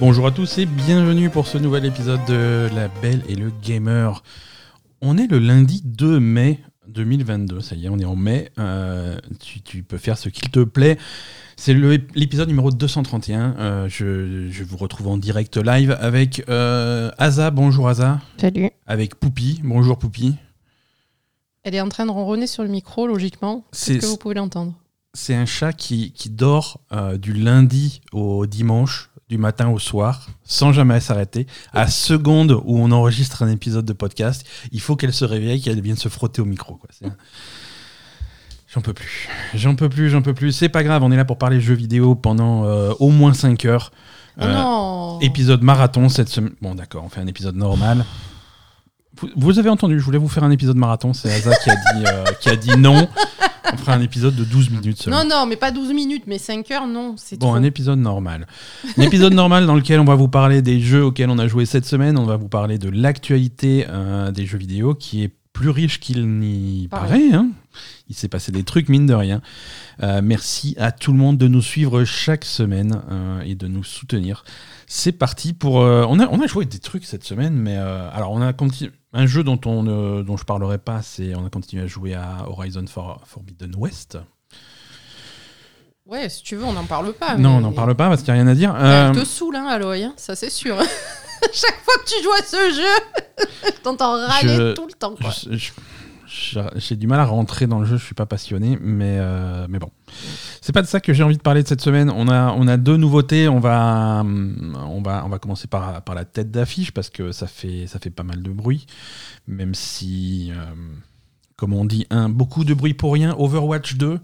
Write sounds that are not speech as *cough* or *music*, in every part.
Bonjour à tous et bienvenue pour ce nouvel épisode de La Belle et le Gamer. On est le lundi 2 mai 2022, ça y est, on est en mai. Euh, tu, peux faire ce qu'il te plaît. C'est l'épisode numéro 231. Euh, je, vous retrouve en direct live avec euh, Aza. Bonjour Aza. Salut. Avec Poupi. Bonjour Poupi. Elle est en train de ronronner sur le micro, logiquement. C'est ce que vous pouvez l'entendre? C'est un chat qui, qui dort du lundi au dimanche du matin au soir, sans jamais s'arrêter. À seconde où on enregistre un épisode de podcast, il faut qu'elle se réveille, qu'elle vienne se frotter au micro. J'en peux plus. J'en peux plus, j'en peux plus. C'est pas grave, on est là pour parler jeux vidéo pendant euh, au moins 5 heures. Oh euh, épisode marathon cette semaine. Bon, d'accord, on fait un épisode normal. Vous, avez entendu, je voulais vous faire un épisode marathon. C'est Aza qui, a dit, euh, qui a dit non. On fera un épisode de 12 minutes seulement. Non, non, mais pas 12 minutes, mais 5 heures, non. C'est bon, un épisode normal. Un épisode normal dans lequel on va vous parler des jeux auxquels on a joué cette semaine. On va vous parler de l'actualité euh, des jeux vidéo qui est plus riche qu'il n'y paraît. Hein. Il s'est passé des trucs, mine de rien. Euh, merci à tout le monde de nous suivre chaque semaine euh, et de nous soutenir. C'est parti pour. on, a, on a joué des trucs cette semaine, mais alors on a continué. Un jeu dont, on, ne, dont je parlerai pas, c'est on a continué à jouer à Horizon Forbidden West. Ouais, si tu veux, on n'en parle pas. Non, on n'en parle pas parce qu'il n'y a rien à dire. Elle te saoule, hein, Aloy, hein, ça c'est sûr. *laughs* Chaque fois que tu joues à ce jeu, je *laughs* t'entends râler tout le temps. J'ai du mal à rentrer dans le jeu, je suis pas passionné, mais, euh, mais bon. C'est pas de ça que j'ai envie de parler de cette semaine. On a, on a deux nouveautés. On va, on va, on va commencer par, par la tête d'affiche parce que ça fait, ça fait pas mal de bruit. Même si, euh, comme on dit, un, beaucoup de bruit pour rien. Overwatch 2.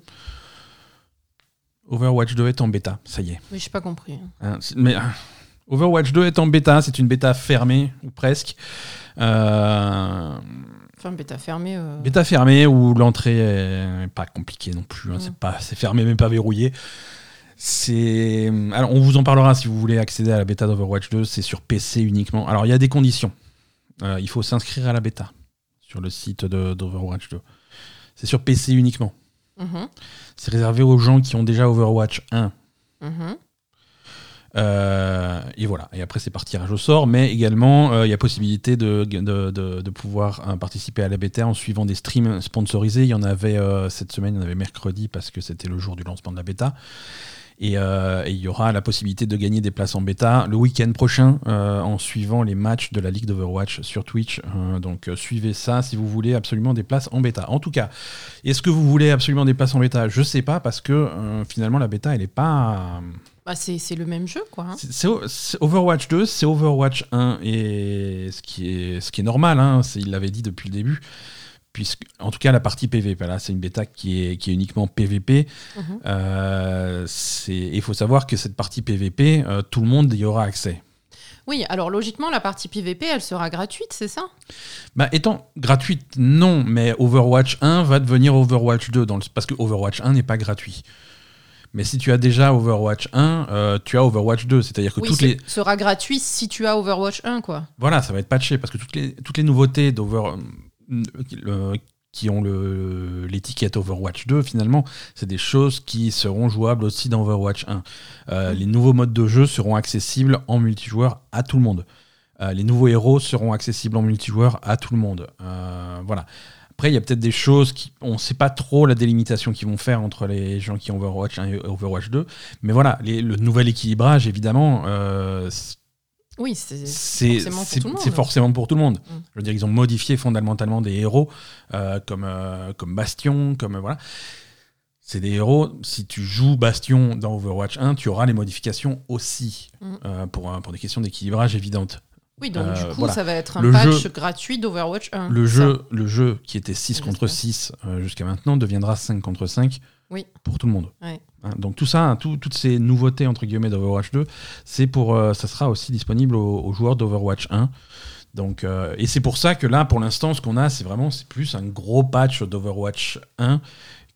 Overwatch 2 est en bêta, ça y est. Mais j'ai pas compris. Hein, mais euh, Overwatch 2 est en bêta, c'est une bêta fermée, ou presque. Euh, Enfin, bêta fermée. Euh. Bêta fermée où l'entrée est pas compliquée non plus. Hein. C'est pas, c'est fermé mais pas verrouillé. C'est, alors on vous en parlera si vous voulez accéder à la bêta d'Overwatch 2. C'est sur PC uniquement. Alors il y a des conditions. Euh, il faut s'inscrire à la bêta sur le site d'Overwatch 2. C'est sur PC uniquement. Mm-hmm. C'est réservé aux gens qui ont déjà Overwatch 1. Euh, et voilà. Et après, c'est par tirage au sort, mais également, euh, il y a possibilité de, de, de, pouvoir euh, participer à la bêta en suivant des streams sponsorisés. Il y en avait cette semaine, il y en avait mercredi parce que c'était le jour du lancement de la bêta. Et, il y aura la possibilité de gagner des places en bêta le week-end prochain en suivant les matchs de la Ligue d'Overwatch sur Twitch. donc suivez ça si vous voulez absolument des places en bêta. En tout cas, est-ce que vous voulez absolument des places en bêta? Je sais pas parce que finalement la bêta elle est pas bah c'est le même jeu, quoi. Hein. C'est Overwatch 2, c'est Overwatch 1, et ce qui est, ce qui est normal, hein, il l'avait dit depuis le début, puisque, en tout cas, la partie PVP, là, c'est une bêta qui est, qui est uniquement PVP. Mhm. Euh, il faut savoir que cette partie PVP, euh, tout le monde y aura accès. Oui, alors logiquement, la partie PVP, elle sera gratuite, c'est ça? Bah, Étant gratuite, non, mais Overwatch 1 va devenir Overwatch 2, dans parce que Overwatch 1 n'est pas gratuit. Mais si tu as déjà Overwatch 1, euh, tu as Overwatch 2. C'est-à-dire que toutes les. sera gratuit si tu as Overwatch 1, quoi. Voilà, ça va être patché parce que toutes les, toutes les nouveautés d'Over. Euh, qui ont l'étiquette Overwatch 2, finalement, c'est des choses qui seront jouables aussi dans Overwatch 1. Euh, mm. Les nouveaux modes de jeu seront accessibles en multijoueur à tout le monde. les nouveaux héros seront accessibles en multijoueur à tout le monde. voilà. Après, il y a peut-être des choses qui. On ne sait pas trop la délimitation qu'ils vont faire entre les gens qui ont Overwatch 1 et Overwatch 2. Mais voilà, le nouvel équilibrage, évidemment. Euh, oui, c'est forcément, pour tout le monde. Mm. Je veux dire, ils ont modifié fondamentalement des héros euh, comme, euh, comme Bastion, comme. voilà. C'est des héros. Si tu joues Bastion dans Overwatch 1, tu auras les modifications aussi, mm. pour, pour des questions d'équilibrage évidentes. Oui, donc du euh, coup, ça va être un patch gratuit d'Overwatch 1. Le jeu, le jeu qui était 6 contre 6 euh, jusqu'à maintenant deviendra 5 contre 5 oui. pour tout le monde. Hein, donc tout ça, hein, toutes ces nouveautés entre guillemets d'Overwatch 2, c'est pour, euh, ça sera aussi disponible aux, joueurs d'Overwatch 1. Donc, et c'est pour ça que là, pour l'instant, ce qu'on a, c'est vraiment, c'est plus un gros patch d'Overwatch 1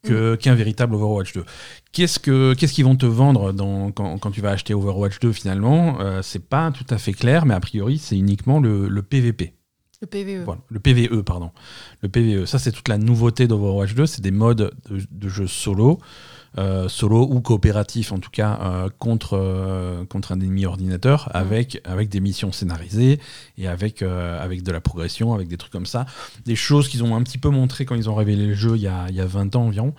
Mm. qu'un véritable Overwatch 2. Qu'est-ce que qu'est-ce qu'ils vont te vendre dans, quand, tu vas acheter Overwatch 2 finalement euh, C'est pas tout à fait clair, mais a priori c'est uniquement le, le, PVP. Le PVE. le PVE, pardon. Le PVE. Ça, c'est toute la nouveauté d'Overwatch 2. C'est des modes de, jeu solo euh, solo ou coopératif en tout cas, euh, contre, euh, contre un ennemi ordinateur, Mm. avec, avec des missions scénarisées et avec, avec de la progression, avec des trucs comme ça. Des choses qu'ils ont un petit peu montré quand ils ont révélé le jeu il y a, il y a 20 ans environ,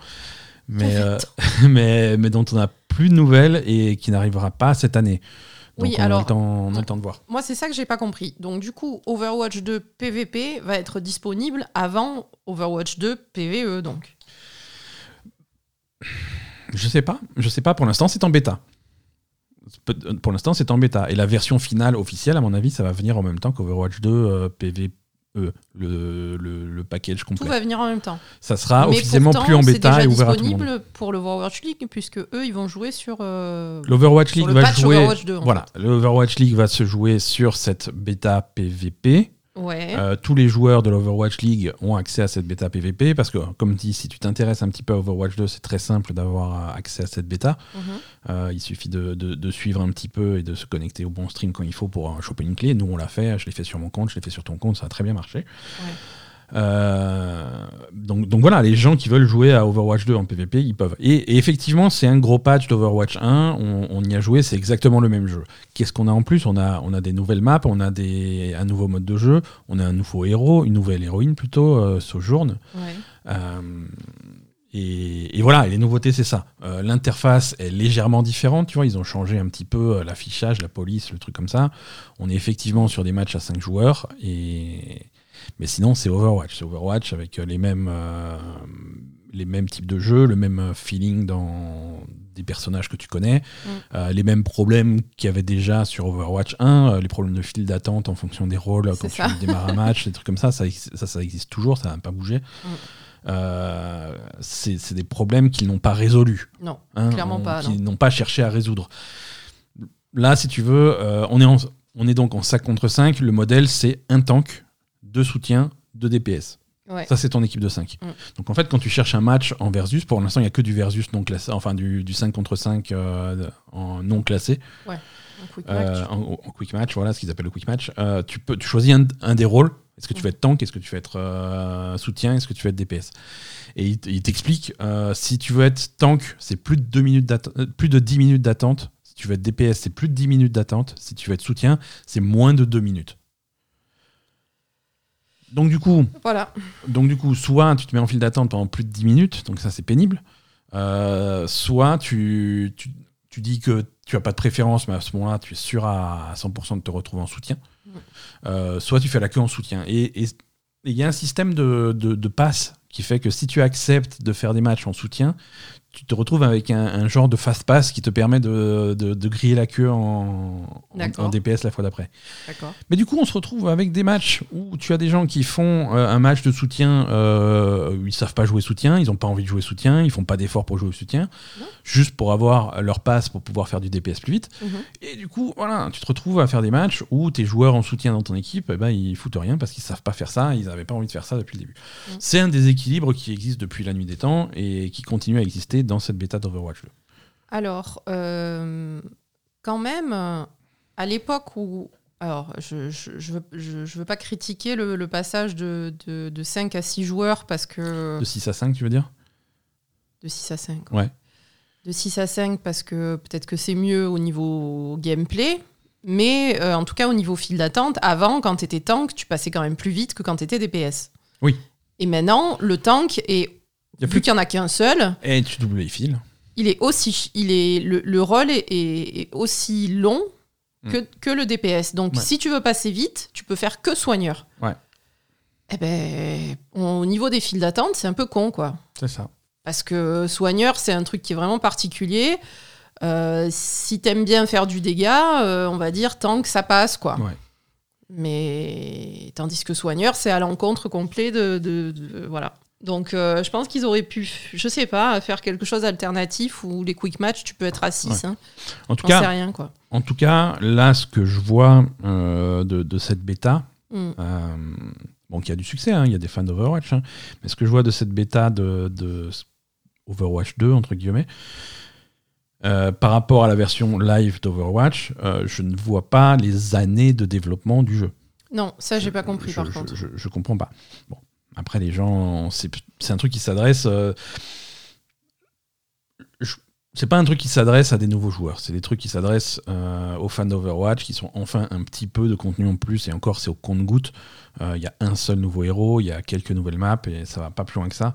mais, *laughs* mais, mais dont on n'a plus de nouvelles et qui n'arrivera pas cette année. Donc Oui, on, a alors- le temps, on a le temps de voir. Moi, c'est ça que j'ai pas compris. Donc, du coup, Overwatch 2 PVP va être disponible avant Overwatch 2 PVE, donc. Je sais pas, je sais pas. Pour l'instant, c'est en bêta. Pour l'instant, c'est en bêta. Et la version finale officielle, à mon avis, ça va venir en même temps qu'Overwatch 2 euh, PvE, le, le, le package Tout complet. va venir en même temps. Ça sera Mais officiellement pourtant, plus en bêta et ouvert à tout le monde. disponible pour le Overwatch League, puisque eux, ils vont jouer sur. euh, L'Overwatch sur League le va jouer. Overwatch 2. en Voilà, l'Overwatch League va se jouer sur cette bêta PvP. Ouais. Euh, tous les joueurs de l'Overwatch League ont accès à cette bêta PvP parce que, comme dit, si tu t'intéresses un petit peu à Overwatch 2, c'est très simple d'avoir euh, accès à cette bêta. Mhm. Euh, il suffit de, de- de suivre un petit peu et de se connecter au bon stream quand il faut pour choper une clé. Nous, on l'a fait. Je l'ai fait sur mon compte, je l'ai fait sur ton compte. Ça a très bien marché. Euh, donc, donc voilà, les gens qui veulent jouer à Overwatch 2 en PvP, ils peuvent. Et, et effectivement, c'est un gros patch d'Overwatch 1. On, on y a joué, c'est exactement le même jeu. Qu'est-ce qu'on a en plus? On a, on a des nouvelles maps, on a des, un nouveau mode de jeu, on a un nouveau héros, une nouvelle héroïne plutôt, euh, Sojourn. Ouais. Euh, et, et voilà, et les nouveautés, c'est ça. Euh, L'interface est légèrement différente, tu vois, ils ont changé un petit peu euh, l'affichage, la police, le truc comme ça. On est effectivement sur des matchs à 5 joueurs, et... mais sinon, c'est Overwatch. C'est Overwatch avec euh, les mêmes, euh, les mêmes types de jeux, le même euh, feeling dans des personnages que tu connais, Mm. euh, les mêmes problèmes qu'il y avait déjà sur Overwatch 1, euh, les problèmes de file d'attente en fonction des rôles quand ça. tu démarres un match, *laughs* des trucs comme ça, ça, ça, ça existe toujours, ça n'a pas bougé. Mm. Euh, c'est c'est des problèmes qu'ils n'ont pas résolus. Non. hein, Clairement on- pas, Qu'ils n'ont pas cherché à résoudre. Là, si tu veux, euh, on, est en- on est donc en 5 contre 5. Le modèle, c'est un tank, deux soutiens, deux DPS. Ouais. Ça, c'est ton équipe de 5. Mm. Donc, en fait, quand tu cherches un match en versus, pour l'instant, il n'y a que du versus non classé, enfin du, du 5 contre 5 euh, en non classé. Quick Euh, en, en quick match, voilà ce qu'ils appellent le quick match. Euh, tu, peux, tu choisis un, un des rôles. Est-ce que tu Mm. veux être tank? Est-ce que tu veux être soutien? Est-ce que tu veux être DPS Et il, t'explique si tu veux être tank, c'est plus de, deux minutes plus de 10 minutes d'attente. Si tu veux être DPS, c'est plus de 10 minutes d'attente. Si tu veux être soutien, c'est moins de 2 minutes. Donc du coup, Voilà. donc du coup, soit tu te mets en file d'attente pendant plus de 10 minutes, donc ça c'est pénible. Euh, soit tu, tu, tu dis que tu as pas de préférence, mais à ce moment-là, tu es sûr à, à 100% de te retrouver en soutien. Euh, soit tu fais la queue en soutien. Et il y a un système de, de, de passe qui fait que si tu acceptes de faire des matchs en soutien, tu te retrouves avec un, un genre de fast pass qui te permet de, de, de griller la queue en, en, D'accord. en DPS la fois d'après. Mais du coup, on se retrouve avec des matchs où tu as des gens qui font euh, un match de soutien, euh, où ils savent pas jouer soutien, ils ont pas envie de jouer soutien, ils font pas d'efforts pour jouer au soutien, Non. juste pour avoir leur passe pour pouvoir faire du DPS plus vite. Mhm. Et du coup, voilà, tu te retrouves à faire des matchs où tes joueurs en soutien dans ton équipe, eh ben, ils foutent rien parce qu'ils savent pas faire ça, ils avaient pas envie de faire ça depuis le début. Mhm. C'est un déséquilibre qui existe depuis la nuit des temps et qui continue à exister dans cette bêta d'Overwatch 2. Alors, euh, quand même, euh, à l'époque où. Alors, je je, je veux, je, je veux pas critiquer le, le passage de, de, de 5 à 6 joueurs parce que. De 6 à 5, tu veux dire? De 6 à 5. Ouais. De 6 à 5 parce que peut-être que c'est mieux au niveau gameplay. Mais euh, en tout cas, au niveau file d'attente, avant, quand tu étais tank, tu passais quand même plus vite que quand tu étais DPS. Oui. Et maintenant, le tank est. Y a plus- qu'il n'y en a qu'un seul, Et tu doubles les fils. il est aussi. Il est, le, le rôle est, est- est aussi long que, que le DPS. Donc, Mm. Ouais. si tu veux passer vite, tu peux faire que soigneur. Ouais. Eh ben, au niveau des files d'attente, c'est un peu con, quoi. C'est ça. Parce que soigneur, c'est un truc qui est vraiment particulier. Euh, si t'aimes bien faire du dégât, euh, on va dire tant que ça passe, quoi. Ouais. Mais tandis que soigneur, c'est à l'encontre complet de, de- de- voilà. Donc, euh, je pense qu'ils auraient pu, je sais pas, faire quelque chose d'alternatif où les quick match, tu peux être à 6. Hein. En tout cas, rien, quoi. En tout cas, là, ce que je vois euh, de, de cette bêta, Mm. euh, bon, qui a du succès, hein, il y a des fans d'Overwatch, hein, mais ce que je vois de cette bêta de, de Overwatch 2, entre guillemets, par rapport à la version live d'Overwatch, je ne vois pas les années de développement du jeu. Non, ça, j'ai pas compris, je, par je- contre. Je, je comprends pas. Bon, après, les gens, c'est un truc qui s'adresse. euh, c'est pas un truc qui s'adresse à des nouveaux joueurs, c'est des trucs qui s'adressent euh, aux fans d'Overwatch qui sont enfin un petit peu de contenu en plus et encore c'est au compte-goutte. Il y a un seul nouveau héros, il y a quelques nouvelles maps et ça va pas plus loin que ça.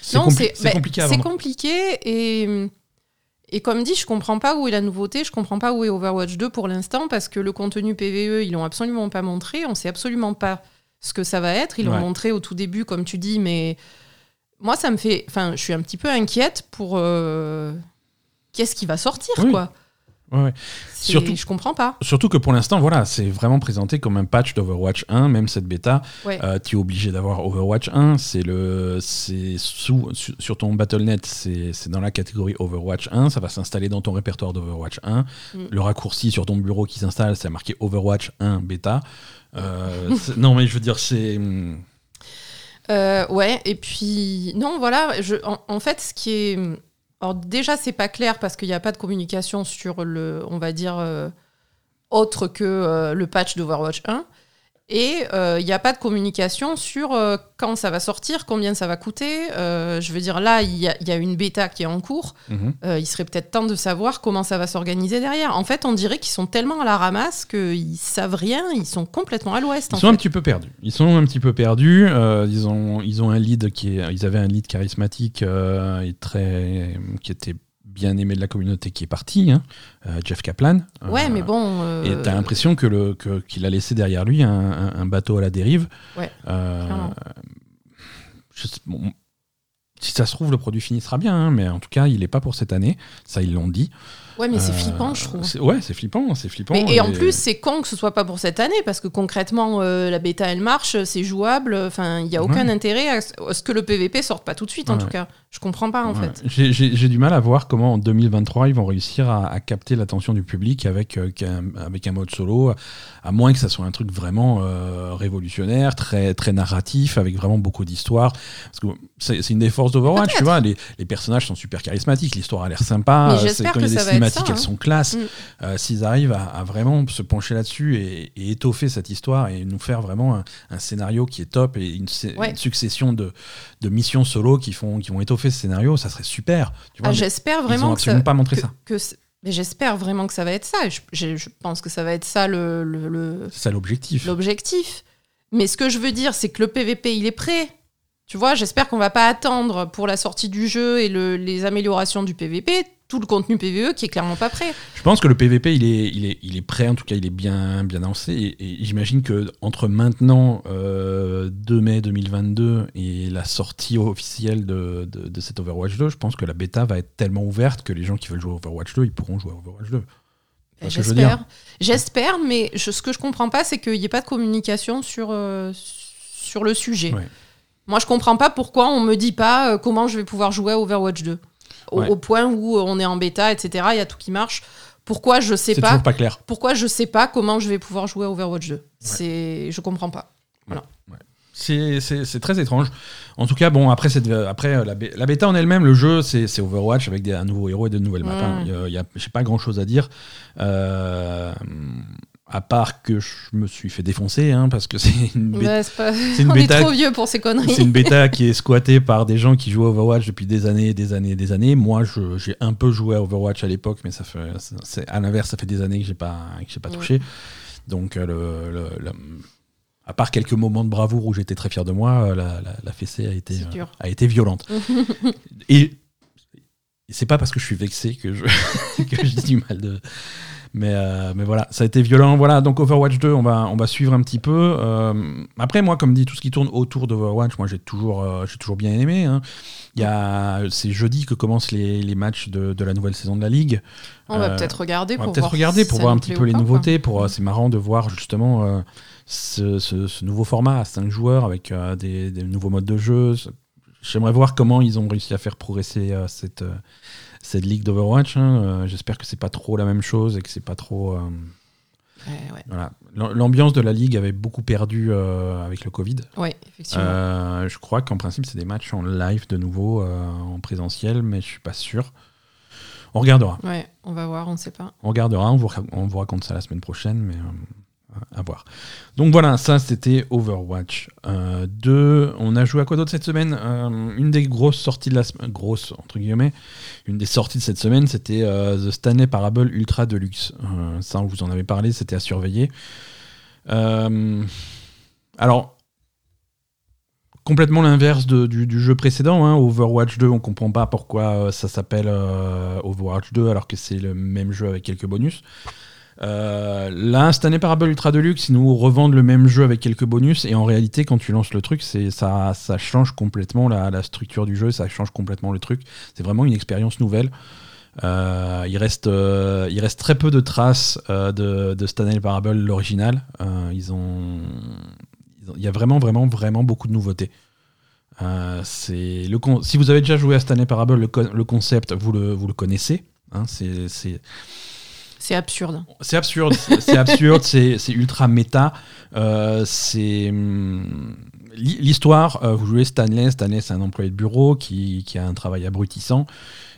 c'est compli bah, compliqué. C'est compliqué et et comme dit, je comprends pas où est la nouveauté, je comprends pas où est Overwatch 2 pour l'instant, parce que le contenu PVE, ils l'ont absolument pas montré, on sait absolument pas ce que ça va être. Ils l'ont montré au tout début, comme tu dis, mais moi, ça me fait. Enfin, je suis un petit peu inquiète pour. Euh, qu'est-ce qui va sortir, quoi Ouais, Surtout, je comprends pas. Surtout que pour l'instant, voilà, c'est vraiment présenté comme un patch d'Overwatch 1, même cette bêta. Euh, tu es obligé d'avoir Overwatch 1. C'est le, c'est sous sur ton BattleNet, c'est dans la catégorie Overwatch 1. Ça va s'installer dans ton répertoire d'Overwatch 1. Mm. Le raccourci sur ton bureau qui s'installe, c'est marqué Overwatch 1 bêta. Euh, *laughs* non, mais je veux dire, c'est. Euh, ouais, et puis non, voilà. Je, en fait, ce qui est alors déjà, c'est pas clair parce qu'il n'y a pas de communication sur le, on va dire, euh, autre que euh, le patch d'Overwatch 1. Et euh, il n'y a pas de communication sur euh, quand ça va sortir, combien ça va coûter. Euh, je veux dire, là, il y, a une bêta qui est en cours. Mhm. il serait peut-être temps de savoir comment ça va s'organiser derrière. En fait, on dirait qu'ils sont tellement à la ramasse qu'ils savent rien, ils sont complètement à l'ouest. Ils sont un petit peu perdus. Ils sont un petit peu perdus. ils, ont, ils ont un lead qui est, ils avaient un lead charismatique et très, qui était bien aimé de la communauté qui est parti, hein, euh, Jeff Kaplan. Ouais, mais bon. Euh, et t'as l'impression que le qu'il a laissé derrière lui un, bateau à la dérive. Ouais. Euh, si ça se trouve, le produit finira bien, hein, mais en tout cas, il n'est pas pour cette année. Ça, ils l'ont dit. Ouais, mais c'est flippant, je trouve. Ouais, c'est flippant, c'est flippant. et, en plus, c'est con que ce soit pas pour cette année, parce que concrètement, euh, la bêta, elle marche, c'est jouable. Enfin, il n'y a aucun intérêt à ce que le PVP sorte pas tout de suite, en tout cas. Je comprends pas, en fait. J'ai du mal à voir comment en 2023 ils vont réussir à, capter l'attention du public avec, euh, avec un mode solo, à moins que ça soit un truc vraiment euh, révolutionnaire, très, très narratif, avec vraiment beaucoup d'histoire. Parce que c'est une des forces d'Overwatch, tu vois. Les, les, personnages sont super charismatiques, l'histoire a l'air sympa. J'espère que ça va elles hein. sont classe. Mm. Euh, s'ils arrivent à, vraiment se pencher là-dessus et, étoffer cette histoire et nous faire vraiment un, scénario qui est top et une, succession de, missions solo qui, font, qui vont étoffer ce scénario, ça serait super. Ah, j'espère vraiment ils que pas montré ça. mais j'espère vraiment que ça va être ça. Je, pense que ça va être ça le. le, ça l'objectif. L'objectif. Mais ce que je veux dire, c'est que le PVP, il est prêt. Tu vois, j'espère qu'on va pas attendre pour la sortie du jeu et les améliorations du PVP tout le contenu PVE qui est clairement pas prêt. Je pense que le PVP il est, il est, il est prêt, en tout cas il est bien, bien lancé. Et, j'imagine que entre maintenant, 2 euh, mai 2022 et la sortie officielle de, de, cet Overwatch 2, je pense que la bêta va être tellement ouverte que les gens qui veulent jouer à Overwatch 2, ils pourront jouer à Overwatch 2. J'espère, j'espère, mais ce que je comprends pas, c'est qu'il n'y ait pas de communication sur, euh, sur le sujet. Moi, je comprends pas pourquoi on me dit pas euh, comment je vais pouvoir jouer à Overwatch 2 au, point où on est en bêta, etc. Il y a tout qui marche. Pourquoi je sais pas, pas clair. Pourquoi je sais pas comment je vais pouvoir jouer à Overwatch 2 C'est, je comprends pas. Voilà. C'est très étrange. En tout cas, bon, après, cette, après la, bêta en elle-même, le jeu, c'est Overwatch avec des, un nouveau héros et de nouvelles maps. Hein. Mm. Il j'ai pas grand chose à dire. Euh, à part que je me suis fait défoncer, hein, parce que *laughs* c'est une, bêta. *laughs* une bêta. trop vieux pour ces conneries. C'est une bêta *laughs* qui est squattée par des gens qui jouent à Overwatch depuis des années, des années, des années. Moi, j'ai un peu joué à Overwatch à l'époque, mais ça fait, à l'inverse, ça fait des années que j'ai pas, que pas touché. Donc, euh, le, à part quelques moments de bravoure où j'étais très fier de moi, euh, la, la, fessée a été, euh, a été violente. Et c'est pas parce que je suis vexé que je, que je dis du mal de mais, euh, mais voilà, ça a été violent. Voilà, donc Overwatch 2, on va, on va suivre un petit peu. Euh, après, moi, comme dit, tout ce qui tourne autour d'Overwatch, moi, j'ai toujours, euh, j'ai toujours bien aimé. Hein. Il y a, c'est jeudi que commencent les, les matchs de, de, la nouvelle saison de la Ligue. On va peut-être regarder pour voir, regarder pour voir un petit peu les nouveautés. Pour, c'est marrant de voir justement ce, ce, nouveau format à 5 joueurs avec des, des, nouveaux modes de jeu. J'aimerais voir comment ils ont réussi à faire progresser cette cette ligue d'Overwatch. Hein, euh, j'espère que c'est pas trop la même chose et que c'est pas trop. Euh, l'ambiance de la ligue avait beaucoup perdu euh, avec le Covid. Oui, effectivement. je crois qu'en principe, c'est des matchs en live de nouveau, en présentiel, mais je suis pas sûr. On regardera. Ouais, on va voir, on ne sait pas. On regardera, on vous, on vous, raconte ça la semaine prochaine, mais Donc voilà, ça c'était Overwatch 2. On a joué à quoi d'autre cette semaine? Une des grosses sorties de la semaine, grosse entre guillemets, une des sorties de cette semaine, c'était The Stanley Parable Ultra Deluxe. ça, on vous en avait parlé, c'était à surveiller. alors, complètement l'inverse du, jeu précédent. Hein. Overwatch 2, on comprend pas pourquoi euh, ça s'appelle euh, Overwatch 2 alors que c'est le même jeu avec quelques bonus. Euh, là, cette Parable Ultra Deluxe, ils nous revendent le même jeu avec quelques bonus et en réalité, quand tu lances le truc, ça, ça change complètement la, structure du jeu, ça change complètement le truc. C'est vraiment une expérience nouvelle. il, reste, il reste très peu de traces de, Stanley Parable l'original. il y a vraiment, vraiment, vraiment beaucoup de nouveautés. Euh, si vous avez déjà joué à Stanley Parable, le, concept, vous le, vous le connaissez. Hein, c'est c'est absurde. C'est absurde, c'est absurde, c'est ultra méta. Euh, c'est hum, l'histoire. Euh, vous jouez Stanley. Stanley, c'est un employé de bureau qui, qui, a un travail abrutissant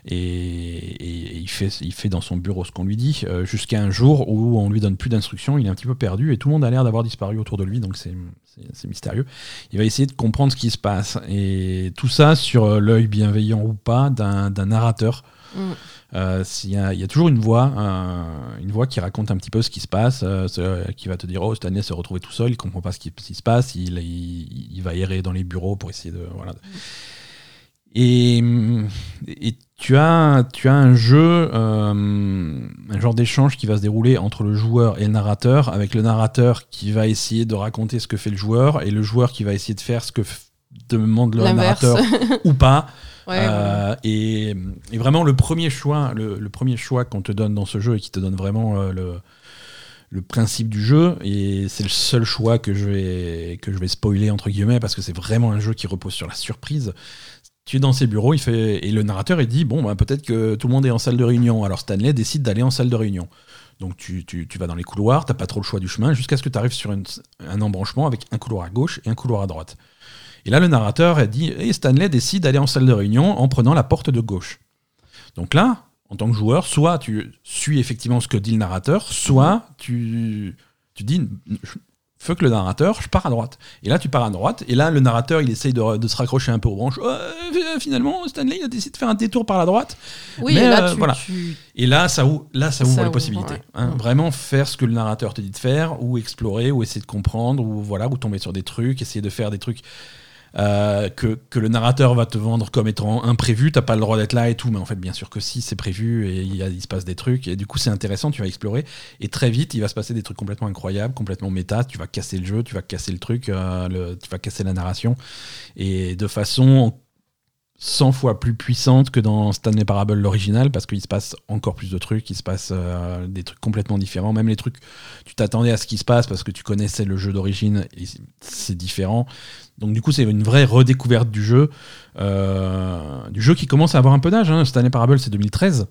et, il, fait, il fait dans son bureau ce qu'on lui dit jusqu'à un jour où on lui donne plus d'instructions. Il est un petit peu perdu et tout le monde a l'air d'avoir disparu autour de lui. Donc c'est c'est mystérieux. Il va essayer de comprendre ce qui se passe. Et tout ça sur euh, l'œil bienveillant ou pas d'un narrateur. Mm. Euh, il, y a, toujours une voix, une voix qui raconte un petit peu ce qui se passe, euh, qui va te dire oh Stanley s'est retrouvé tout seul, il comprend pas ce qui, se passe, il, il, va errer dans les bureaux pour essayer de voilà. Mm. Et, et, tu as, tu as un jeu, euh, un genre d'échange qui va se dérouler entre le joueur et le narrateur, avec le narrateur qui va essayer de raconter ce que fait le joueur et le joueur qui va essayer de faire ce que demande le narrateur ou pas. *laughs* Euh, et, et, vraiment le premier choix, le, premier choix qu'on te donne dans ce jeu et qui te donne vraiment euh, le, le principe du jeu et c'est le seul choix que je vais que je vais spoiler entre guillemets parce que c'est vraiment un jeu qui repose sur la surprise tu es dans ses bureaux, il fait, et le narrateur il dit bon bah, peut-être que tout le monde est en salle de réunion. Alors Stanley décide d'aller en salle de réunion. Donc tu, tu, tu vas dans les couloirs, t'as pas trop le choix du chemin, jusqu'à ce que tu arrives sur un embranchement avec un couloir à gauche et un couloir à droite. Et là le narrateur a dit et Stanley décide d'aller en salle de réunion en prenant la porte de gauche. Donc là, en tant que joueur, soit tu suis effectivement ce que dit le narrateur, soit tu, tu dis fuck le narrateur, je pars à droite. Et là, tu pars à droite, et là, le narrateur, il essaye de, se raccrocher un peu aux branches. Euh, finalement, Stanley, il a décidé de faire un détour par la droite. Oui, et là, euh, voilà. Et là, ça, là, ça ouvre les possibilités. Hein. Vraiment faire ce que le narrateur te dit de faire, ou explorer, ou essayer de comprendre, ou voilà, ou tomber sur des trucs, essayer de faire des trucs euh, que, le narrateur va te vendre comme étant imprévu, t'as pas le droit d'être là et tout, mais en fait bien sûr que si, c'est prévu et il, se passe des trucs et du coup c'est intéressant, tu vas explorer et très vite il va se passer des trucs complètement incroyables, complètement méta, tu vas casser le jeu, tu vas casser le truc, euh, tu vas casser la narration et de façon 100 fois plus puissante que dans Stanley Parable l'original parce qu'il se passe encore plus de trucs, il se passe euh, des trucs complètement différents, même les trucs tu t'attendais à ce qui se passe parce que tu connaissais le jeu d'origine c'est différent. Donc du coup c'est une vraie redécouverte du jeu, euh, du jeu qui commence à avoir un peu d'âge. Hein. Stanley Parable c'est 2013.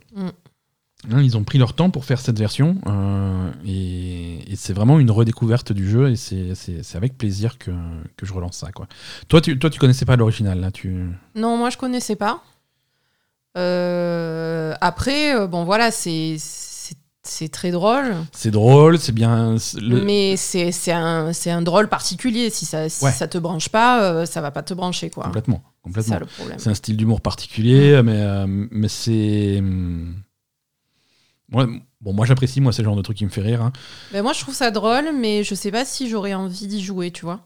Hein, ils ont pris leur temps pour faire cette version euh, et, c'est vraiment une redécouverte du jeu et c'est avec plaisir que, que, je relance ça. Quoi. Toi, tu, toi, tu connaissais pas l'original là tu... Non, moi je connaissais pas. Euh, après, bon voilà, c'est c'est très drôle. C'est drôle, c'est bien. Mais c'est un, un drôle particulier. Si ça, si ça te branche pas, ça va pas te brancher. Quoi. Complètement. complètement. C'est un style d'humour particulier, mais, mais c'est. Hum, bon, moi j'apprécie, moi c'est le genre de truc qui me fait rire. Hein. Ben, moi je trouve ça drôle, mais je sais pas si j'aurais envie d'y jouer, tu vois.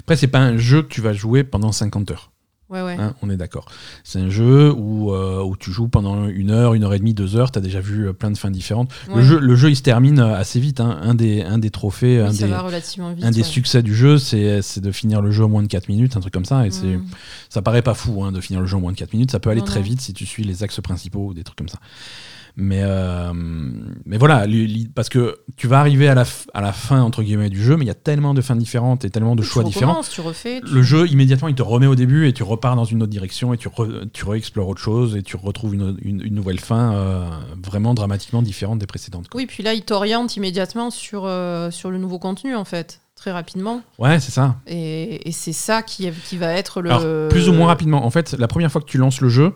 Après, c'est pas un jeu que tu vas jouer pendant 50 heures. Ouais, ouais. Hein, on est d'accord. C'est un jeu où, euh, où tu joues pendant une heure, une heure et demie, deux heures. Tu as déjà vu euh, plein de fins différentes. Le, jeu, le jeu, il se termine euh, assez vite. Hein. Un, des, un des trophées, un, des, un des succès du jeu, c'est de finir le jeu en moins de 4 minutes, un truc comme ça. Et c'est mm. ça paraît pas fou hein, de finir le jeu en moins de 4 minutes. Ça peut aller très vite si tu suis les axes principaux ou des trucs comme ça. Mais, euh, mais voilà, parce que tu vas arriver à la, à la fin entre guillemets du jeu, mais il y a tellement de fins différentes et tellement de choix différents. Tu refais, Le jeu immédiatement il te remet au début et tu repars dans une autre direction et tu, tu réexplores autre chose et tu retrouves une, une, nouvelle fin euh, vraiment dramatiquement différente des précédentes. Oui, puis là il t'oriente immédiatement sur, euh, sur le nouveau contenu en fait très rapidement. Ouais, c'est ça. Et, et c'est ça qui, qui va être le. plus ou moins rapidement. En fait, la première fois que tu lances le jeu,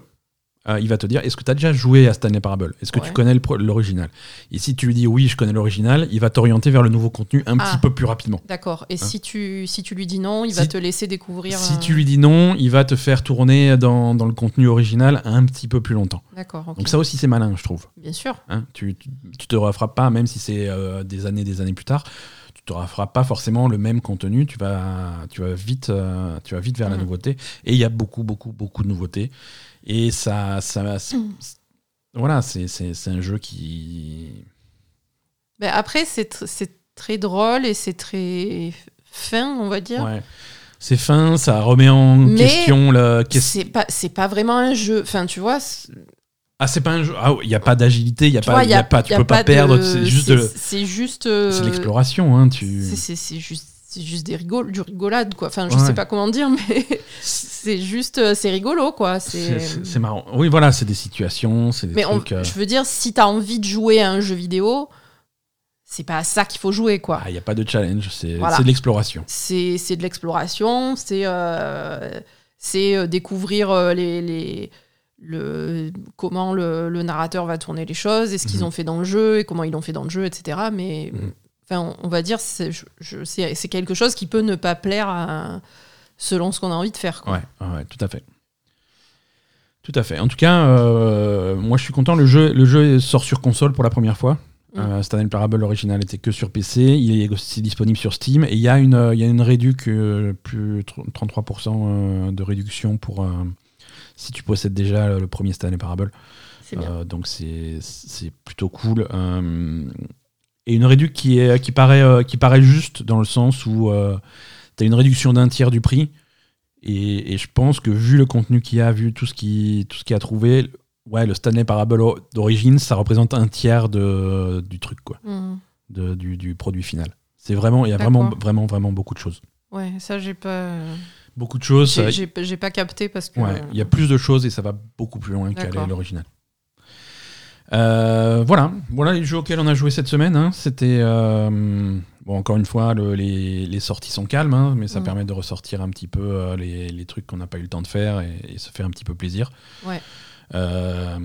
il va te dire est-ce que tu as déjà joué à Stanley Parable? Est-ce que Ouais. tu connais l'original? Et si tu lui dis oui, je connais l'original, il va t'orienter vers le nouveau contenu un Ah. petit peu plus rapidement. D'accord. Et si, tu, si tu lui dis non, il va te laisser découvrir. Si euh, tu lui dis non, il va te faire tourner dans, dans le contenu original un petit peu plus longtemps. D'accord. Donc ça aussi c'est malin, je trouve. Bien sûr. Hein, tu, tu, tu te referas pas, même si c'est euh, des années, des années plus tard, tu te referas pas forcément le même contenu. Tu vas, tu vas vite, euh, tu vas vite vers la Mhm. nouveauté. Et il y a beaucoup, beaucoup, beaucoup de nouveautés. Et ça, ça, c'est- voilà, c'est un jeu qui, Ben après, c'est tr- très drôle et c'est très fin, on va dire. ouais, c'est fin, ça remet en Mais question question. C'est pas, pas vraiment un jeu. Enfin, tu vois, Ah, c'est pas un jeu. Ah, il y a pas d'agilité, il y a pas, vois, y a pas, tu y a peux pas, de- perdre. C'est juste, c'est- de- juste, euh, c'est l'exploration, hein. Tu. c'est juste, c'est juste des rigol, du rigolade, quoi. Enfin, je Ouais. sais pas comment dire, *laughs* mais c'est juste, euh, c'est rigolo, quoi. C'est C'est. marrant. Oui, voilà, c'est des situations, c'est Mais on- trucs. euh, je veux dire, si t'as envie de jouer à un jeu vidéo, c'est pas à ça qu'il faut jouer, quoi. Ah, il n'y a pas de challenge, c'est Voilà. de l'exploration. C'est de l'exploration, c'est euh, c'est euh, découvrir euh, les, les- le, comment le, le narrateur va tourner les choses, et ce qu'ils Mhm. ont fait dans le jeu, et comment ils l'ont fait dans le jeu, etc. Mais Mhm. Enfin, on, on va dire, c'est je- je- c'est c'est quelque chose qui peut ne pas plaire à- selon ce qu'on a envie de faire. quoi. Ouais, tout à fait. Tout à fait. En tout cas, euh, moi je suis content. Le jeu, le jeu sort sur console pour la première fois. Mm. Euh, Stanley Parable original était que sur PC. Il est aussi disponible sur Steam. Et il y a une, il y a une réduc, euh, plus tr- 33% euh, de réduction pour euh, si tu possèdes déjà le premier Stanley Parable. C'est. Euh, donc c'est c'est plutôt cool. Euh, et une réduc qui, est, qui, paraît, euh, qui paraît juste dans le sens où tu as une réduction d'un tiers du prix. Et, et je pense que vu le contenu qu'il y a, vu tout ce qu'il y a trouvé, ouais, le Stanley Parable d'origine, ça représente un tiers de, du truc, quoi, Mhm. de- du, du produit final. C'est vraiment, il y a vraiment, vraiment, vraiment beaucoup de choses. Ouais, ça j'ai pas, Beaucoup de choses. j'ai pas capté parce que. Ouais, il y a plus de choses et ça va beaucoup plus loin qu'à l'original. Euh, voilà, voilà les jeux auxquels on a joué cette semaine. hein. C'était euh, bon, encore une fois, le- les, les sorties sont calmes, hein, mais ça Mm. permet de ressortir un petit peu euh, les, les trucs qu'on n'a pas eu le temps de faire et, et se faire un petit peu plaisir. Ouais. La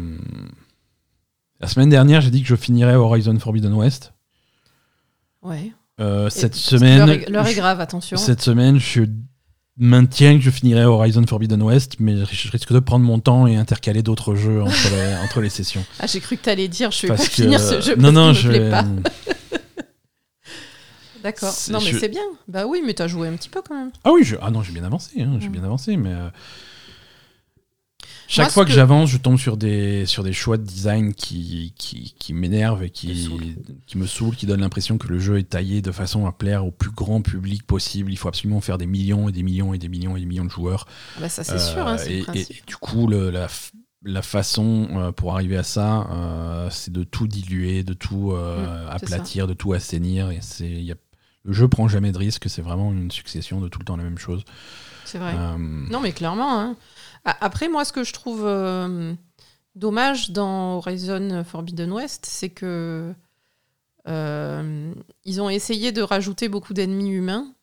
semaine dernière, j'ai dit que je finirais Horizon Forbidden West. Ouais. Et- cette semaine, L'heure est, est grave, attention. cette semaine, je maintiens que je finirai Horizon Forbidden West, mais je risque de prendre mon temps et intercaler d'autres jeux entre *laughs* les, entre les sessions. Ah, j'ai cru que t'allais dire, je vais Parce pas que- finir ce jeu non, non, parce je me plaît pas. *laughs* D'accord. Non, mais je- c'est bien. Bah oui, mais t'as joué un petit peu quand même. Ah oui, je... ah non, j'ai bien avancé, hein, j'ai Mm. bien avancé, mais euh, chaque Moi, fois que, que- j'avance, je tombe sur des sur des choix de design qui qui, qui m'énervent et qui qui me saoulent, qui donnent l'impression que le jeu est taillé de façon à plaire au plus grand public possible. Il faut absolument faire des millions et des millions et des millions et des millions de joueurs. Ah Bah ça, c'est Euh, sûr, hein, et, et- et du coup, le- la, la façon euh, pour arriver à ça, euh, c'est de tout diluer, de tout Mm, aplatir, de tout assainir. Et c'est, y a- le jeu prend jamais de risque, c'est vraiment une succession de tout le temps la même chose. C'est vrai. Non, mais clairement. hein. Après, moi, ce que je trouve euh, dommage dans Horizon Forbidden West, c'est que euh, ils ont essayé de rajouter beaucoup d'ennemis humains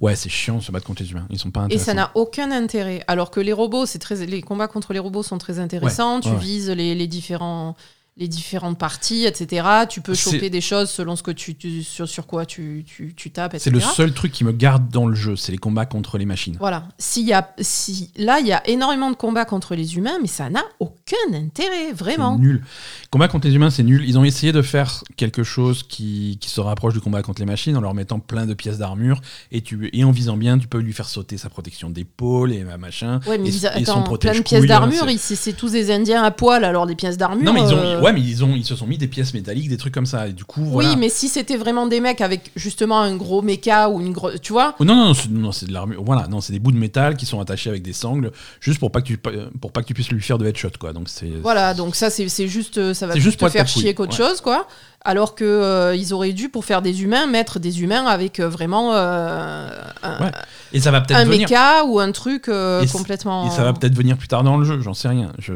ouais, c'est chiant de se battre contre les humains. Ils sont pas et ça n'a aucun intérêt. Alors que les robots, c'est très, les combats contre les robots sont très intéressants. tu ouais, ouais. vises les, les différents les différentes parties, etc. Tu peux C'est- choper des choses selon ce que tu, tu- sur, sur quoi tu, tu, tu tapes, C'est etc. le seul truc qui me garde dans le jeu, c'est les combats contre les machines. Voilà. S'il y a, si, là, il y a énormément de combats contre les humains, mais ça n'a aucun intérêt, C'est vraiment. nul. Combat contre les humains, c'est nul. Ils ont essayé de faire quelque chose qui, qui se rapproche du combat contre les machines en leur mettant plein de pièces d'armure et, tu, et en visant bien, tu peux lui faire sauter sa protection d'épaule et machin. Ouais, mais et, ils, et son attends, plein de pièces d'armure, c'est- ils- c'est c'est tous des Indiens à poil, alors des pièces d'armure. Non, mais ils ont, euh, ouais, mais ils ont, ils se sont mis des pièces métalliques, des trucs comme ça. Et du coup, voilà. Oui, mais si c'était vraiment des mecs avec justement un gros méca ou une grosse. Tu vois Oh, non, non, non, c'est, de l'armure. Voilà, non, c'est des bouts de métal qui sont attachés avec des sangles, juste pour pas que tu, pour pas que tu puisses lui faire de headshot, quoi. Donc c'est. Voilà, donc ça, c'est c'est juste. euh, Ça va juste te faire chier qu'autre ouais. chose, quoi. Alors que euh, ils auraient dû, pour faire des humains, mettre des humains avec euh, vraiment euh, un, Ouais. Et ça va peut-être un venir. méca ou un truc Et complètement. Et ça va peut-être venir plus tard dans le jeu, j'en sais rien. Je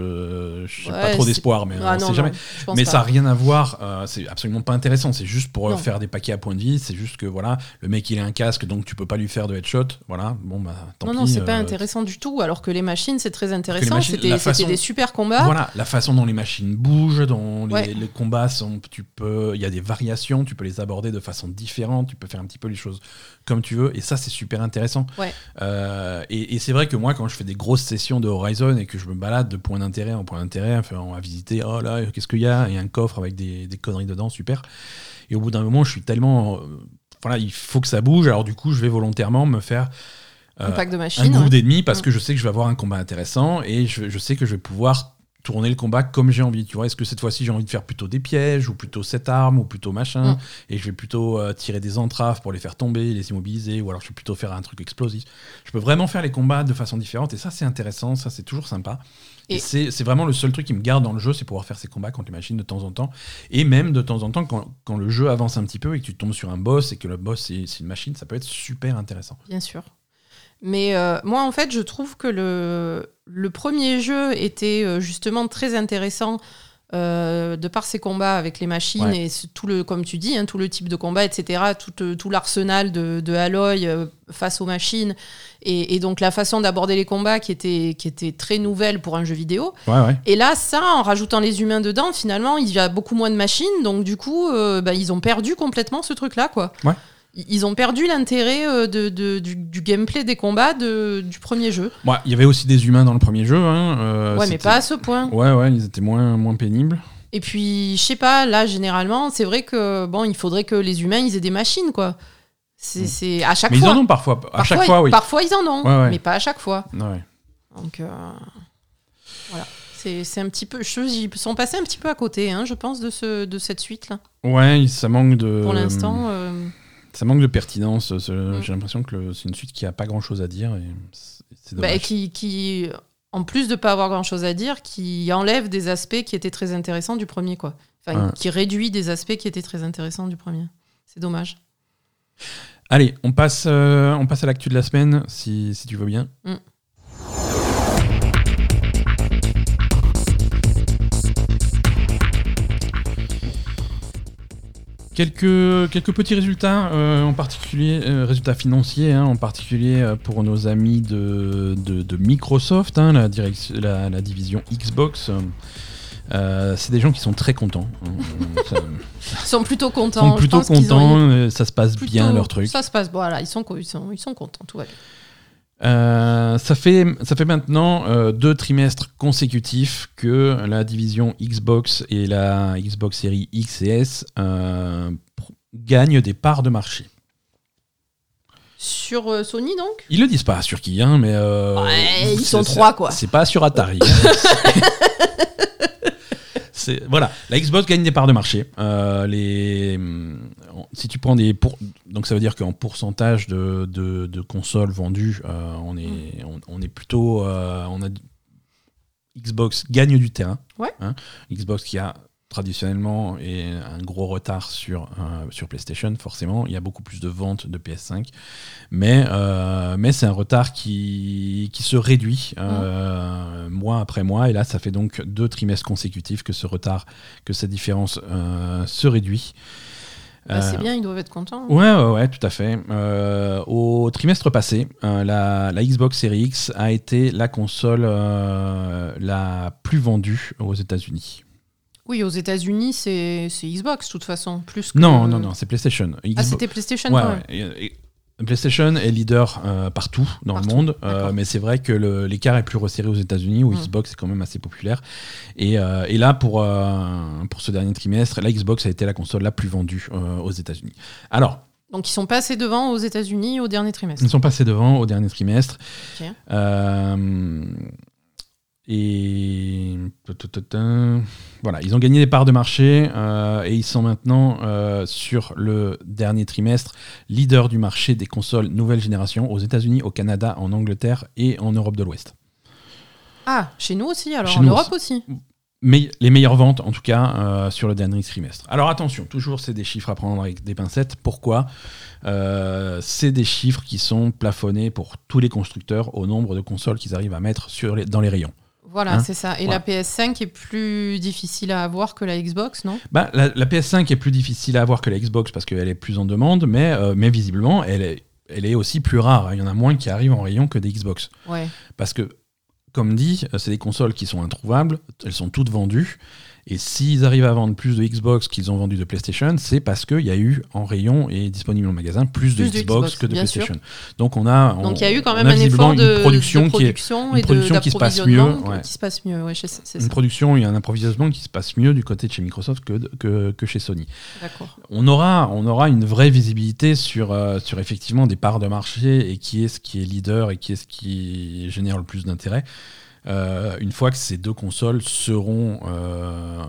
n'ai pas Ouais, trop c'est- d'espoir, mais Ah on non, sait jamais. non, Mais pas. ça n'a rien à voir, c'est absolument pas intéressant. C'est juste pour Non. faire des paquets à point de vie. C'est juste que voilà, le mec il a un casque, donc tu peux pas lui faire de headshot. Voilà, bon bah tant Non, pis. non, c'est pas intéressant du tout. Alors que les machines, c'est très intéressant. C'était la c'était façon- des super combats. Voilà, la façon dont les machines bougent, dont les, Ouais. les combats sont, tu peux, il y a des variations, tu peux les aborder de façon différente, tu peux faire un petit peu les choses comme tu veux, et ça c'est super intéressant. Ouais. Euh, et et c'est vrai que moi, quand je fais des grosses sessions de Horizon et que je me balade de point d'intérêt en point d'intérêt, enfin, on va visiter, oh là, qu'est-ce qu'il y a? Il y a un coffre avec des, des conneries dedans, super. Et au bout d'un moment, je suis tellement, euh, voilà, il faut que ça bouge. Alors du coup, je vais volontairement me faire Un euh, pack de un machines. groupe ouais. d'ennemis parce Mm. que je sais que je vais avoir un combat intéressant et je, je sais que je vais pouvoir tourner le combat comme j'ai envie. Tu vois, est-ce que cette fois-ci j'ai envie de faire plutôt des pièges ou plutôt cette arme ou plutôt machin Mm. et je vais plutôt euh, tirer des entraves pour les faire tomber, les immobiliser ou alors je vais plutôt faire un truc explosif. Je peux vraiment faire les combats de façon différente et ça c'est intéressant, ça c'est toujours sympa. Et, Et- c'est vraiment le seul truc qui me garde dans le jeu, c'est pouvoir faire ces combats contre les machines de temps en temps. Et même de temps en temps, quand, quand le jeu avance un petit peu et que tu tombes sur un boss et que le boss c'est une machine, ça peut être super intéressant. Bien sûr. Mais euh, moi, en fait, je trouve que le, le premier jeu était euh, justement très intéressant euh, de par ses combats avec les machines Ouais. et tout le, comme tu dis, hein, tout le type de combat, etc., tout, tout l'arsenal de, de Aloy face aux machines et, et donc la façon d'aborder les combats qui était, qui était très nouvelle pour un jeu vidéo. Ouais, ouais. Et là, ça, en rajoutant les humains dedans, finalement, il y a beaucoup moins de machines, donc du coup, euh, bah, ils ont perdu complètement ce truc-là, quoi. Ils- ont perdu l'intérêt euh, de, de- du, du gameplay des combats de- du premier jeu. Ouais, il y avait aussi des humains dans le premier jeu. Hein, euh, ouais, mais pas à ce point. Ouais, ouais, ils étaient moins, moins pénibles. Et puis, je sais pas, là, généralement, c'est vrai que bon, il faudrait que les humains, ils aient des machines, quoi. C'est Mm. à chaque Mais fois. ils en ont parfois. À Parfois, chaque fois, oui. Parfois, ils en ont, Ouais, ouais. mais pas à chaque fois. Ouais. Donc, euh, voilà. C'est c'est un petit peu. je- Ils sont passés un petit peu à côté, hein, je pense, de, ce, de cette suite-là. Ouais, ça manque de. Pour l'instant. euh, Ça manque de pertinence. ce- Mm. J'ai l'impression que le- c'est une suite qui a pas grand chose à dire. Et c'est- c'est Bah, dommage. qui, qui, en plus de pas avoir grand chose à dire, qui enlève des aspects qui étaient très intéressants du premier, quoi. Enfin, Ouais. qui réduit des aspects qui étaient très intéressants du premier. C'est dommage. Allez, on passe, euh, on passe à l'actu de la semaine, si, si tu veux bien. Mm. Quelques, quelques petits résultats, euh, en particulier euh, résultats financiers, hein, en particulier euh, pour nos amis de, de, de Microsoft, hein, la, direct- la, la division Xbox. C'est des gens qui sont très contents. hein. *laughs* Ça- Ils sont plutôt Ils contents. sont Je plutôt pense qu'ils ont contents, ça se passe plutôt- bien leur truc. Ça se passe. Voilà, ils sont, ils sont, ils sont contents. Tout va bien. Euh, ça, fait, ça fait maintenant euh, deux trimestres consécutifs que la division Xbox et la Xbox Series X et S euh, gagnent des parts de marché. Sur Sony, donc? Ils le disent pas sur qui, hein, mais. Ouais, ils sont trois, quoi. C'est pas sur Atari. *laughs* voilà, la Xbox gagne des parts de marché. Les, si tu prends des pour, donc ça veut dire qu'en pourcentage de, de, de consoles vendues, euh, on est on, on est plutôt euh, on a Xbox gagne du terrain. Ouais. hein. Xbox qui a traditionnellement et un gros retard sur euh, sur PlayStation forcément. Il y a beaucoup plus de ventes de PS5, mais euh, mais c'est un retard qui qui se réduit euh, mois après mois. Et là, ça fait donc deux trimestres consécutifs que ce retard, que cette différence se réduit. Bah, C'est Euh, bien, ils doivent être contents. Ouais, ouais, ouais, tout à fait. Euh, au trimestre passé, euh, la, la Xbox Series X a été la console la plus vendue aux États-Unis. Oui, aux États-Unis, c'est c'est Xbox, de toute façon. Plus que... Non, non, non, c'est PlayStation. Ah, c'était PlayStation Ouais, quand même. ouais. Et- et PlayStation est leader euh, partout dans Partout, le monde, euh, mais c'est vrai que l'écart est plus resserré aux États-Unis où Mm. Xbox est quand même assez populaire. Et, euh, et là, pour, euh, pour ce dernier trimestre, la Xbox a été la console la plus vendue euh, aux États-Unis. Alors, Donc, ils sont passés devant aux États-Unis au dernier trimestre. ils sont passés devant au dernier trimestre. Ok. Et voilà, ils ont gagné des parts de marché euh, et ils sont maintenant euh, sur le dernier trimestre leader du marché des consoles nouvelle génération aux États-Unis, au Canada, en Angleterre et en Europe de l'Ouest. Ah, chez nous aussi, alors Chez en Europe aussi. mais les meilleures ventes, en tout cas, euh, sur le dernier trimestre. Alors attention, toujours c'est des chiffres à prendre avec des pincettes. Pourquoi? Euh, C'est des chiffres qui sont plafonnés pour tous les constructeurs au nombre de consoles qu'ils arrivent à mettre sur les- dans les rayons. Voilà, Hein c'est ça. Et Voilà. la PS5 est plus difficile à avoir que la Xbox, non? Bah, la, la PS5 est plus difficile à avoir que la Xbox parce qu'elle est plus en demande, mais, euh, mais visiblement, elle est, elle est aussi plus rare. Il y en a moins qui arrivent en rayon que des Xbox. Ouais. Parce que, comme dit, euh, c'est des consoles qui sont introuvables, elles sont toutes vendues. Et s'ils arrivent à vendre plus de Xbox qu'ils ont vendu de PlayStation, c'est parce qu'il y a eu en rayon et disponible en magasin plus, Plus de de Xbox, que de sûr. PlayStation. Donc on a, Donc on- il y a eu quand même un effort de une production, de qui est production une et de- production qui se passe mieux, ouais. qui se passe mieux. Ouais, une ça. production et un approvisionnement qui se passe mieux du côté de chez Microsoft que, que, que chez Sony. On aura, on aura une vraie visibilité sur, euh, sur effectivement des parts de marché et qui est ce qui est leader et qui est ce qui génère le plus d'intérêt. Euh, une fois que ces deux consoles seront euh,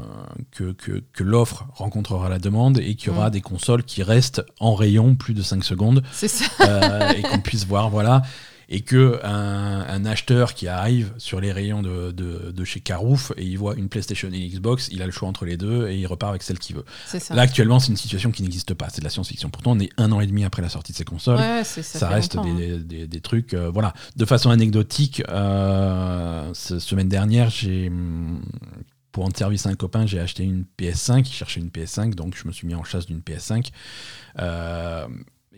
que, que, que l'offre rencontrera la demande et qu'il y aura Mm. des consoles qui restent en rayon plus de 5 secondes C'est ça. euh, et qu'on puisse voir voilà et que un, un acheteur qui arrive sur les rayons de, de, de chez Carouf et il voit une PlayStation et une Xbox, il a le choix entre les deux et il repart avec celle qu'il veut. Ça. Là actuellement c'est une situation qui n'existe pas, c'est de la science-fiction. Pourtant on est un an et demi après la sortie de ces consoles. Ouais, ça, reste hein. des, trucs, euh, voilà. De façon anecdotique, euh, semaine dernière, j'ai hum, pour rendre service à un copain, j'ai acheté une PS5. Il cherchait une PS5, donc je me suis mis en chasse d'une PS5. Euh,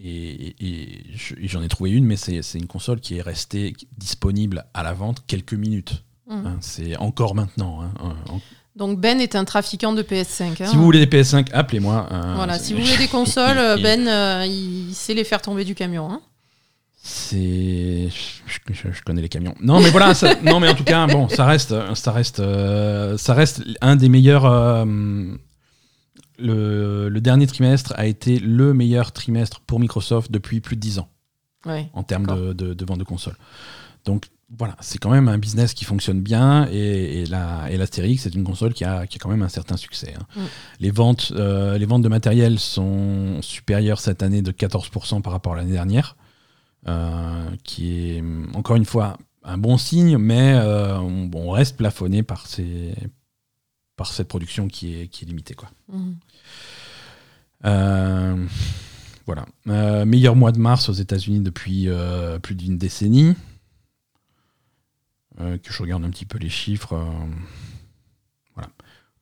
et et- et je- et j'en ai trouvé une, mais c'est une console qui est restée disponible à la vente quelques minutes. Mhm. hein. c'est encore maintenant. hein. Euh, en- Donc Ben est un trafiquant de PS5. hein. Si vous voulez des PS5, appelez-moi. Voilà, si vous voulez des consoles, euh, *laughs* Et- Ben, euh, il sait les faire tomber du camion. C'est, je, je- je connais les camions. Non, mais voilà. ça- *laughs* non, mais en tout cas, bon, ça reste, ça reste, euh, ça reste un des meilleurs. Le, le dernier trimestre a été le meilleur trimestre pour Microsoft depuis plus de 10 ans Ouais. en termes de, de, de vente de consoles. Donc voilà, c'est quand même un business qui fonctionne bien et, et la, et l'Astérix, c'est une console qui a, qui a quand même un certain succès. hein. Mm. Les, ventes, euh, les ventes de matériel sont supérieures cette année de 14% par rapport à l'année dernière, euh, qui est encore une fois un bon signe, mais euh, on, on reste plafonné par, ces, par cette production qui est, qui est limitée. Quoi. Mhm. Euh, voilà. Euh, meilleur mois de mars aux États-Unis depuis euh, plus d'une décennie. Que je regarde un petit peu les chiffres. voilà.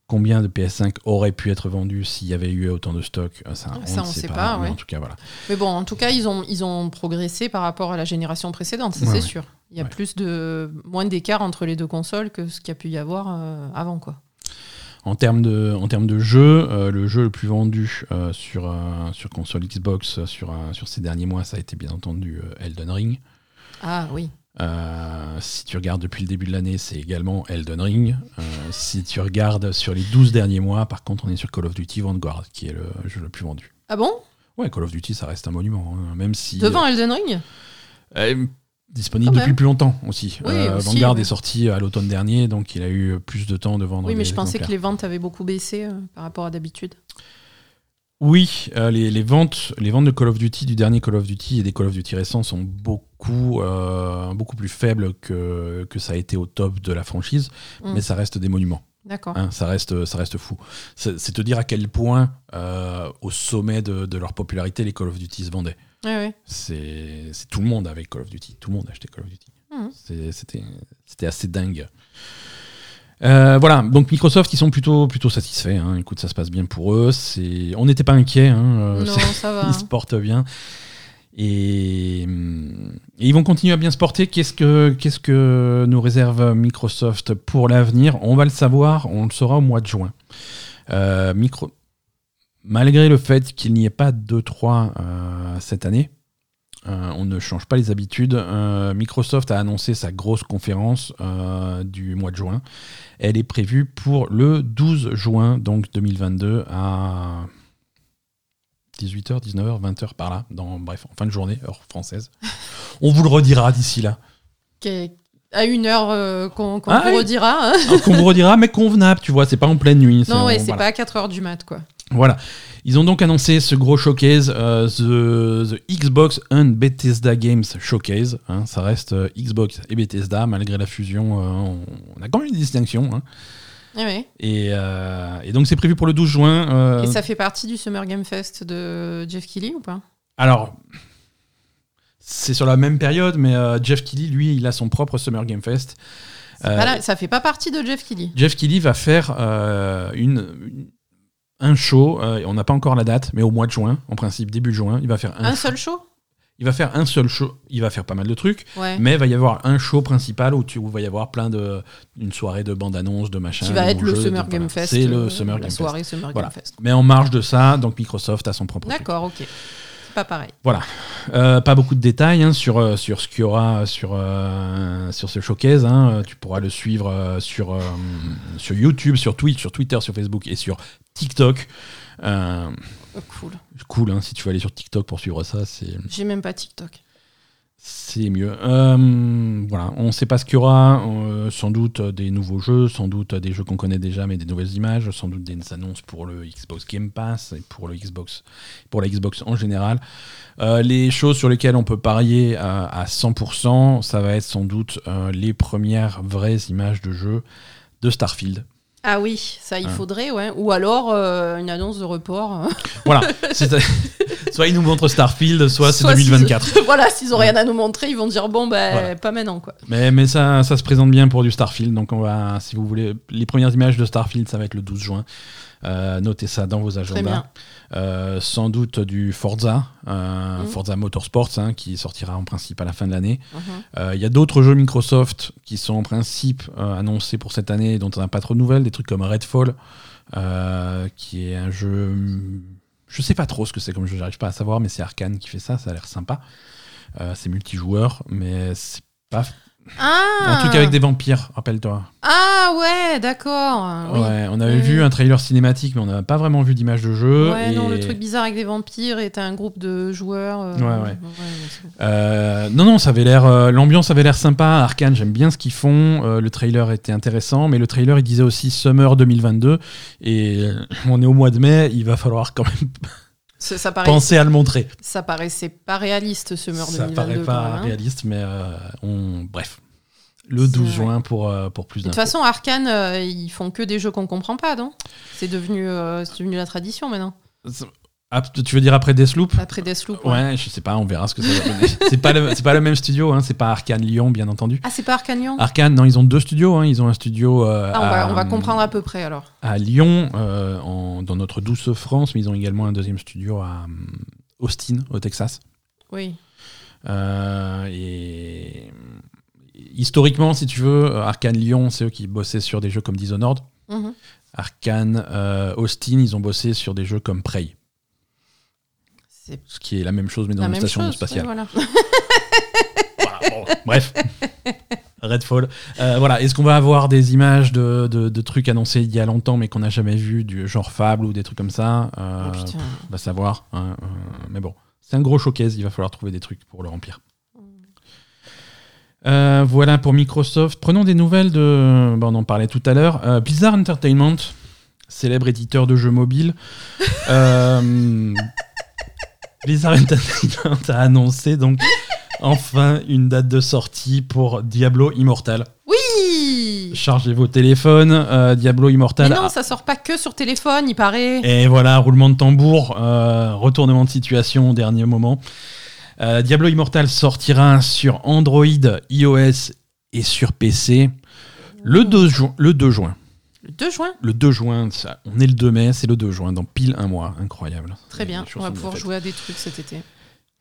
Combien de PS5 auraient pu être vendus s'il y avait eu autant de stock? Ça, on ne sait sait pas. pas, mais ouais. En tout cas, voilà. Mais bon, en tout cas, ils ont, ils ont progressé par rapport à la génération précédente, ça Ouais, c'est ouais. sûr. Il y a plus de moins d'écart entre les deux consoles que ce qu'il y a pu y avoir euh, avant, quoi. En termes de, en termes de jeu, euh, le jeu le plus vendu euh, sur, euh, sur console Xbox sur, sur ces derniers mois, ça a été bien entendu Elden Ring. Ah oui. Si tu regardes depuis le début de l'année, c'est également Elden Ring. Si tu regardes sur les 12 derniers mois, par contre, on est sur Call of Duty Vanguard, qui est le jeu le plus vendu. Ah bon? Ouais, Call of Duty, ça reste un monument, hein, même si... Devant Elden Ring? Disponible Quand depuis même. plus longtemps aussi. Oui, Euh, aussi, Vanguard oui. est sorti à l'automne dernier, donc il a eu plus de temps de vendre Oui, mais je pensais que les ventes avaient beaucoup baissé euh, par rapport à d'habitude. Oui, euh, les, les ventes, les ventes de Call of Duty, du dernier Call of Duty et des Call of Duty récents sont beaucoup, beaucoup plus faibles que, que ça a été au top de la franchise, Mm. mais ça reste des monuments. D'accord. hein, ça, reste, ça reste fou. C'est te dire à quel point, au sommet de, de leur popularité, les Call of Duty se vendaient. Ouais. C'est tout le monde avec Call of Duty. Tout le monde achetait Call of Duty. C'est- C'était assez dingue. Euh, voilà, donc Microsoft, ils sont plutôt, plutôt satisfaits. hein. Écoute, ça se passe bien pour eux. On n'était pas inquiets. hein. Euh, Non, c'est- ça va. *laughs* ils se portent bien. Et, et ils vont continuer à bien se porter. Qu'est-ce que, qu'est-ce que nous réserve Microsoft pour l'avenir? On va le savoir, on le saura au mois de juin. Euh, micro... Malgré le fait qu'il n'y ait pas de 3 cette année, euh, on ne change pas les habitudes. Euh, Microsoft a annoncé sa grosse conférence euh, du mois de juin. Elle est prévue pour le 12 juin donc 2022 à 18h, 19h, 20h par là, dans, bref, en fin de journée, heure française. *laughs* On vous le redira d'ici là. À une heure euh, qu'on Ah vous redira. hein. Alors qu'on vous redira, mais convenable, tu vois, c'est pas en pleine nuit. *laughs* Non, ouais, c'est voilà. pas à 4 heures du mat, quoi. Voilà. Ils ont donc annoncé ce gros showcase, euh, the, the Xbox and Bethesda Games Showcase. hein. ça reste euh, Xbox et Bethesda, malgré la fusion, euh, on, on a quand même une distinction. hein. Oui. Et, et donc c'est prévu pour le 12 juin. Et ça fait partie du Summer Game Fest de Jeff Keighley ou pas? Alors, c'est sur la même période, mais Jeff Keighley, lui, il a son propre Summer Game Fest. Là- Ça fait pas partie de Jeff Keighley? Jeff Keighley va faire une, une- un show, euh, on n'a pas encore la date, mais au mois de juin, en principe début juin, il va faire un, Un seul show il va faire un seul show, il va faire pas mal de trucs, Ouais. mais il va y avoir un show principal où tu où va y avoir plein de une soirée de bande annonces, de machin. Qui va être le Summer. Game Fest. C'est le euh, Summer la Game Fest. soirée Summer Voilà. Game Fest. Mais en marge de ça, donc Microsoft a son propre. D'accord, ok. Pas pareil. Euh, pas beaucoup de détails hein, sur, euh, sur ce qu'il y aura sur, euh, sur ce showcase. hein. Tu pourras le suivre euh, sur, sur YouTube, sur Twitch, sur Twitter, sur Facebook et sur TikTok. Cool. cool, hein, si tu veux aller sur TikTok pour suivre ça, c'est J'ai même pas TikTok. C'est mieux. Euh, on ne sait pas ce qu'il y aura. euh, sans doute des nouveaux jeux, sans doute des jeux qu'on connaît déjà, mais des nouvelles images, sans doute des annonces pour le Xbox Game Pass et pour le Xbox, pour la Xbox en général. Euh, les choses sur lesquelles on peut parier à, à 100%, ça va être sans doute les premières vraies images de jeu de Starfield. Ah oui, ça il Ah. faudrait, ouais. Ou alors euh, une annonce de report. *laughs* Voilà, c'est- *laughs* soit ils nous montrent Starfield, soit c'est Soit s'ils- 2024. *laughs* voilà, s'ils ont rien à nous montrer, ils vont dire bon, Voilà. pas maintenant, quoi. Mais, mais ça, ça se présente bien pour du Starfield. Donc, on va, si vous voulez, les premières images de Starfield, ça va être le 12 juin. Euh, notez ça dans vos Très agendas. bien. Euh, sans doute du Forza, euh, Mhm. Forza Motorsports, hein, qui sortira en principe à la fin de l'année. Mhm. Euh, Il y a d'autres jeux Microsoft qui sont en principe euh, annoncés pour cette année, dont on n'a pas trop de nouvelles. Des trucs comme Redfall, qui est un jeu. Je sais pas trop ce que c'est comme jeu, j'arrive pas à savoir, mais c'est Arkane qui fait ça, ça a l'air sympa. C'est multijoueur, mais c'est pas Ah un truc avec des vampires, rappelle-toi. Ah ouais, d'accord. Oui. Ouais, on avait Oui, vu un trailer cinématique, mais on n'a pas vraiment vu d'image de jeu. Ouais, et- non, le truc bizarre avec des vampires et t'as un groupe de joueurs. euh, Ouais, ouais. c'est- Euh, non, non, ça avait l'air. euh, L'ambiance avait l'air sympa. Arkane, j'aime bien ce qu'ils font. Euh, le trailer était intéressant, mais le trailer il disait aussi Summer 2022. Et euh, on est au mois de mai, il va falloir quand même Ça, ça paraît, penser à le montrer. ça paraissait pas réaliste, ce Summer ça 2022. paraît quand pas hein. réaliste, mais euh, on. Bref. Le C'est 12 vrai. juin pour, euh, pour plus De toute d'infos. façon, Arkane, euh, ils font que des jeux qu'on comprend pas, non? C'est devenu, euh, c'est devenu la tradition maintenant. Ah, tu veux dire après Deathloop? Après Deathloop. ouais. Ouais, je sais pas, on verra ce que ça va donner. *laughs* c'est pas, le- pas le même studio, hein, c'est pas Arkane Lyon, bien entendu. Ah, c'est pas Arkane Lyon? Arkane, non, ils ont deux studios. hein. Ils ont un studio euh, Ah, on, va, on va comprendre à peu près alors. à Lyon, euh, en- dans notre douce France, mais ils ont également un deuxième studio à euh, Austin, au Texas. Oui. Euh, et historiquement, si tu veux, Arkane Lyon, c'est eux qui bossaient sur des jeux comme Dishonored. Mhm. Arkane euh, Austin, ils ont bossé sur des jeux comme Prey, ce qui est la même chose mais dans la une station chose. spatiale. voilà. *laughs* Voilà, bon, bref. Redfall. Euh, voilà, est-ce qu'on va avoir des images de, de- de trucs annoncés il y a longtemps mais qu'on n'a jamais vu, du genre Fable ou des trucs comme ça? Euh, Oh. On va savoir. hein, euh, mais bon, c'est un gros showcase, il va falloir trouver des trucs pour le remplir. Euh, voilà pour Microsoft. Prenons des nouvelles de. bon, on en parlait tout à l'heure. Blizzard Entertainment, célèbre éditeur de jeux mobiles. *laughs* Blizzard Entertainment a annoncé donc enfin une date de sortie pour Diablo Immortal. Oui Chargez vos téléphones. euh, Diablo Mais Immortal. non, ça sort pas que sur téléphone, il paraît. Et voilà, roulement de tambour, euh, retournement de situation au dernier moment. Euh, Diablo Immortal sortira sur Android, iOS et sur PC le 2, ju- le 2 juin. Le 2 juin Le 2 juin, ça- on est le 2 mai, c'est le 2 juin, dans pile un mois. Incroyable. Très bien, on va pouvoir jouer à des trucs cet été.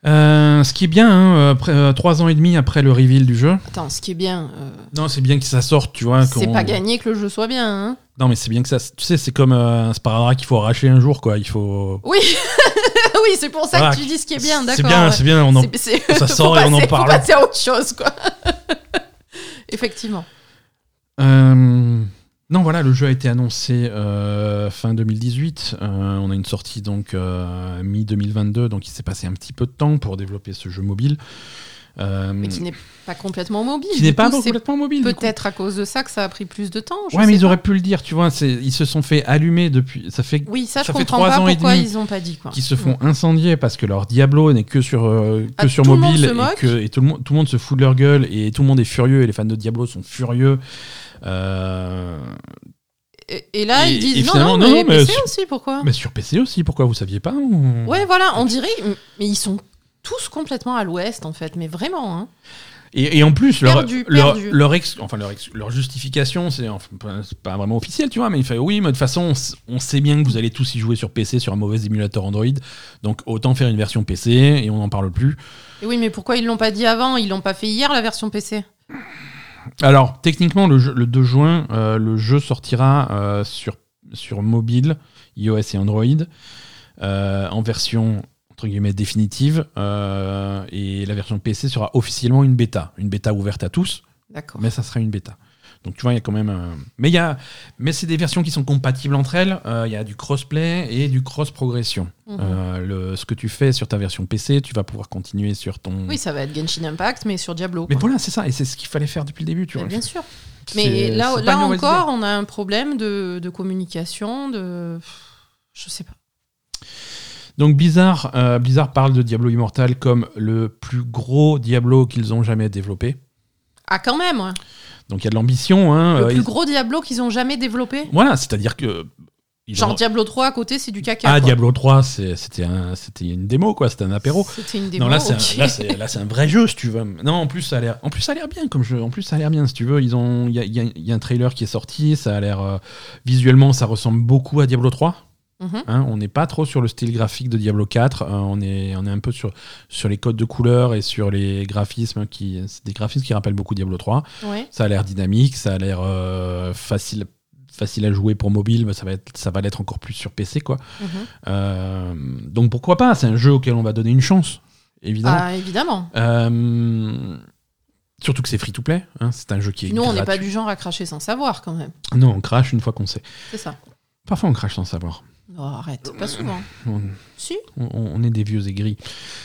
Euh, ce qui est bien, hein, après, euh, trois ans et demi après le reveal du jeu. Attends, ce qui est bien, euh, Non, c'est bien que ça sorte, tu vois. c'est pas gagné que le jeu soit bien. Hein Non, mais c'est bien que ça. Tu sais, c'est comme euh, un sparadrap qu'il faut arracher un jour, quoi. Il faut. oui, *laughs* oui, c'est pour ça Voilà, que tu dis ce qui est bien, d'accord. C'est bien, ouais. c'est bien. On en... Ça *laughs* sort et on en passer- faut parle. passer à autre chose, quoi. *laughs* Effectivement. Euh, Non, voilà, le jeu a été annoncé euh, fin 2018. Euh, on a une sortie donc euh, mi 2022, donc il s'est passé un petit peu de temps pour développer ce jeu mobile. Mais qui n'est pas complètement mobile. qui n'est pas coup, complètement mobile. Peut-être à cause de ça que ça a pris plus de temps. je Ouais, mais ils auraient pu le dire, tu vois. Ils se sont fait allumer depuis. Ça fait Oui, ça, ça je fait comprends pas ans et pourquoi demi ils ont pas dit quoi. qui se font incendier parce que leur Diablo n'est que sur, que Ah, sur tout le monde mobile et, moque. que, et tout, le monde, tout le monde se fout de leur gueule et tout le monde est furieux et les fans de Diablo sont furieux. Euh, Et, et là, Et- ils disent non, non, non, mais, non, mais PC sur- aussi, pourquoi? Mais sur PC aussi, pourquoi vous saviez pas ou- Ouais, voilà, on dirait. Mais ils sont tous complètement à l'ouest, en fait, mais vraiment. Hein. Et, et en plus, leur, Perdu, leur, perdu. leur, ex- enfin, leur, ex- leur justification, c'est enfin, pas, vraiment officiel, tu vois, mais il fait oui, mais de toute façon, on sait bien que vous allez tous y jouer sur PC, sur un mauvais émulateur Android, donc autant faire une version PC et on n'en parle plus. Et oui, mais pourquoi ils l'ont pas dit avant? Ils l'ont pas fait hier, la version PC Alors, techniquement, le, jeu- le 2 juin, euh, le jeu sortira euh, sur, sur mobile, iOS et Android, euh, en version entre guillemets définitive, et la version PC sera officiellement une bêta, une bêta ouverte à tous. D'accord. mais ça sera une bêta. Donc tu vois, il y a quand même. un- Mais il y a, mais c'est des versions qui sont compatibles entre elles. Euh, Il y a du crossplay et du cross progression. Mhm. Euh, le, ce que tu fais sur ta version PC, tu vas pouvoir continuer sur ton. Oui, ça va être Genshin Impact, mais sur Diablo. mais voilà, c'est ça, et c'est ce qu'il fallait faire depuis le début, tu Mais vois. bien sûr. Mais là, là encore, on a un problème de, de communication, de. Je sais pas. Donc Blizzard, euh, parle de Diablo Immortal comme le plus gros Diablo qu'ils ont jamais développé. Ah, quand même ouais. Donc il y a de l'ambition. Hein, Le euh, plus ils- gros Diablo qu'ils ont jamais développé Voilà, c'est-à-dire que. ils Genre ont- Diablo 3 à côté, c'est du caca. Ah, quoi. Diablo 3, c'est- c'était un- c'était une démo, quoi, c'était un apéro. C'était une démo. Non, là, c'est un, là, vrai jeu, si tu veux. Non, en plus, ça a l'air, en plus, ça a l'air bien comme jeu. En plus, ça a l'air bien, si tu veux. Ils ont, il y a, il y a- il y a un trailer qui est sorti. Ça a l'air euh, visuellement, ça ressemble beaucoup à Diablo 3. Mhm. hein. on n'est pas trop sur le style graphique de Diablo 4. euh, on est, on est un peu sur sur les codes de couleurs et sur les graphismes qui, c'est des graphismes qui rappellent beaucoup Diablo 3. Ouais. Ça a l'air dynamique, ça a l'air euh, facile facile à jouer pour mobile, mais ça va être ça va l'être encore plus sur PC quoi. Mhm. Euh, donc pourquoi pas C'est un jeu auquel on va donner une chance, évidemment. Ah, évidemment. Surtout que c'est free to play. hein, c'est un jeu qui est Nous, on n'est pas du genre à cracher sans savoir, quand même. Non, on crache une fois qu'on sait. C'est ça. Parfois, on crache sans savoir. Non, arrête. Pas souvent. On, Si on- on est des vieux aigris.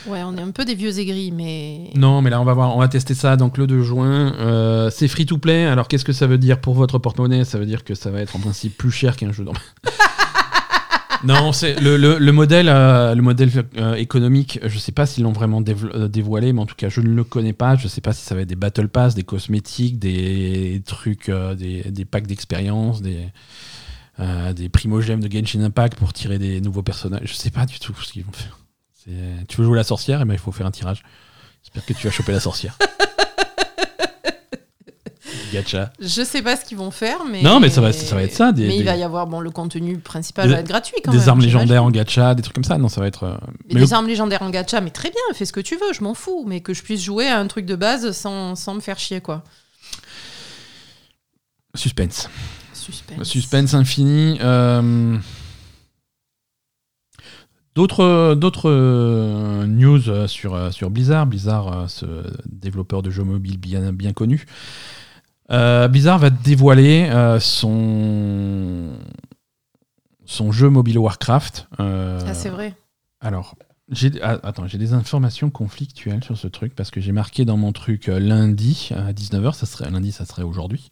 Ouais, on est un peu des vieux aigris, mais. Non, mais là, on va voir. On va tester ça. Donc, le 2 juin, euh, c'est free to play. Alors, qu'est-ce que ça veut dire pour votre porte-monnaie? Ça veut dire que ça va être en principe plus cher qu'un jeu. d'or- *laughs* non, c'est le, le- le modèle, euh, le modèle euh, économique. Je sais pas s'ils l'ont vraiment dév- euh, dévoilé, mais en tout cas, je ne le connais pas. Je sais pas si ça va être des battle pass, des cosmétiques, des trucs, euh, des, des packs d'expérience, des euh, des primogèmes de Genshin Impact pour tirer des nouveaux personnages. Je sais pas du tout ce qu'ils vont faire. Tu veux jouer la sorcière, et ben il faut faire un tirage. J'espère que tu vas choper la sorcière. *laughs* Gacha. Je sais pas ce qu'ils vont faire, mais. Non, mais ça va- ça va être ça, des- mais il des- va y avoir. Bon, le contenu principal Des- va être gratuit quand Des même. armes j'imagine. légendaires en gacha, des trucs comme ça. Non, ça va être. euh, Mais mais des le- armes légendaires en gacha, mais très bien, fais ce que tu veux, je m'en fous. Mais que je puisse jouer à un truc de base sans, sans me faire chier, quoi. Suspense. Suspense. Suspense infini. euh, D'autres, d'autres euh, news euh, sur, sur Blizzard. Blizzard, ce développeur de jeux mobiles bien, bien connu. Euh, Blizzard va dévoiler euh, son, son jeu mobile Warcraft. euh, Ah, c'est vrai. alors, j'ai ah, attends, j'ai des informations conflictuelles sur ce truc parce que j'ai marqué dans mon truc lundi à 19h, ça serait lundi, ça serait aujourd'hui.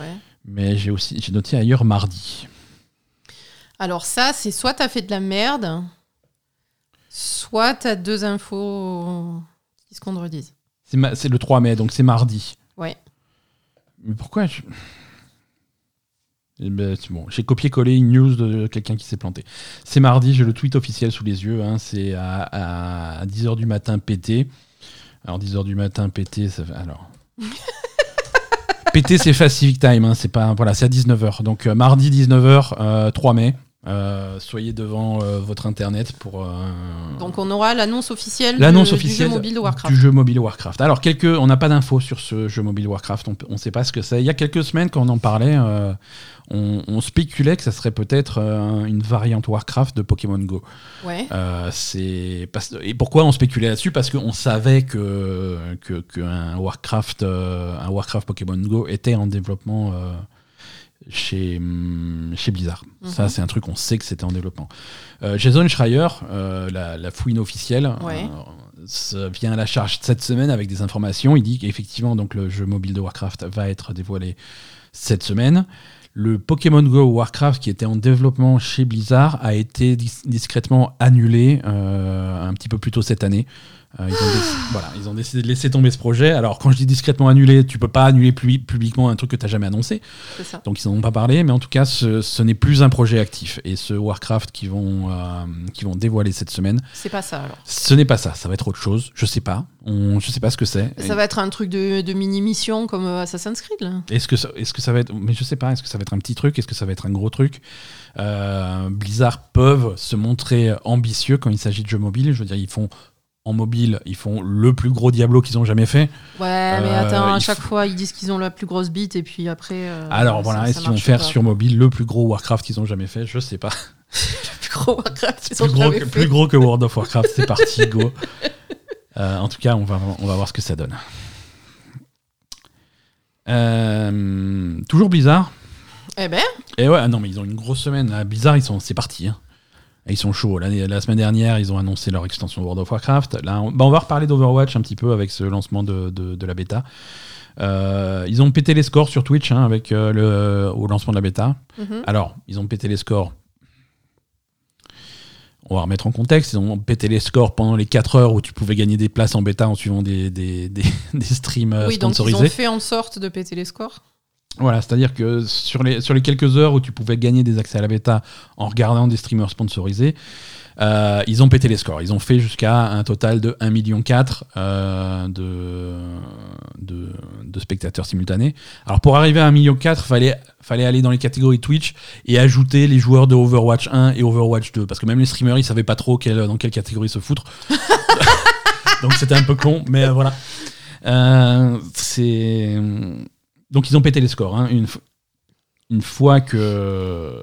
Ouais. Mais j'ai aussi j'ai noté ailleurs mardi. Alors, ça, c'est soit t'as fait de la merde, soit t'as deux infos qui se contredisent. C'est ma- c'est le 3 mai, donc c'est mardi. Ouais. Mais pourquoi je... Eh ben, c'est bon, j'ai copié-collé une news de quelqu'un qui s'est planté. C'est mardi, j'ai le tweet officiel sous les yeux. hein, c'est à, à 10h du matin pété. Alors 10h du matin pété, ça fait... Alors... *laughs* pété, c'est Fast Civic Time. hein, c'est pas... Voilà, c'est à 19h. Donc euh, mardi 19h, euh, 3 mai. Euh, soyez devant euh, votre internet pour euh, Donc, on aura l'annonce officielle, L'annonce du, officielle du jeu mobile de Warcraft. du jeu mobile Warcraft. Alors, quelques, on n'a pas d'infos sur ce jeu mobile Warcraft, on ne sait pas ce que c'est. Il y a quelques semaines, quand on en parlait, on, on spéculait que ça serait peut-être une variante Warcraft de Pokémon Go. Ouais. C'est Et pourquoi on spéculait là-dessus? Parce qu'on savait que, que, qu'un Warcraft, un Warcraft Pokémon Go était en développement euh, chez, hum, chez Blizzard. Ça, Mhm. c'est un truc, on sait que c'était en développement. Euh, Jason Schreier, euh, la, la fouine officielle, Ouais. euh, vient à la charge cette semaine avec des informations. Il dit qu'effectivement, donc, le jeu mobile de Warcraft va être dévoilé cette semaine. Le Pokémon Go Warcraft qui était en développement chez Blizzard a été dis- discrètement annulé euh, un petit peu plus tôt cette année. Euh, ils, ont décidé, voilà, ils ont décidé de laisser tomber ce projet. Alors, quand je dis discrètement annulé, tu peux pas annuler publiquement un truc que tu n'as jamais annoncé. Ça. Donc, ils n'en ont pas parlé. Mais en tout cas, ce, ce n'est plus un projet actif. Et ce Warcraft qu'ils vont, euh, vont dévoiler cette semaine. C'est pas ça alors. Ce n'est pas ça. Ça va être autre chose. Je sais pas. On, je sais pas ce que c'est. Ça va être un truc de, de mini-mission comme euh, Assassin's Creed. Est-ce que, est -ce que ça va être. Mais je sais pas. Est-ce que ça va être un petit truc? Est-ce que ça va être un gros truc? Blizzard peuvent se montrer ambitieux quand il s'agit de jeux mobiles. Je veux dire, ils font en mobile, ils font le plus gros Diablo qu'ils ont jamais fait. Ouais, mais euh, attends, à chaque fois, ils disent qu'ils ont la plus grosse bite et puis après. Euh, Alors voilà, est-ce qu'ils vont faire sur mobile le plus gros Warcraft qu'ils ont jamais fait? Je sais pas. *laughs* le plus gros Warcraft qu'ils ont jamais que, fait. Plus gros que World of Warcraft, c'est parti, go. *laughs* Euh, en tout cas, on va, on va voir ce que ça donne. toujours Blizzard? Eh ben. Et ouais, non, mais ils ont une grosse semaine. À Blizzard, ils sont, c'est parti. Hein. Ils sont chauds. La, la, semaine dernière, ils ont annoncé leur extension World of Warcraft. Là, on, bah, on va reparler d'Overwatch un petit peu avec ce lancement de, de, la bêta. Euh, ils ont pété les scores sur Twitch hein, avec euh, le, au lancement de la bêta. Mhm. Alors, ils ont pété les scores. On va remettre en contexte. Ils ont pété les scores pendant les 4 heures où tu pouvais gagner des places en bêta en suivant des, des, des, *laughs* des streams oui, sponsorisés. Donc ils ont fait en sorte de péter les scores. Voilà, c'est-à-dire que sur les, sur les quelques heures où tu pouvais gagner des accès à la bêta en regardant des streamers sponsorisés, euh, ils ont pété les scores. Ils ont fait jusqu'à un total de 1,4 million euh, de, de, de, spectateurs simultanés. Alors pour arriver à 1,4 million, il fallait, fallait aller dans les catégories Twitch et ajouter les joueurs de Overwatch 1 et Overwatch 2. Parce que même les streamers, ils savaient pas trop dans quelle catégorie se foutre. *laughs* Donc c'était un peu con, mais euh, voilà. c'est donc ils ont pété les scores. Hein. Une, une, fois que.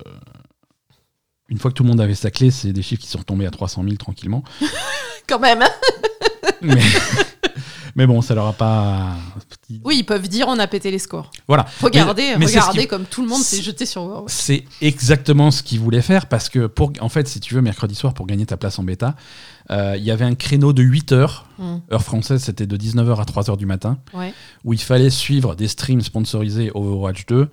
Une fois que tout le monde avait sa clé, c'est des chiffres qui sont retombés à 300 000 tranquillement. *laughs* Quand même. Hein. mais, *laughs* mais, bon, ça leur a pas. Oui, ils peuvent dire on a pété les scores. Voilà. Regardez, regardez comme tout le monde s'est jeté sur Overwatch. C'est exactement ce qu'ils voulaient faire parce que, pour, en fait, si tu veux, mercredi soir, pour gagner ta place en bêta, euh, il y avait un créneau de 8 heures, hmm. heure française, c'était de 19h à 3h du matin, où il fallait suivre des streams sponsorisés Overwatch 2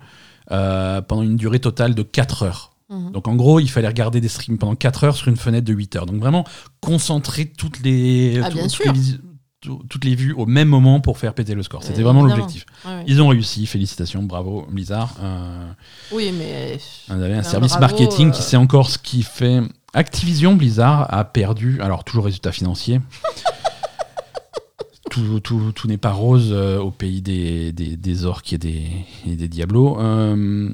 euh, pendant une durée totale de 4 heures. Hmm. Donc en gros, il fallait regarder des streams pendant 4 heures sur une fenêtre de 8 heures. Donc vraiment concentrer toutes les, ah, toutes, les vues au même moment pour faire péter le score. C'était vraiment l'objectif. Ils ont réussi, félicitations, bravo Blizzard. Euh, oui, mais... On avait un service marketing qui sait encore ce qui fait Activision Blizzard a perdu, alors toujours résultat financier. *laughs* tout, tout, tout n'est pas rose euh, au pays des, des, des, orques et des, et des diablos. Euh,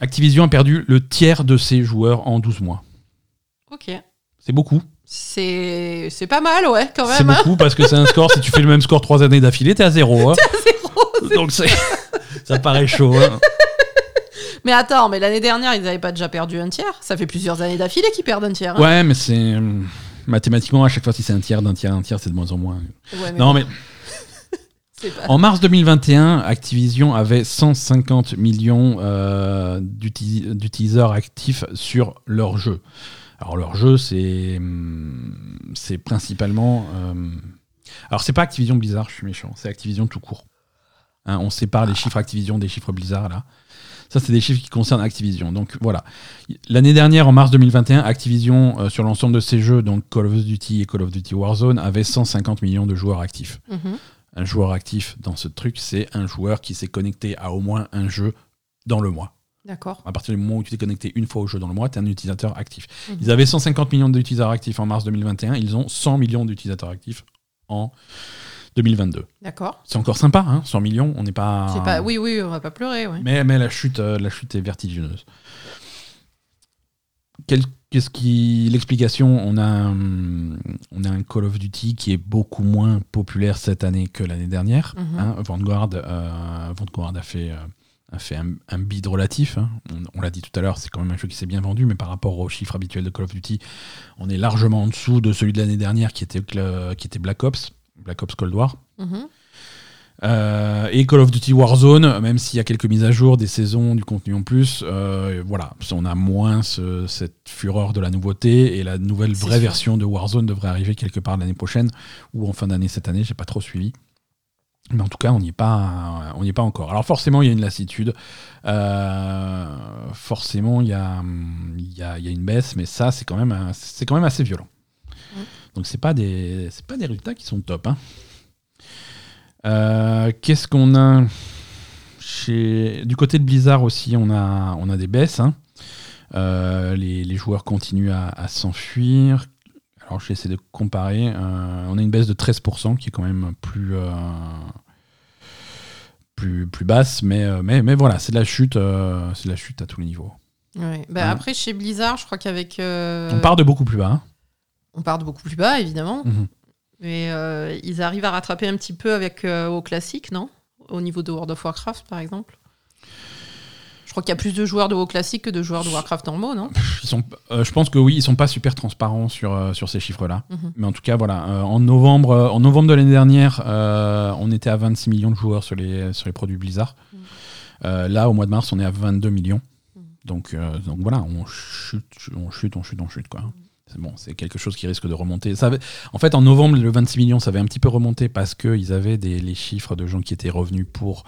Activision a perdu le tiers de ses joueurs en 12 mois. Ok. C'est beaucoup. C'est pas mal, ouais, quand même. C'est hein. beaucoup parce que c'est un score, si tu fais le même score trois années d'affilée, t'es à zéro. Hein. *laughs* T'es à zéro. Donc ça paraît chaud. Hein. *laughs* Mais attends, mais l'année dernière, ils n'avaient pas déjà perdu un tiers? Ça fait plusieurs années d'affilée qu'ils perdent un tiers. Ouais, mais c'est. Mathématiquement, à chaque fois, si c'est un tiers d'un tiers, un tiers, c'est de moins en moins. non, mais. *laughs* En mars 2021, Activision avait 150 millions euh, d'utilisateurs actifs sur leur jeu. Alors leur jeu, c'est c'est principalement. Euh, alors c'est pas Activision Blizzard, je suis méchant, c'est Activision tout court. Hein, on sépare les chiffres Activision des chiffres Blizzard là. Ça, c'est des chiffres qui concernent Activision. Donc voilà. L'année dernière, en mars 2021, Activision, euh, sur l'ensemble de ses jeux, donc Call of Duty et Call of Duty Warzone, avait 150 millions de joueurs actifs. Mhm. Un joueur actif dans ce truc, c'est un joueur qui s'est connecté à au moins un jeu dans le mois. D'accord. À partir du moment où tu t'es connecté une fois au jeu dans le mois, tu es un utilisateur actif. Mhm. Ils avaient 150 millions d'utilisateurs actifs en mars 2021, ils ont 100 millions d'utilisateurs actifs en 2022. D'accord. C'est encore sympa, hein, 100 millions, on n'est pas... pas... Oui, oui, on va pas pleurer. Mais, mais la, chute, euh, la chute est vertigineuse. Qu'est-ce qui. L'explication, on, a un, on a un Call of Duty qui est beaucoup moins populaire cette année que l'année dernière. Mhm. Hein. Vanguard, euh, Vanguard a fait. Euh, a fait un, bid relatif. Hein. On, l'a dit tout à l'heure, c'est quand même un jeu qui s'est bien vendu, mais par rapport aux chiffres habituels de Call of Duty, on est largement en dessous de celui de l'année dernière qui était, qui était Black Ops. Black Ops Cold War. Mhm. Euh, et Call of Duty Warzone, même s'il y a quelques mises à jour, des saisons, du contenu en plus, euh, voilà, on a moins cette fureur de la nouveauté et la nouvelle vraie version de Warzone devrait arriver quelque part l'année prochaine ou en fin d'année cette année, j'ai pas trop suivi. Mais en tout cas, on n'y est pas, on n'y est pas encore. Alors forcément, il y a une lassitude, euh, forcément, il y a, il y, a, y a une baisse, mais ça, c'est quand même, c'est quand même assez violent. Donc c'est pas des c'est pas des résultats qui sont top. hein. Euh, Qu'est-ce qu'on a chez du côté de Blizzard aussi On a on a des baisses. hein. Euh, les, les joueurs continuent à, à s'enfuir. Alors j'essaie de comparer. Euh, on a une baisse de 13% qui est quand même plus euh, plus, plus basse, mais, euh, mais, mais voilà, c'est de la chute, c'est de la chute à tous les niveaux. Ouais. Bah, Ouais. Après, chez Blizzard, je crois qu'avec. On part de beaucoup plus bas. hein. on part de beaucoup plus bas, évidemment. Mhm. Mais euh, ils arrivent à rattraper un petit peu avec euh, au classique, non? Au niveau de World of Warcraft, par exemple. Je crois qu'il y a plus de joueurs de WoW classique que de joueurs de Warcraft normaux, non? Ils sont, euh, je pense que oui, ils sont pas super transparents sur, euh, sur ces chiffres-là. Mhm. Mais en tout cas, voilà, euh, en, novembre, en novembre de l'année dernière, on était à 26 millions de joueurs sur les, sur les produits Blizzard. Mhm. Là, au mois de mars, on est à 22 millions. Mhm. Donc, donc voilà, on chute, on chute, on chute, on chute. Quoi. C'est bon, c'est quelque chose qui risque de remonter. Ça avait- en fait, en novembre, le 26 millions, ça avait un petit peu remonté parce qu'ils avaient des, les chiffres de gens qui étaient revenus pour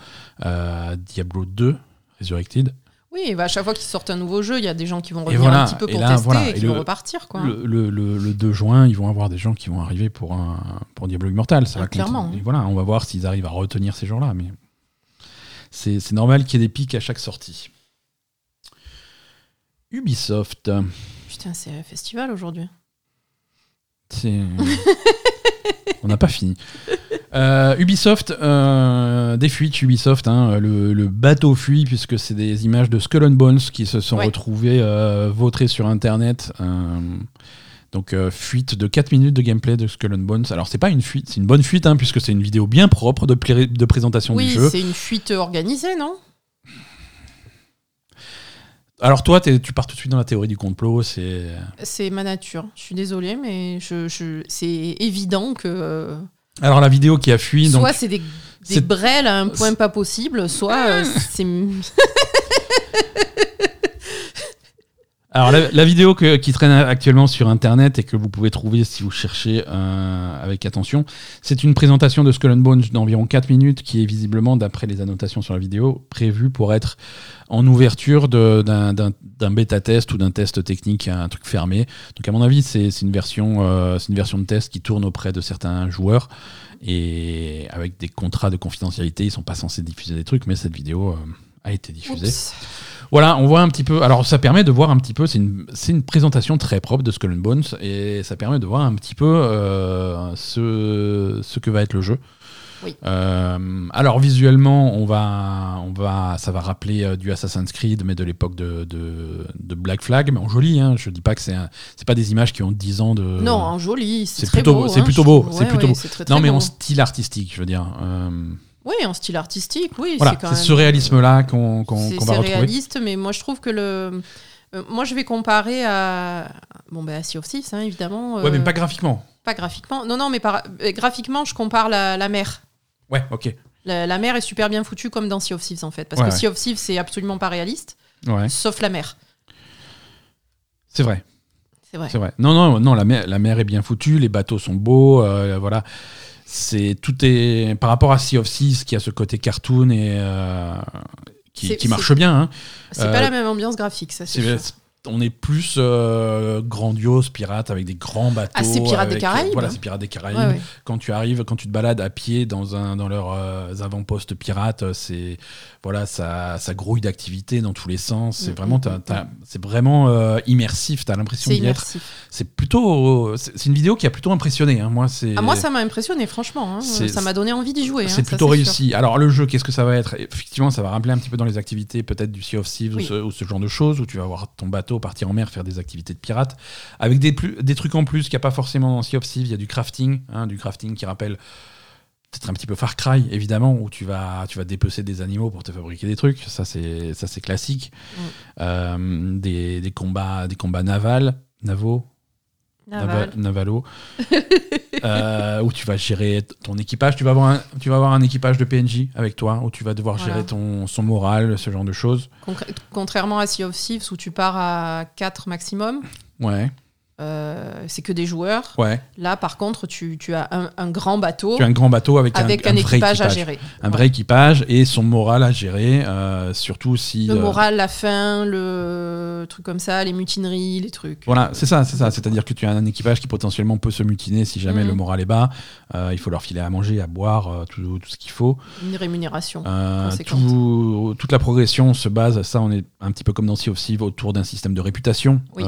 Diablo 2 Resurrected. Oui, bah, à chaque fois qu'ils sortent un nouveau jeu, il y a des gens qui vont revenir voilà, un petit peu pour là, tester voilà, et et qui le- vont repartir. Quoi. Le, le- le- le 2 juin, ils vont avoir des gens qui vont arriver pour, un, pour Diablo Immortal. Ça Ah, va clairement. Et voilà, on va voir s'ils arrivent à retenir ces gens-là. Mais c'est normal qu'il y ait des pics à chaque sortie. Ubisoft, Putain, c'est un festival aujourd'hui. *laughs* on n'a pas fini. Euh, Ubisoft, euh, des fuites Ubisoft, hein, le, le bateau fuit puisque c'est des images de Skull and Bones qui se sont Ouais. retrouvées euh, vautrées sur Internet. euh, donc fuite de 4 minutes de gameplay de Skull and Bones. Alors c'est pas une fuite, c'est une bonne fuite hein, puisque c'est une vidéo bien propre de, plé- de présentation Oui, du jeu. c'est une fuite organisée, non? Alors toi, tu pars tout de suite dans la théorie du complot. C'est C'est ma nature. Je suis désolée, mais je, je- c'est évident que alors la vidéo qui a fui. Donc soit c'est des, des c'est- brels à un point pas possible, soit euh, c'est. *laughs* *laughs* Alors la, la vidéo que- qui traîne actuellement sur internet et que vous pouvez trouver si vous cherchez euh, avec attention, c'est une présentation de Skull and Bones d'environ 4 minutes qui est visiblement, d'après les annotations sur la vidéo, prévue pour être en ouverture d'un bêta-test ou d'un test technique, un truc fermé. Donc à mon avis, c'est une, version, euh, une version de test qui tourne auprès de certains joueurs et avec des contrats de confidentialité, ils sont pas censés diffuser des trucs, mais cette vidéo euh, a été diffusée. Oups. Voilà, on voit un petit peu. Alors, ça permet de voir un petit peu. C'est une, une présentation très propre de Skull and Bones et ça permet de voir un petit peu euh, ce, ce que va être le jeu. Oui. Euh, alors visuellement, on va, on va, ça va rappeler euh, du Assassin's Creed, mais de l'époque de, de, de Black Flag, mais en joli. Hein, je dis pas que c'est, c'est pas des images qui ont 10 ans de. Non, en joli, c'est plutôt- beau. c'est hein, plutôt beau, c'est Ouais, plutôt beau. non, mais beau. en style artistique, je veux dire. Euh, Oui, en style artistique, oui. voilà, c'est ce réalisme-là qu'on, C'est qu'on va c'est retrouver. réaliste, mais moi je trouve que le. euh, moi je vais comparer à. Bon, ben à Sea of Thieves, hein, évidemment. Ouais, mais euh, pas graphiquement. pas graphiquement. Non, non, mais par- euh, graphiquement, je compare la, la mer. Ouais, ok. La, la mer est super bien foutue comme dans Sea of Thieves en fait. Parce Ouais, que ouais. Sea of Thieves, c'est absolument pas réaliste, Ouais, sauf la mer. c'est vrai. C'est vrai. C'est vrai. Non, non, non, la mer, la mer est bien foutue, les bateaux sont beaux, euh, voilà. C'est tout est par rapport à Sea of Thieves qui a ce côté cartoon et euh, qui, marche bien. hein. C'est Euh, pas la même ambiance graphique, ça c'est C'est- sûr. On est plus euh, grandiose pirate avec des grands bateaux. Ah, c'est Pirates des avec- Caraïbes. Voilà, c'est Pirates des Caraïbes. Ouais, ouais. Quand tu arrives, quand tu te balades à pied dans un dans leurs euh, avant-postes pirates, c'est voilà, ça, ça grouille d'activité dans tous les sens. C'est Mm, vraiment, mm, mm, c'est vraiment euh, immersif. T'as l'impression d'y être. C'est plutôt, c'est une vidéo qui a plutôt impressionné. hein. Moi, c'est. Ah, moi, ça m'a impressionné, franchement. hein. Ça m'a donné envie d'y jouer. hein, c'est ça, plutôt sûr. réussi. Alors le jeu, qu'est-ce que ça va être? Effectivement, ça va rappeler un petit peu dans les activités peut-être du Sea of Thieves Oui. ou, ce, ou ce genre de choses où tu vas voir ton bateau partir en mer faire des activités de pirate avec des, plus, des trucs en plus qu'il n'y a pas forcément dans Sea of Thieves. Il y a du crafting, hein, du crafting qui rappelle peut-être un petit peu Far Cry évidemment où tu vas tu vas dépecer des animaux pour te fabriquer des trucs. Ça c'est ça c'est classique. Mm. Euh, des, des combats des combats navals navaux Naval. Nava- Navalo, *laughs* euh, où tu vas gérer ton équipage. Tu vas, avoir un, tu vas avoir un équipage de PNJ avec toi, où tu vas devoir Voilà. gérer ton, son moral, ce genre de choses. Contrairement à Sea of Thieves où tu pars à 4 maximum, Ouais. Euh, c'est que des joueurs. Ouais. Là, par contre, tu, tu as un, un grand bateau Tu as un grand bateau avec, avec un, un, un vrai équipage à gérer. Un vrai équipage et son moral à gérer, euh, surtout si. Le euh, moral, la faim, le truc comme ça, les mutineries, les trucs. Voilà, c'est ça, c'est ça. C'est-à-dire que tu as un équipage qui potentiellement peut se mutiner si jamais Mhm. le moral est bas. Il faut leur filer à manger, à boire, tout, tout ce qu'il faut. Une rémunération. Tout- toute la progression se base, ça on est un petit peu comme dans Sea of Thieves, autour d'un système de réputation. Oui.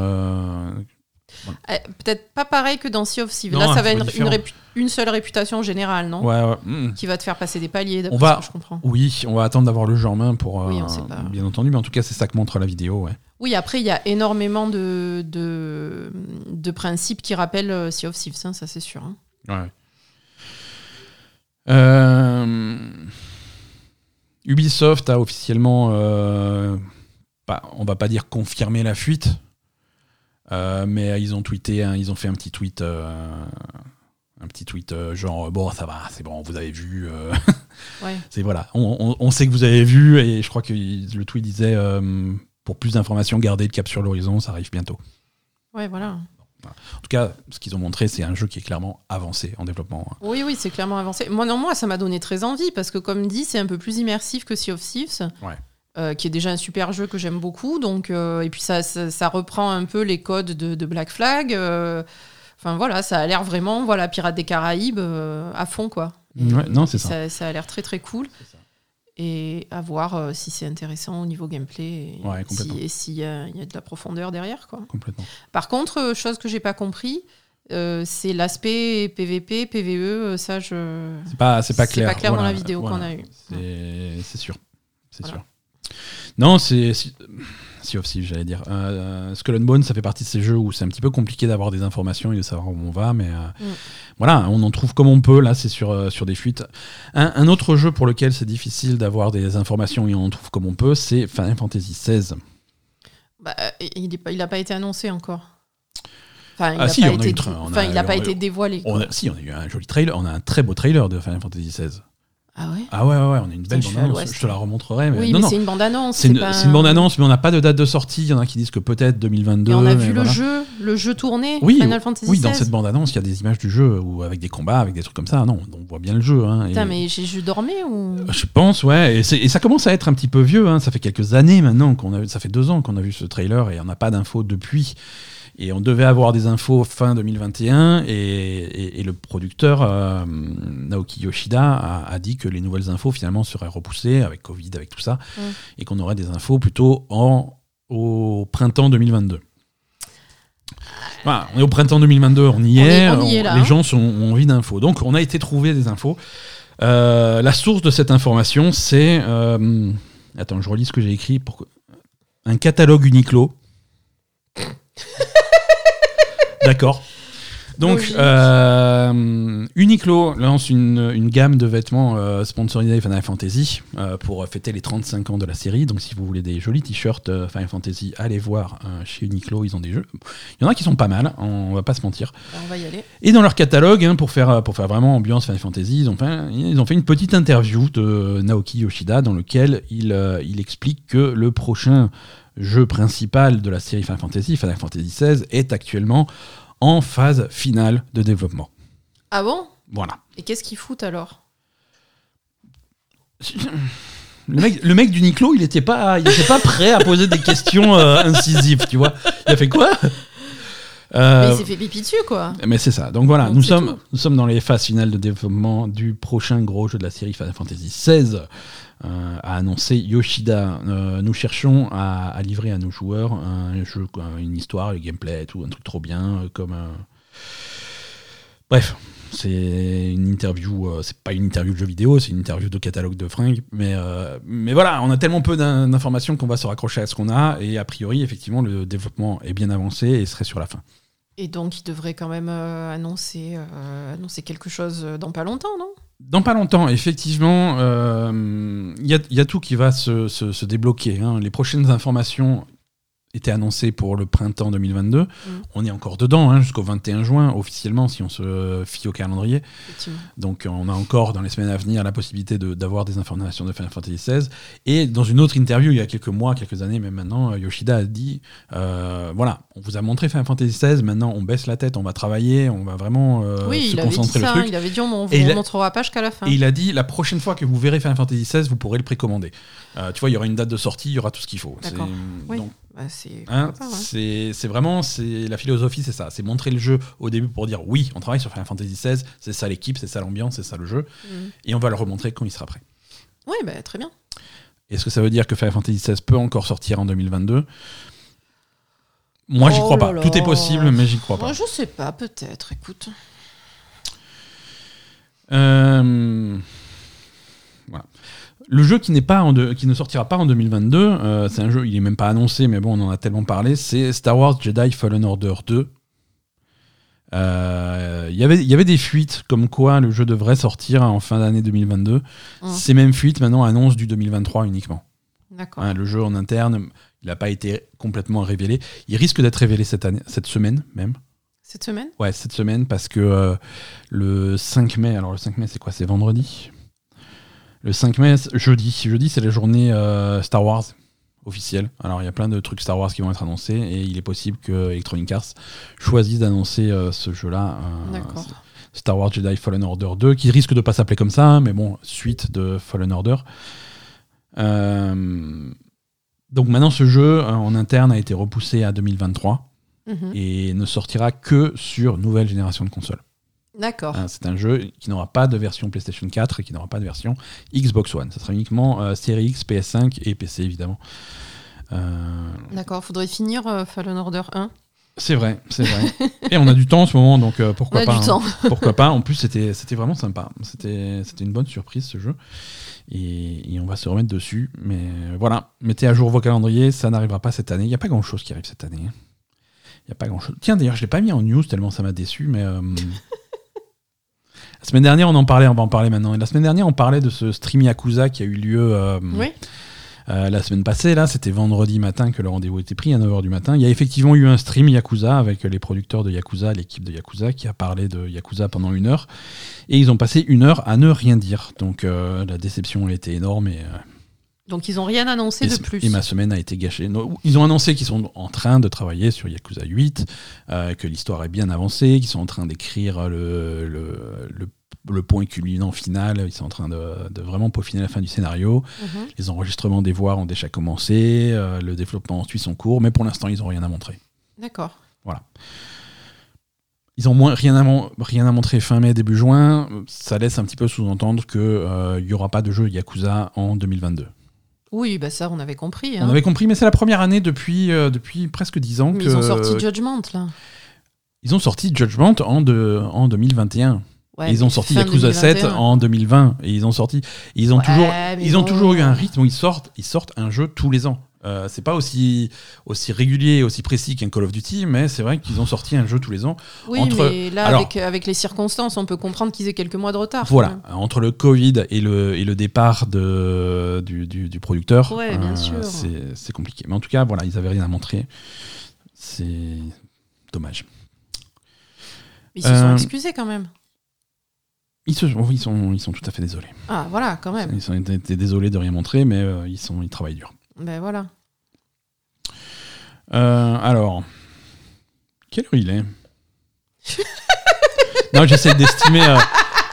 Euh, Peut-être pas pareil que dans Sea of Thieves. Non, Là, ça va être une, seule réputation générale, non ouais, ouais, mm. Qui va te faire passer des paliers, d'après On va- ce que je comprends. Oui, on va attendre d'avoir le jeu en main pour. euh, Oui, on sait pas. Bien entendu, mais en tout cas, c'est ça que montre la vidéo. Ouais. Oui, après, il y a énormément de, de, de principes qui rappellent euh, Sea of Thieves, hein, ça c'est sûr. hein. Ouais. Euh, Ubisoft a officiellement, euh, pas- on va pas dire confirmé la fuite, euh, mais ils ont tweeté, hein, ils ont fait un petit tweet, euh, un petit tweet euh, genre bon ça va, c'est bon, vous avez vu, euh, *laughs* Ouais. c'est voilà, on, on- on sait que vous avez vu et je crois que le tweet disait euh, pour plus d'informations, gardez le cap sur l'horizon, ça arrive bientôt. ouais, voilà. En tout cas, ce qu'ils ont montré, c'est un jeu qui est clairement avancé en développement. hein. Oui, oui, c'est clairement avancé. Moi, non, moi, ça m'a donné très envie parce que, comme dit, c'est un peu plus immersif que Sea of Thieves, Ouais. Euh, qui est déjà un super jeu que j'aime beaucoup. Donc, euh, et puis ça, ça, ça reprend un peu les codes de, de Black Flag. euh, Enfin voilà, ça a l'air vraiment, voilà, Pirates des Caraïbes euh, à fond, quoi. Ouais, non, c'est ça. ça. ça a l'air très très cool. Et à voir euh, si c'est intéressant au niveau gameplay et Ouais, si- s'il y, a il y a de la profondeur derrière, quoi. Complètement. Par contre, chose que j'ai pas compris, euh, c'est l'aspect PVP, PVE. ça, je. C'est pas, c'est pas C'est clair. pas clair dans la vidéo qu'on a eue. C'est, c'est sûr. C'est Voilà. sûr. Non, c'est. Sea of Thieves, j'allais dire. Euh, Skull and Bones, ça fait partie de ces jeux où c'est un petit peu compliqué d'avoir des informations et de savoir où on va, mais euh, Mm. voilà, on en trouve comme on peut. Là, c'est sur, euh, sur des fuites. Un, un autre jeu pour lequel c'est difficile d'avoir des informations et on en trouve comme on peut, c'est Final Fantasy XVI. Bah, euh, il n'a pas, il a pas été annoncé encore. Enfin, il Ah a si, pas a été, tra- a- enfin, il n'a pas été dévoilé. On quoi. a, si, on a eu un joli trailer, on a un très beau trailer de Final Fantasy XVI. Ah ouais? Ah ouais, ouais, ouais, on a une belle bande-annonce. Je te la remontrerai. Mais Oui, non, mais c'est une bande-annonce. C'est une, pas bande-annonce, mais on n'a pas de date de sortie. Il y en a qui disent que peut-être 2022. Et on a vu le jeu, le jeu tourné, Oui, Final Fantasy Oui, dans cette bande-annonce, il y a des images du jeu ou avec des combats, avec des trucs comme ça. Non, on voit bien le jeu. hein, Putain, et- mais j'ai je dormais ou Je pense, ouais. Et, et ça commence à être un petit peu vieux. hein, Ça fait quelques années maintenant qu'on a, ça fait deux ans qu'on a vu ce trailer et on n'a pas d'infos depuis. Et on devait avoir des infos fin 2021 et, et- et le producteur euh, Naoki Yoshida a, a dit que les nouvelles infos finalement seraient repoussées avec Covid, avec tout ça, Mm. et qu'on aurait des infos plutôt en, au printemps 2022. Voilà, on est au printemps 2022, on y On est, est- on y est là, les hein. gens sont, ont envie d'infos. Donc on a été trouver des infos. Euh, la source de cette information, c'est... euh, attends, je relis ce que j'ai écrit. Pour... Un catalogue Uniqlo. *laughs* D'accord. Donc, euh, Uniqlo lance une, une gamme de vêtements euh, sponsorisés Final Fantasy euh, pour fêter les 35 ans de la série. Donc, si vous voulez des jolis t-shirts euh, Final Fantasy, allez voir chez Uniqlo, ils ont des jeux. Il y en a qui sont pas mal, on va pas se mentir. Bah, On va y aller. Et dans leur catalogue, hein, pour, faire, pour faire vraiment ambiance Final Fantasy, ils ont, fait, ils ont fait une petite interview de Naoki Yoshida dans lequel il, il explique que le prochain jeu principal de la série Final Fantasy, Final Fantasy XVI, est actuellement en phase finale de développement. Ah bon? Voilà. Et qu'est-ce qu'ils foutent alors? Le mec, le mec du Niclo, il n'était pas, il était pas prêt à poser des questions euh, incisives, tu vois. Il a fait quoi? Euh, Mais il s'est fait pipi dessus, quoi. Mais c'est ça. Donc voilà, Donc nous sommes, tout. nous sommes dans les phases finales de développement du prochain gros jeu de la série Final Fantasy XVI, a annoncé Yoshida. Euh, nous cherchons à, livrer à nos joueurs un jeu, une histoire, le gameplay, tout, un truc trop bien, euh, comme. Bref. C'est une interview, euh, c'est pas une interview de jeu vidéo, c'est une interview de catalogue de fringues. Mais, euh, mais voilà, on a tellement peu d'in- d'informations qu'on va se raccrocher à ce qu'on a. Et a priori, effectivement, le développement est bien avancé et serait sur la fin. Et donc, il devrait quand même euh, annoncer, euh, annoncer quelque chose euh, dans pas longtemps, non? Dans pas longtemps, effectivement, euh, il y, a, tout qui va se débloquer. hein. Les prochaines informations, été annoncé pour le printemps 2022. Mm. On est encore dedans hein, jusqu'au 21 juin officiellement si on se fie au calendrier. Donc on a encore dans les semaines à venir la possibilité de- d'avoir des informations de Final Fantasy XVI. Et dans une autre interview il y a quelques mois, quelques années, même maintenant, euh, Yoshida a dit euh, voilà, on vous a montré Final Fantasy XVI, maintenant on baisse la tête, on va travailler, on va vraiment euh, oui, se concentrer le ça. truc. Il avait dit on ne a- montrera pas jusqu'à la fin. Et il a dit la prochaine fois que vous verrez Final Fantasy XVI, vous pourrez le précommander. Euh, tu vois, il y aura une date de sortie, il y aura tout ce qu'il faut. Oui. donc, Bah, c'est hein, ouais. c'est vraiment c'est la philosophie, c'est ça. C'est montrer le jeu au début pour dire oui, on travaille sur Final Fantasy XVI, c'est ça l'équipe, c'est ça l'ambiance, c'est ça le jeu, Mm. et on va le remontrer quand il sera prêt. Oui, bah, très bien. Est-ce que ça veut dire que Final Fantasy XVI peut encore sortir en 2022 Moi, j'y Oh crois pas. là. Tout est possible, mais j'y crois pas. Moi, je sais pas, peut-être. Écoute. Euh. Le jeu qui, n'est pas en de- qui ne sortira pas en 2022, euh, c'est un jeu, il est même pas annoncé, mais bon, on en a tellement parlé, c'est Star Wars Jedi Fallen Order 2. Euh, Il y avait- il y avait des fuites comme quoi le jeu devrait sortir en fin d'année 2022. Hum. Ces mêmes fuites maintenant annoncent du 2023 uniquement. D'accord. Hein, le jeu en interne, il n'a pas été complètement révélé. Il risque d'être révélé cette, année, cette semaine même. Cette semaine? Ouais, cette semaine, parce que euh, le 5 mai, alors le 5 mai, c'est quoi? C'est vendredi? Le 5 mai, jeudi. Jeudi, c'est la journée euh, Star Wars officielle. Alors, il y a plein de trucs Star Wars qui vont être annoncés, et il est possible que Electronic Arts choisisse d'annoncer euh, ce jeu-là. euh, D'accord. Star Wars Jedi Fallen Order 2, qui risque de pas s'appeler comme ça, hein, mais bon, suite de Fallen Order. Euh, donc maintenant, ce jeu en interne a été repoussé à 2023 Mhm. et ne sortira que sur nouvelle génération de consoles. D'accord. Hein, c'est un jeu qui n'aura pas de version PlayStation 4 et qui n'aura pas de version Xbox One. Ça sera uniquement euh, Series X, PS5 et PC évidemment. Euh, D'accord. Faudrait finir euh, Fallen Order 1. c'est vrai, c'est vrai. *laughs* et on a du temps en ce moment, donc euh, pourquoi On a pas. du hein. temps. *laughs* pourquoi pas. En plus, c'était c'était vraiment sympa. C'était une bonne surprise ce jeu. Et, et on va se remettre dessus. Mais voilà, mettez à jour vos calendriers. Ça n'arrivera pas cette année. Il n'y a pas grand chose qui arrive cette année. Il n'y a pas grand chose. Tiens, d'ailleurs, je l'ai pas mis en news tellement ça m'a déçu. Mais euh, la semaine dernière, on en parlait. On va en parler maintenant. Et la semaine dernière, on parlait de ce stream Yakuza qui a eu lieu. euh, Oui. euh, la semaine passée, là, c'était vendredi matin que le rendez-vous était pris à 9h du matin. Il y a effectivement eu un stream Yakuza avec les producteurs de Yakuza, l'équipe de Yakuza, qui a parlé de Yakuza pendant une heure. Et ils ont passé une heure à ne rien dire. Donc euh, la déception a été énorme et, euh, Donc, ils ont rien annoncé et, de plus. et ma semaine a été gâchée. Ils ont annoncé qu'ils sont en train de travailler sur Yakuza 8, euh, que l'histoire est bien avancée, qu'ils sont en train d'écrire le, le, le- le point culminant final. Ils sont en train de, de vraiment peaufiner la fin du scénario. Mhm. Les enregistrements des voix ont déjà commencé, euh, le développement suit son cours, mais pour l'instant, ils n'ont rien à montrer. D'accord. Ils ont moins, rien, à, rien à montrer fin mai, début juin. Ça laisse un petit peu sous-entendre qu'il n'y aura pas de jeu Yakuza en 2022. Oui, bah ça, on avait compris. On hein. avait compris, mais c'est la première année depuis, euh, depuis presque 10 ans Mais que. ils ont sorti Judgment, là. Ils ont sorti Judgment en, de, en 2021. Ouais, Et ils ont sorti Yakuza 7 2021. en 2020. Et ils ont sorti. Ils ont Ouais, toujours, ils ont toujours eu un rythme où ils sortent, ils sortent un jeu tous les ans. Euh, c'est pas aussi, aussi régulier, aussi précis qu'un Call of Duty, mais c'est vrai qu'ils ont sorti un jeu tous les ans. Oui, entre- mais là, alors- avec, avec les circonstances, on peut comprendre qu'ils aient quelques mois de retard. Voilà, entre le Covid et le, et le départ de, du, du- du producteur, euh, Ouais, sûr. c'est compliqué. Mais en tout cas, voilà, ils avaient rien à montrer. C'est dommage. Ils se sont Euh, excusés quand même. Ils, se- oui, ils, sont, ils sont tout à fait désolés. Ah, voilà, quand même. Ils sont désolés de rien montrer, mais euh, ils, sont, ils travaillent dur. Ben voilà. Euh, alors, quelle heure il est? Non, j'essaie d'estimer euh,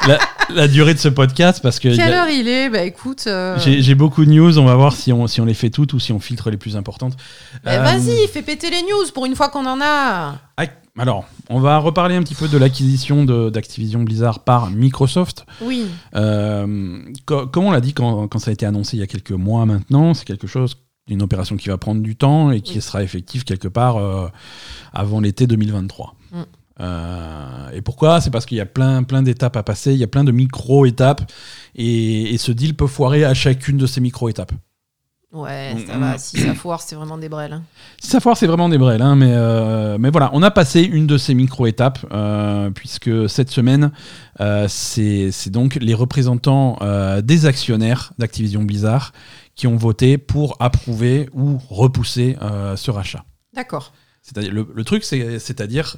la, la durée de ce podcast parce que a- Quelle heure il est? Bah écoute. euh, j'ai beaucoup de news. On va voir si on, si on les fait toutes ou si on filtre les plus importantes. bah, Euh, Vas-y, fais péter les news pour une fois qu'on en a. ah, Alors, on va reparler un petit peu de l'acquisition d'Activision Blizzard par Microsoft. Oui. Euh, co- comme on l'a dit quand, quand ça a été annoncé il y a quelques mois maintenant, c'est quelque chose, une opération qui va prendre du temps et qui Oui. sera effective quelque part euh, avant l'été 2023. Mm. Euh, et pourquoi? C'est parce qu'il y a plein, plein d'étapes à passer, il y a plein de micro-étapes et, et ce deal peut foirer à chacune de ces micro-étapes. Ouais, ça Mm, va. mm. Si ça foire, c'est vraiment des brels. hein. Si ça foire, c'est vraiment des brels, hein, mais, euh, mais voilà, on a passé une de ces micro-étapes, euh, puisque cette semaine, euh, c'est c'est donc les représentants euh, des actionnaires d'Activision Blizzard qui ont voté pour approuver ou repousser euh, ce rachat. D'accord. C'est-à-dire, le, le truc, c'est- c'est-à-dire,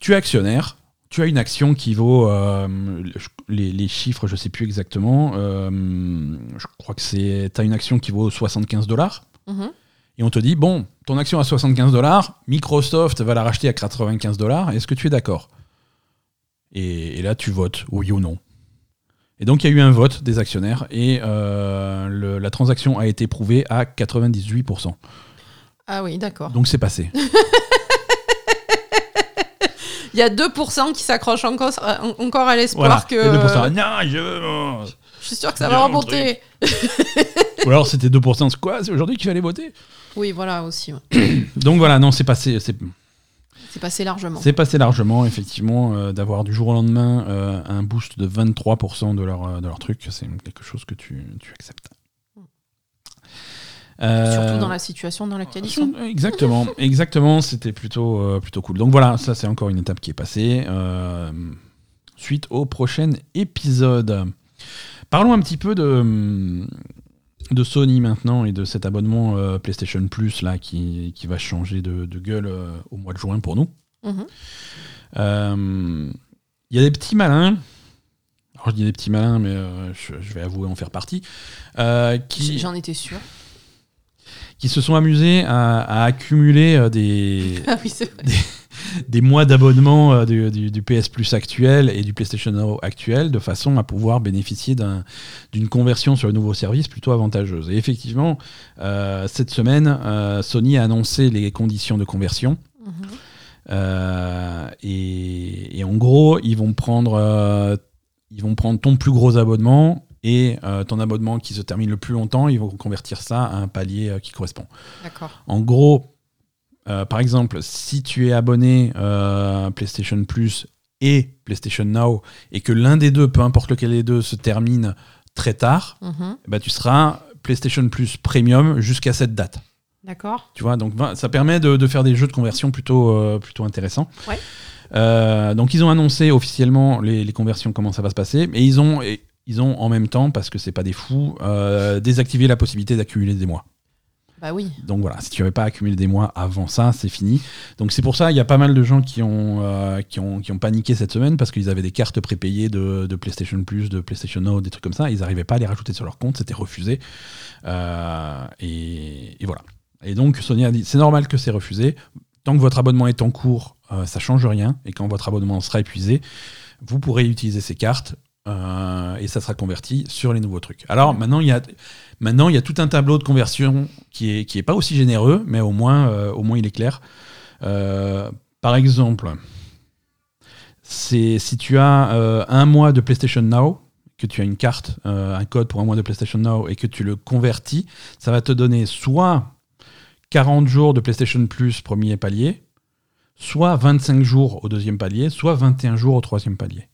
tu es actionnaire, tu as une action qui vaut euh, les, les chiffres, je sais plus exactement. euh, je crois que c'est, tu as une action qui vaut 75 dollars. Mhm. Et on te dit, bon, ton action à 75 dollars, Microsoft va la racheter à 95 dollars, est-ce que tu es d'accord? Et, et là, tu votes, oui ou non. Et donc, il y a eu un vote des actionnaires et euh, le- la transaction a été prouvée à 98%. Ah oui, d'accord. Donc, c'est passé. *laughs* Il y a 2% qui s'accrochent encore, en- encore à l'espoir Voilà. que. Et 2%, non, je... Je suis sûr que ça va remonter. Ou alors, c'était 2%, c'est quoi? C'est aujourd'hui qu'il fallait voter? Oui, voilà aussi. ouais. *coughs* Donc, voilà, non, c'est passé. C'est C'est passé largement. C'est passé largement, effectivement, euh, d'avoir du jour au lendemain euh, un boost de 23% de leur, euh, de leur truc. C'est quelque chose que tu, tu acceptes. Euh, Surtout dans la situation dans laquelle ils sont. *laughs* Exactement, exactement. C'était plutôt, euh, plutôt cool. Donc voilà, ça c'est encore une étape qui est passée. Euh, suite au prochain épisode. Parlons un petit peu de, de Sony maintenant et de cet abonnement euh, PlayStation Plus là qui, qui va changer de, de gueule euh, au mois de juin pour nous. Mhm. Euh, Il y a des petits malins. Alors je dis des petits malins, mais je, je vais avouer en faire partie. qui, J'en étais sûre. Qui se sont amusés à, à accumuler euh, des, *laughs* Ah oui, vrai. des mois d'abonnement euh, du, du- du PS Plus actuel et du PlayStation Now actuel de façon à pouvoir bénéficier d'un- d'une conversion sur le nouveau service plutôt avantageuse. Et effectivement, euh, cette semaine, euh, Sony a annoncé les conditions de conversion. Mhm. Euh, et, et en gros, ils vont prendre, ils vont prendre ton plus gros abonnement et euh, ton abonnement qui se termine le plus longtemps. Ils vont convertir ça à un palier euh, qui correspond. D'accord. En gros, euh, par exemple, si tu es abonné PlayStation Plus et PlayStation Now et que l'un des deux, peu importe lequel des deux, se termine très tard, bah, tu seras PlayStation Plus Premium jusqu'à cette date. D'accord. Tu vois, donc ça permet de, de faire des jeux de conversion plutôt, plutôt intéressants. Ouais. Euh, donc ils ont annoncé officiellement les, les conversions, comment ça va se passer, et ils ont, ils ont en même temps, parce que c'est pas des fous, euh, désactivé la possibilité d'accumuler des mois. Bah oui. Donc voilà, si tu n'avais pas accumulé des mois avant ça, c'est fini. Donc c'est pour ça, il y a pas mal de gens qui ont, euh, qui ont, qui ont paniqué cette semaine parce qu'ils avaient des cartes prépayées de, de PlayStation Plus, de PlayStation Now, des trucs comme ça. Ils n'arrivaient pas à les rajouter sur leur compte, c'était refusé. Euh, et, et voilà. Et donc Sony a dit, c'est normal que c'est refusé. Tant que votre abonnement est en cours, euh, ça change rien. Et quand votre abonnement sera épuisé, vous pourrez utiliser ces cartes euh, et ça sera converti sur les nouveaux trucs. Alors maintenant, il y a, maintenant, il y a tout un tableau de conversion qui est, qui est pas aussi généreux, mais au moins, euh, au moins il est clair. Euh, par exemple, c'est si tu as un mois de PlayStation Now, que tu as une carte, un code pour un mois de PlayStation Now et que tu le convertis, ça va te donner soit 40 jours de PlayStation Plus premier palier, soit 25 jours au deuxième palier, soit 21 jours au troisième palier.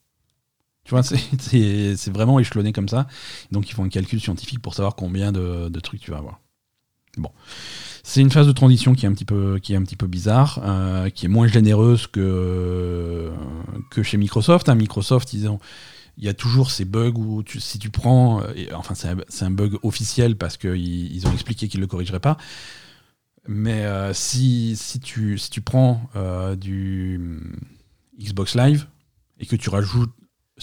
Tu vois, *laughs* c'est- vraiment échelonné comme ça. Donc ils font un calcul scientifique pour savoir combien de, de trucs tu vas avoir. Bon. C'est une phase de transition qui est un petit peu, qui est un petit peu bizarre, euh, qui est moins généreuse que, que chez Microsoft. hein. Microsoft, ils ont, il y a toujours ces bugs où tu- si tu prends, euh, enfin c'est un, un bug officiel parce qu'ils ils ont expliqué qu'ils ne le corrigeraient pas, mais euh, si, si, tu, si tu prends euh, du Xbox Live et que tu rajoutes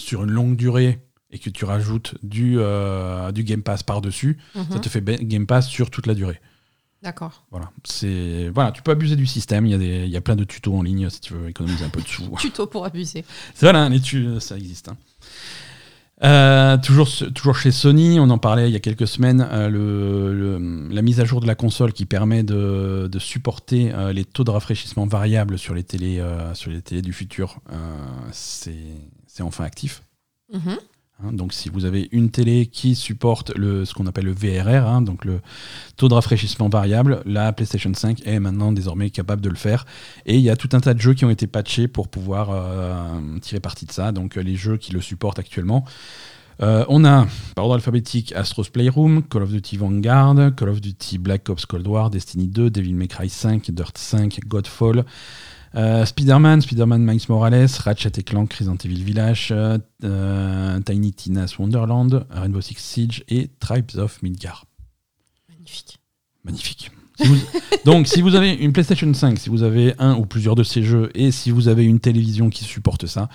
sur une longue durée et que tu rajoutes du, euh, du Game Pass par-dessus, Mhm. ça te fait Game Pass sur toute la durée. D'accord. Voilà, c'est voilà, tu peux abuser du système. Il y a des, il y a plein de tutos en ligne si tu veux économiser un peu de sous. *laughs* Tuto pour abuser. Voilà, les tu- ça existe. hein. Euh, toujours, toujours chez Sony, on en parlait il y a quelques semaines, euh, le, le- la mise à jour de la console qui permet de, de supporter euh, les taux de rafraîchissement variables sur les télés, euh, sur les télés du futur, euh, c'est c'est enfin actif. Mhm. Hein, donc si vous avez une télé qui supporte le, ce qu'on appelle le VRR, hein, donc le taux de rafraîchissement variable, la PlayStation 5 est maintenant désormais capable de le faire. Et il y a tout un tas de jeux qui ont été patchés pour pouvoir euh, tirer parti de ça. Donc euh, les jeux qui le supportent actuellement. Euh, on a, par ordre alphabétique, Astro's Playroom, Call of Duty Vanguard, Call of Duty Black Ops Cold War, Destiny 2, Devil May Cry 5, Dirt 5, Godfall, euh, Spider-Man, Spider-Man Miles Morales, Ratchet et Clank, Resident Evil Village, euh, Tiny Tina's Wonderland, Rainbow Six Siege et Tribes of Midgard. Magnifique. Magnifique. Si vous- *laughs* donc, si vous avez une PlayStation 5, si vous avez un ou plusieurs de ces jeux, et si vous avez une télévision qui supporte ça,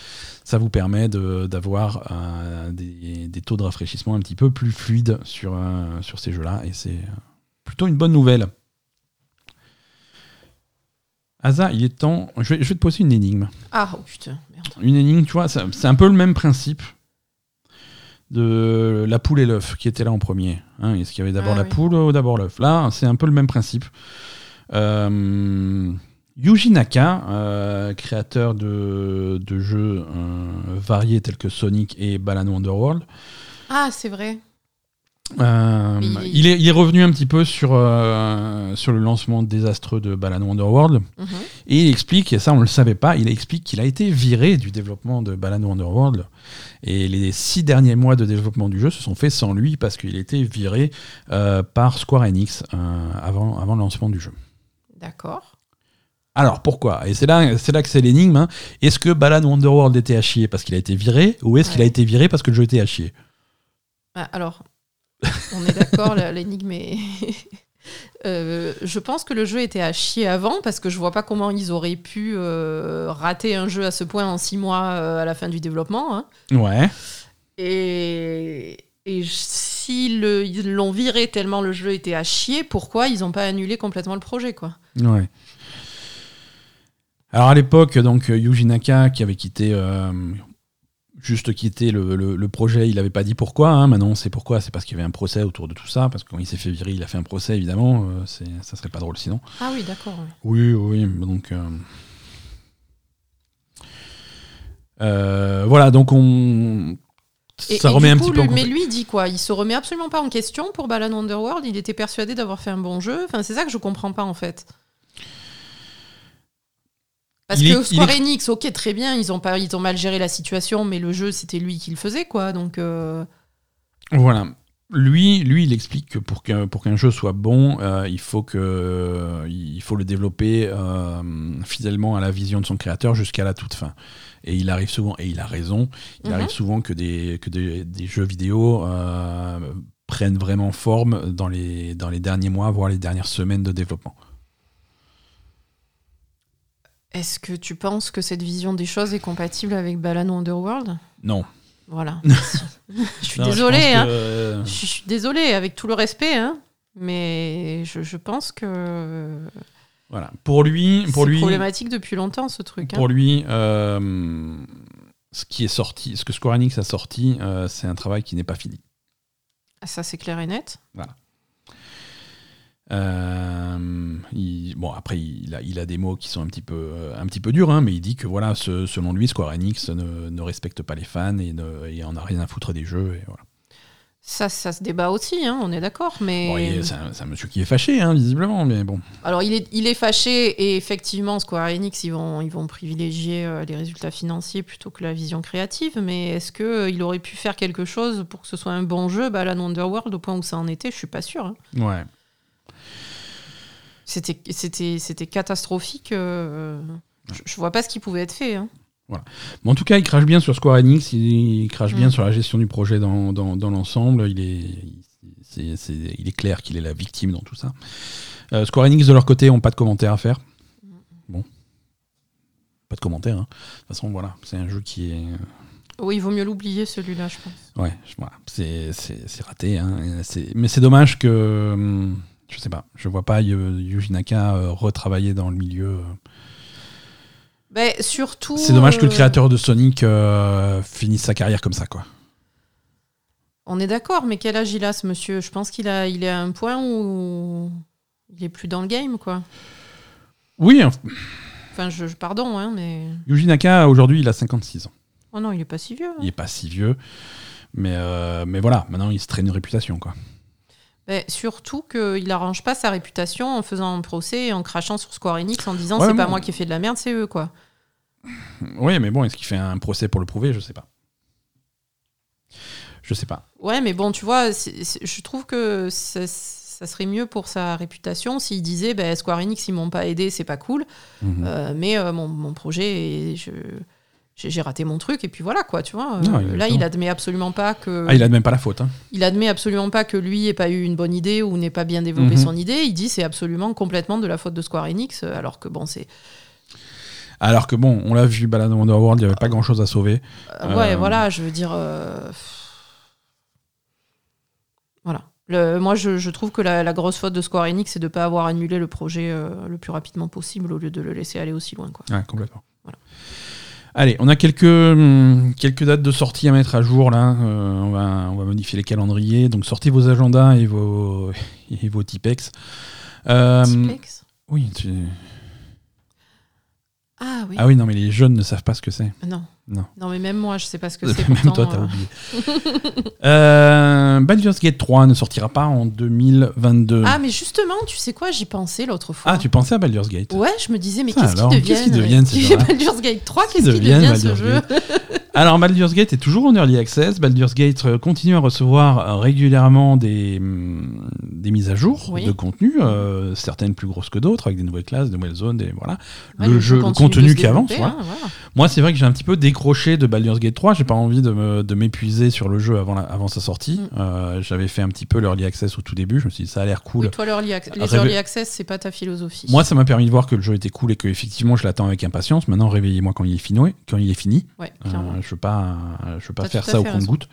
ça vous permet de- d'avoir euh, des, des taux de rafraîchissement un petit peu plus fluides sur, sur ces jeux-là, et c'est plutôt une bonne nouvelle. Asa, il est temps. Je vais, je vais te poser une énigme. Ah, oh putain, merde. Une énigme, tu vois, c'est un peu le même principe de la poule et l'œuf qui était là en premier. Hein, Est-ce qu'il y avait d'abord Ah la oui. poule ou d'abord l'œuf? Là, c'est un peu le même principe. Euh, Yuji Naka, euh, créateur de, de jeux euh, variés tels que Sonic et Balan Wonderworld, Ah, c'est vrai. Euh, il- il, est, il est revenu un petit peu sur, euh, sur le lancement désastreux de Balan Wonderworld. Mhm. Et il explique, et ça on ne le savait pas, il explique qu'il a été viré du développement de Balan Wonderworld. Et les six derniers mois de développement du jeu se sont faits sans lui parce qu'il a été viré euh, par Square Enix avant, avant le lancement du jeu. D'accord. Alors pourquoi? Et c'est là, c'est là que c'est l'énigme. hein. Est-ce que Balan Wonderworld était à chier parce qu'il a été viré ou est-ce qu'il a été viré parce que le jeu était à chier? Ah, alors, on est d'accord, l'énigme est. *laughs* Euh, je pense que le jeu était à chier avant parce que je vois pas comment ils auraient pu euh, rater un jeu à ce point en six mois euh, à la fin du développement. hein. Ouais. Et, et s'ils le- ils l'ont viré tellement le jeu était à chier, pourquoi ils n'ont pas annulé complètement le projet quoi? Ouais. Alors à l'époque, donc Yuji Naka qui avait quitté, juste quitté le, le- le projet, il n'avait pas dit pourquoi. hein. Maintenant, on sait pourquoi. C'est parce qu'il y avait un procès autour de tout ça. Parce que quand il s'est fait virer, il a fait un procès évidemment. Euh, c'est, ça serait pas drôle sinon. Ah oui, d'accord. Oui, oui. Donc euh, euh, voilà, donc on. Et- ça et remet du un coup, petit peu en Mais lui il dit quoi? Il se remet absolument pas en question pour Balan Wonderworld. Il était persuadé d'avoir fait un bon jeu. Enfin, c'est ça que je comprends pas en fait. Parce Il que est- Square est- Enix, ok, très bien, ils ont, pas, ils ont mal géré la situation, mais le jeu, c'était lui qui le faisait, quoi. Donc, euh, Voilà. Lui, lui, il explique que pour qu'un pour qu'un jeu soit bon, euh, il faut que il faut le développer euh, fidèlement à la vision de son créateur jusqu'à la toute fin. Et il arrive souvent, et il a raison, il Mhm. arrive souvent que des que des, des jeux vidéo prennent vraiment forme dans les dans les derniers mois, voire les dernières semaines de développement. Est-ce que tu penses que cette vision des choses est compatible avec Balan Wonderworld? Non. Voilà. *laughs* je suis Non, je désolée, pense hein. que, Je suis désolée, avec tout le respect, hein. Mais je, je pense que Voilà. Pour lui, pour c'est lui, problématique depuis longtemps, ce truc. hein. Pour lui, euh, ce qui est sorti, ce que Square Enix a sorti, euh, c'est un travail qui n'est pas fini. Ah, Ça, c'est clair et net. Euh, il- bon, après, il a, il a des mots qui sont un petit peu, euh, un petit peu durs, hein, mais il dit que voilà, ce- selon lui, Square Enix ne, ne respecte pas les fans et, ne, et en a rien à foutre des jeux. Et voilà. Ça, ça se débat aussi, hein, on est d'accord. Mais Bon, c'est un, monsieur qui est fâché, hein, visiblement, mais bon. alors, il est, il est fâché et effectivement, Square Enix, ils vont, ils vont privilégier euh, les résultats financiers plutôt que la vision créative. Mais est-ce que euh, il aurait pu faire quelque chose pour que ce soit un bon jeu Balan Wonderworld au point où ça en était Je suis pas hein. Ouais. C'était, c'était, c'était catastrophique. euh, je, je vois pas ce qui pouvait être fait. hein. Mais en tout cas, il crache bien sur Square Enix, il, il crache bien Mm. sur la gestion du projet dans, dans, dans l'ensemble. Il est, c'est- c'est- il est clair qu'il est la victime dans tout ça. Euh, Square Enix, de leur côté, n'ont pas de commentaires à faire. Bon. Pas de commentaires. hein. De toute façon, voilà, c'est un jeu qui est. Oui, il vaut mieux l'oublier celui-là, je pense. Ouais, je- voilà, c'est c'est- c'est raté. hein. C'est- Mais c'est dommage que. hum, Je sais pas, je vois pas Yu- Yuji Naka euh, retravailler dans le milieu. euh. Ben, surtout. C'est dommage que le euh, créateur de Sonic finisse sa carrière comme ça, quoi. On est d'accord, mais quel âge il a ce monsieur? Je pense qu'il a, il est à un point où il est plus dans le game, quoi. Oui, hein, Enfin, je, je- pardon, hein, mais Yuji Naka, aujourd'hui, il a 56 ans. oh non, il est pas si vieux. hein. Il est pas si vieux. Mais, euh, mais voilà, maintenant, il se traîne une réputation, quoi. Ben, surtout qu'il arrange pas sa réputation en faisant un procès et en crachant sur Square Enix en disant Ouais, c'est pas moi qui ai fait de la merde, c'est eux, quoi. Oui, mais bon, est-ce qu'il fait un procès pour le prouver? Je sais pas. Je sais pas. Ouais, mais bon, tu vois, je trouve que ça, ça serait mieux pour sa réputation s'il disait ben, Square Enix, ils m'ont pas aidé, c'est pas cool. Mhm. Euh, mais euh, mon, mon projet, est- je, j'ai raté mon truc et puis voilà quoi, tu vois. Euh, là, il admet absolument pas que Ah, il a même pas la faute. hein. il admet absolument pas que lui ait pas eu une bonne idée ou n'ait pas bien développé Mhm. son idée. Il dit c'est absolument complètement de la faute de Square Enix, euh, alors que bon, c'est Alors que bon, on l'a vu, Balan Underworld, il n'y avait pas grand chose à sauver. euh, ouais, Euh, voilà, je veux dire, voilà. Le- moi, je, je trouve que la, la grosse faute de Square Enix, c'est de pas avoir annulé le projet le plus rapidement possible au lieu de le laisser aller aussi loin, quoi. Ouais, complètement. Voilà. Allez, on a quelques, hum, quelques dates de sortie à mettre à jour là. Euh, on, va, on va modifier les calendriers. Donc sortez vos agendas et vos, *laughs* et vos Tipex. Euh, Tiplex oui, tu- Ah oui. Ah oui, non, mais les jeunes ne savent pas ce que c'est. Non. Non. Non, mais même moi, je sais pas ce que *laughs* c'est. Même pourtant, toi, t'as euh, oublié. *laughs* euh, Baldur's Gate 3 ne sortira pas en 2022. Ah, mais justement, tu sais quoi, j'y pensais l'autre fois. Ah, tu pensais à Baldur's Gate Ouais, je me disais, mais qu'est-ce qu'ils qu'est-ce deviennent qu'ils deviennent, *laughs* Baldur's Gate 3, Qu'est-ce qu'est-ce qu'ils deviennent, ce jeu Alors, Baldur's Gate est toujours en early access. Baldur's Gate euh, continue à recevoir euh, régulièrement des, hum, des mises à jour Oui. de contenu, euh, certaines plus grosses que d'autres, avec des nouvelles classes, de nouvelles zones, des, voilà. Ouais, le, jeu, le contenu qui avance. voilà. hein, voilà. Moi, c'est vrai que j'ai un petit peu décroché de Baldur's Gate 3. J'ai pas envie de me- de m'épuiser sur le jeu avant, la- avant sa sortie. Mm. Euh, J'avais fait un petit peu l'early access au tout début. Je me suis dit, ça a l'air cool. Oui, toi, l'early ac- les early access, c'est pas ta philosophie? Moi, ça m'a permis de voir que le jeu était cool et que effectivement, je l'attends avec impatience. Maintenant, réveillez-moi quand il est fini. Quand il est fini. Ouais, Euh. Je veux pas, je veux pas faire ça au compte-goutte.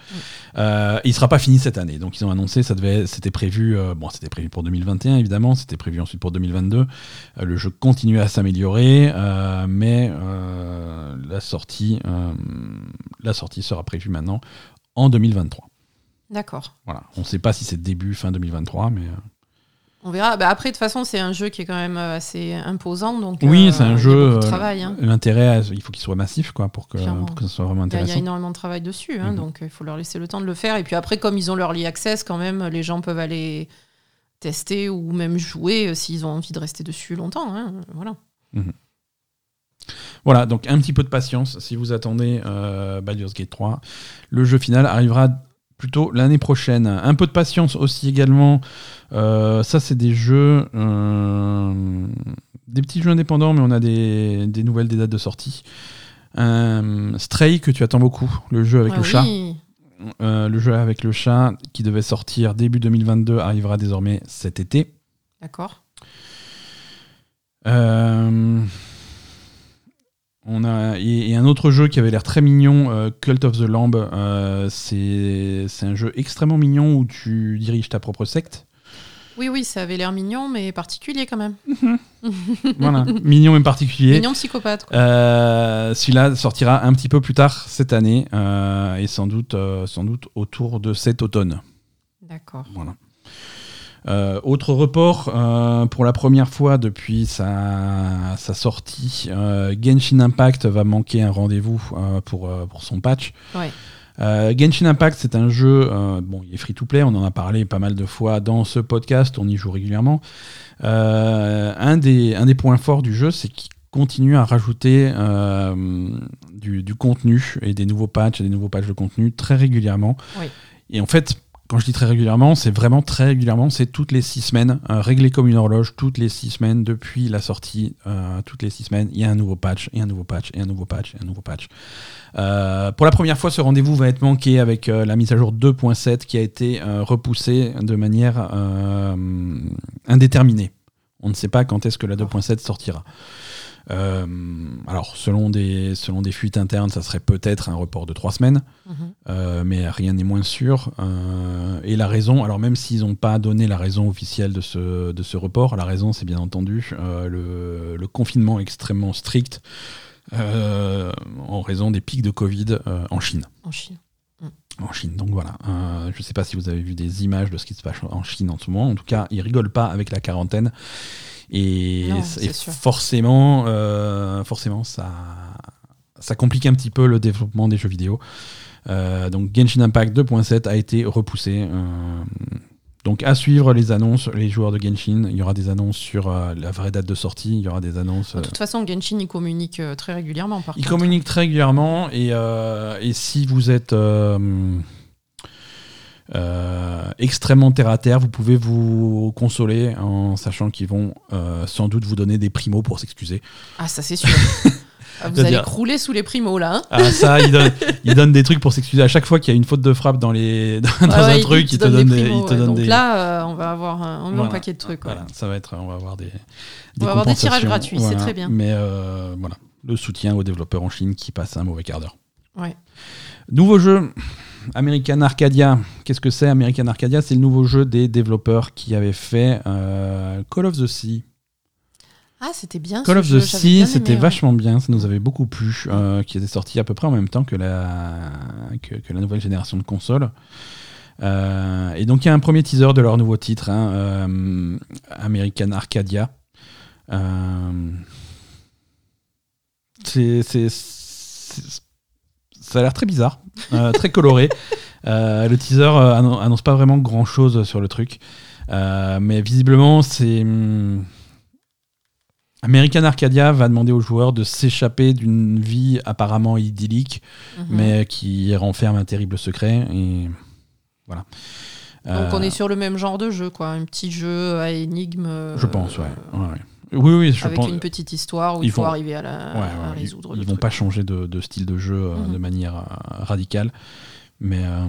Euh, il sera pas fini cette année. Donc, ils ont annoncé, ça devait, c'était prévu. euh, bon, c'était prévu pour 2021 évidemment. C'était prévu ensuite pour 2022. Euh, le jeu continue à s'améliorer, euh, mais la sortie, la sortie sera prévue maintenant en 2023. D'accord. Voilà. On ne sait pas si c'est début fin 2023, mais On verra. Bah, après, de toute façon, c'est un jeu qui est quand même euh, assez imposant. Donc, oui, euh, c'est un jeu. euh, travail. hein. L'intérêt, il faut qu'il soit massif, quoi, pour que, pour que ça soit vraiment Il y a- il y a intéressant. énormément de travail dessus, hein, Mhm. donc il faut leur laisser le temps de le faire. Et puis après, comme ils ont leur early access, quand même, les gens peuvent aller tester ou même jouer euh, s'ils ont envie de rester dessus longtemps. hein, Voilà. Voilà, donc un petit peu de patience si vous attendez euh, Baldur's Gate 3. Le jeu final arrivera plutôt l'année prochaine. Un peu de patience aussi également. Euh, ça, c'est des jeux, euh, des petits jeux indépendants, mais on a des, des nouvelles, des dates de sortie. Euh, Stray, que tu attends beaucoup, le jeu avec Ah le chat. oui. Le jeu avec le chat qui devait sortir début 2022 arrivera désormais cet été. D'accord. Euh, on a et, et un autre jeu qui avait l'air très mignon, euh, Cult of the Lamb. euh, c'est c'est un jeu extrêmement mignon où tu diriges ta propre secte. Oui, oui, ça avait l'air mignon, mais particulier quand même. *laughs* Voilà, mignon et particulier. Mignon psychopathe. quoi. Euh, Celui-là sortira un petit peu plus tard cette année euh, et sans doute, euh, sans doute autour de cet automne. D'accord. Voilà. Euh, autre report, euh, pour la première fois depuis sa, sa sortie, euh, Genshin Impact va manquer un rendez-vous pour, pour son patch. Ouais. Genshin Impact, c'est un jeu, bon, il est free to play, on en a parlé pas mal de fois dans ce podcast, on y joue régulièrement. Un, des, un des points forts du jeu, c'est qu'il continue à rajouter du, du contenu et des nouveaux patchs et des nouveaux patchs de contenu très régulièrement. Oui. Et en fait, quand je dis très régulièrement, c'est vraiment très régulièrement, c'est toutes les six semaines, euh, réglé comme une horloge, toutes les six semaines depuis la sortie, euh, toutes les six semaines, il y a un nouveau patch, et un nouveau patch, et un nouveau patch, et un nouveau patch. Euh, pour la première fois, ce rendez-vous va être manqué avec la mise à jour 2.7 qui a été repoussée de manière indéterminée. On ne sait pas quand est-ce que la 2.7 sortira. Euh, alors, selon des, selon des fuites internes, ça serait peut-être un report de trois semaines. Mhm. Euh, mais rien n'est moins sûr. Euh, et la raison, alors même s'ils n'ont pas donné la raison officielle de ce, de ce report, la raison c'est bien entendu le, le confinement extrêmement strict en raison des pics de Covid en Chine. En Chine. En Chine, donc voilà. Euh, je ne sais pas si vous avez vu des images de ce qui se passe en Chine en ce moment. En tout cas, ils rigolent pas avec la quarantaine. Et, Non, forcément, euh, forcément, ça, ça complique un petit peu le développement des jeux vidéo. Euh, donc Genshin Impact 2.7 a été repoussé. Euh, donc à suivre les annonces, les joueurs de Genshin, il y aura des annonces sur euh, la vraie date de sortie, il y aura des annonces. De euh, toute façon, Genshin, il communique euh, très régulièrement. Par il contre. communique très régulièrement et, euh, et si vous êtes euh, euh, extrêmement terre à terre, vous pouvez vous consoler en sachant qu'ils vont euh, sans doute vous donner des primos pour s'excuser. Ah, ça c'est sûr. *laughs* Ah, vous allez dire- crouler sous les primos là. Hein Ah, ça, il donne, il donne des trucs pour s'excuser à chaque fois qu'il y a une faute de frappe dans, les, *laughs* dans Ouais, un ouais, truc. Il te donne des. primos, il te ouais. donne Donc des- là, euh, on va avoir un, on Voilà. un paquet de trucs. Voilà, ça va être. On va avoir des. On va avoir des tirages gratuits, c'est très bien. Mais euh, voilà, le soutien aux développeurs en Chine qui passent un mauvais quart d'heure. Ouais. Nouveau jeu, American Arcadia. Qu'est-ce que c'est American Arcadia? C'est le nouveau jeu des développeurs qui avaient fait euh, Call of the Sea. Ah, c'était bien. Call of the Sea, c'était ouais. vachement bien, ça nous avait beaucoup plu, euh, qui était sorti à peu près en même temps que la, que, que la nouvelle génération de consoles. Euh, et donc il y a un premier teaser de leur nouveau titre, hein, euh, American Arcadia. Euh, c'est, ça a l'air très bizarre, euh, très coloré. *laughs* Euh, le teaser euh, annon- annonce pas vraiment grand chose sur le truc, Euh, mais visiblement c'est. hum, American Arcadia va demander aux joueurs de s'échapper d'une vie apparemment idyllique, Mhm. mais qui renferme un terrible secret. Et voilà. Donc Euh, on est sur le même genre de jeu, quoi. Un petit jeu à énigme. euh, Je pense, ouais. ouais, ouais. Oui, oui, je avec pense. une petite histoire où il faut vont- arriver à, la, Ouais, à résoudre Ils, le vont truc. pas changer de, de style de jeu euh, Mhm. de manière euh, radicale. Mais, euh,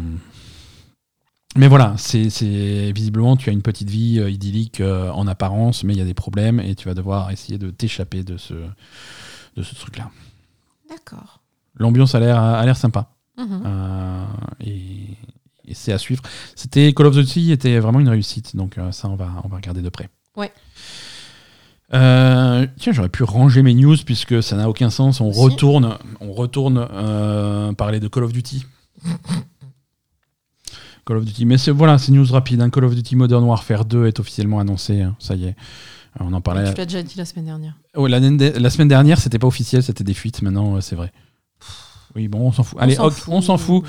mais voilà, c'est visiblement, tu as une petite vie euh, idyllique euh, en apparence, mais il y a des problèmes et tu vas devoir essayer de t'échapper de ce, de ce truc-là. D'accord. L'ambiance a l'air a l'air sympa. Mhm. Euh, et, et c'est à suivre. C'était Call of Duty était vraiment une réussite, donc ça on va on va regarder de près. Ouais. Euh, tiens, j'aurais pu ranger mes news puisque ça n'a aucun sens. On Si. retourne, on retourne euh, parler de Call of Duty. *laughs* Call of Duty, mais c'est voilà, c'est news rapide. hein. Call of Duty Modern Warfare 2 est officiellement annoncé. hein. Ça y est, Euh, on en parlait. Tu l'as déjà dit la semaine dernière. De- la semaine dernière, c'était pas officiel, c'était des fuites. Maintenant, euh, c'est vrai. Oui, bon, on s'en fout. Allez, s'en ok, on s'en fout.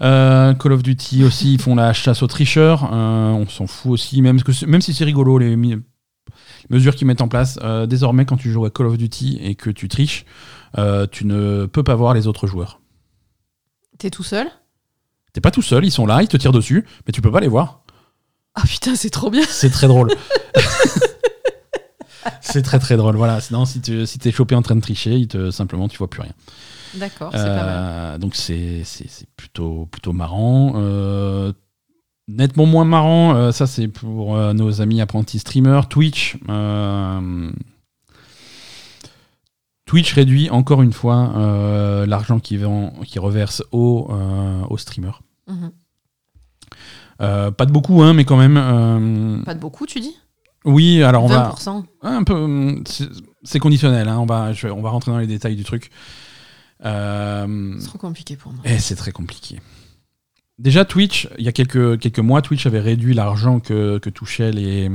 Euh, Call of Duty aussi, ils font la chasse aux tricheurs. Euh, on s'en fout aussi, même, que même si c'est rigolo, les mesures qu'ils mettent en place. Euh, désormais, quand tu joues à Call of Duty et que tu triches, tu ne peux pas voir les autres joueurs. T'es tout seul? T'es pas tout seul, ils sont là, ils te tirent dessus, mais tu peux pas les voir. Ah putain, c'est trop bien. C'est très drôle. *laughs* c'est très très drôle. Voilà. Sinon, si tu si t'es chopé en train de tricher, il te, simplement, tu vois plus rien. D'accord, c'est pas mal. Euh, donc c'est c'est- c'est plutôt, plutôt marrant. Euh, nettement moins marrant, euh, ça c'est pour euh, nos amis apprentis streamers. Twitch. Twitch réduit encore une fois euh, l'argent qui, qui reverse aux, euh, aux streamers. Mhm. Euh, pas de beaucoup, hein, mais quand même. Pas de beaucoup, tu dis? Oui, alors on va. 20%. Un peu, c'est- conditionnel. hein, on va, je on va rentrer dans les détails du truc. C'est trop compliqué pour moi. et c'est très compliqué. Déjà, Twitch, il y a quelques, quelques mois, Twitch avait réduit l'argent que, que touchaient les,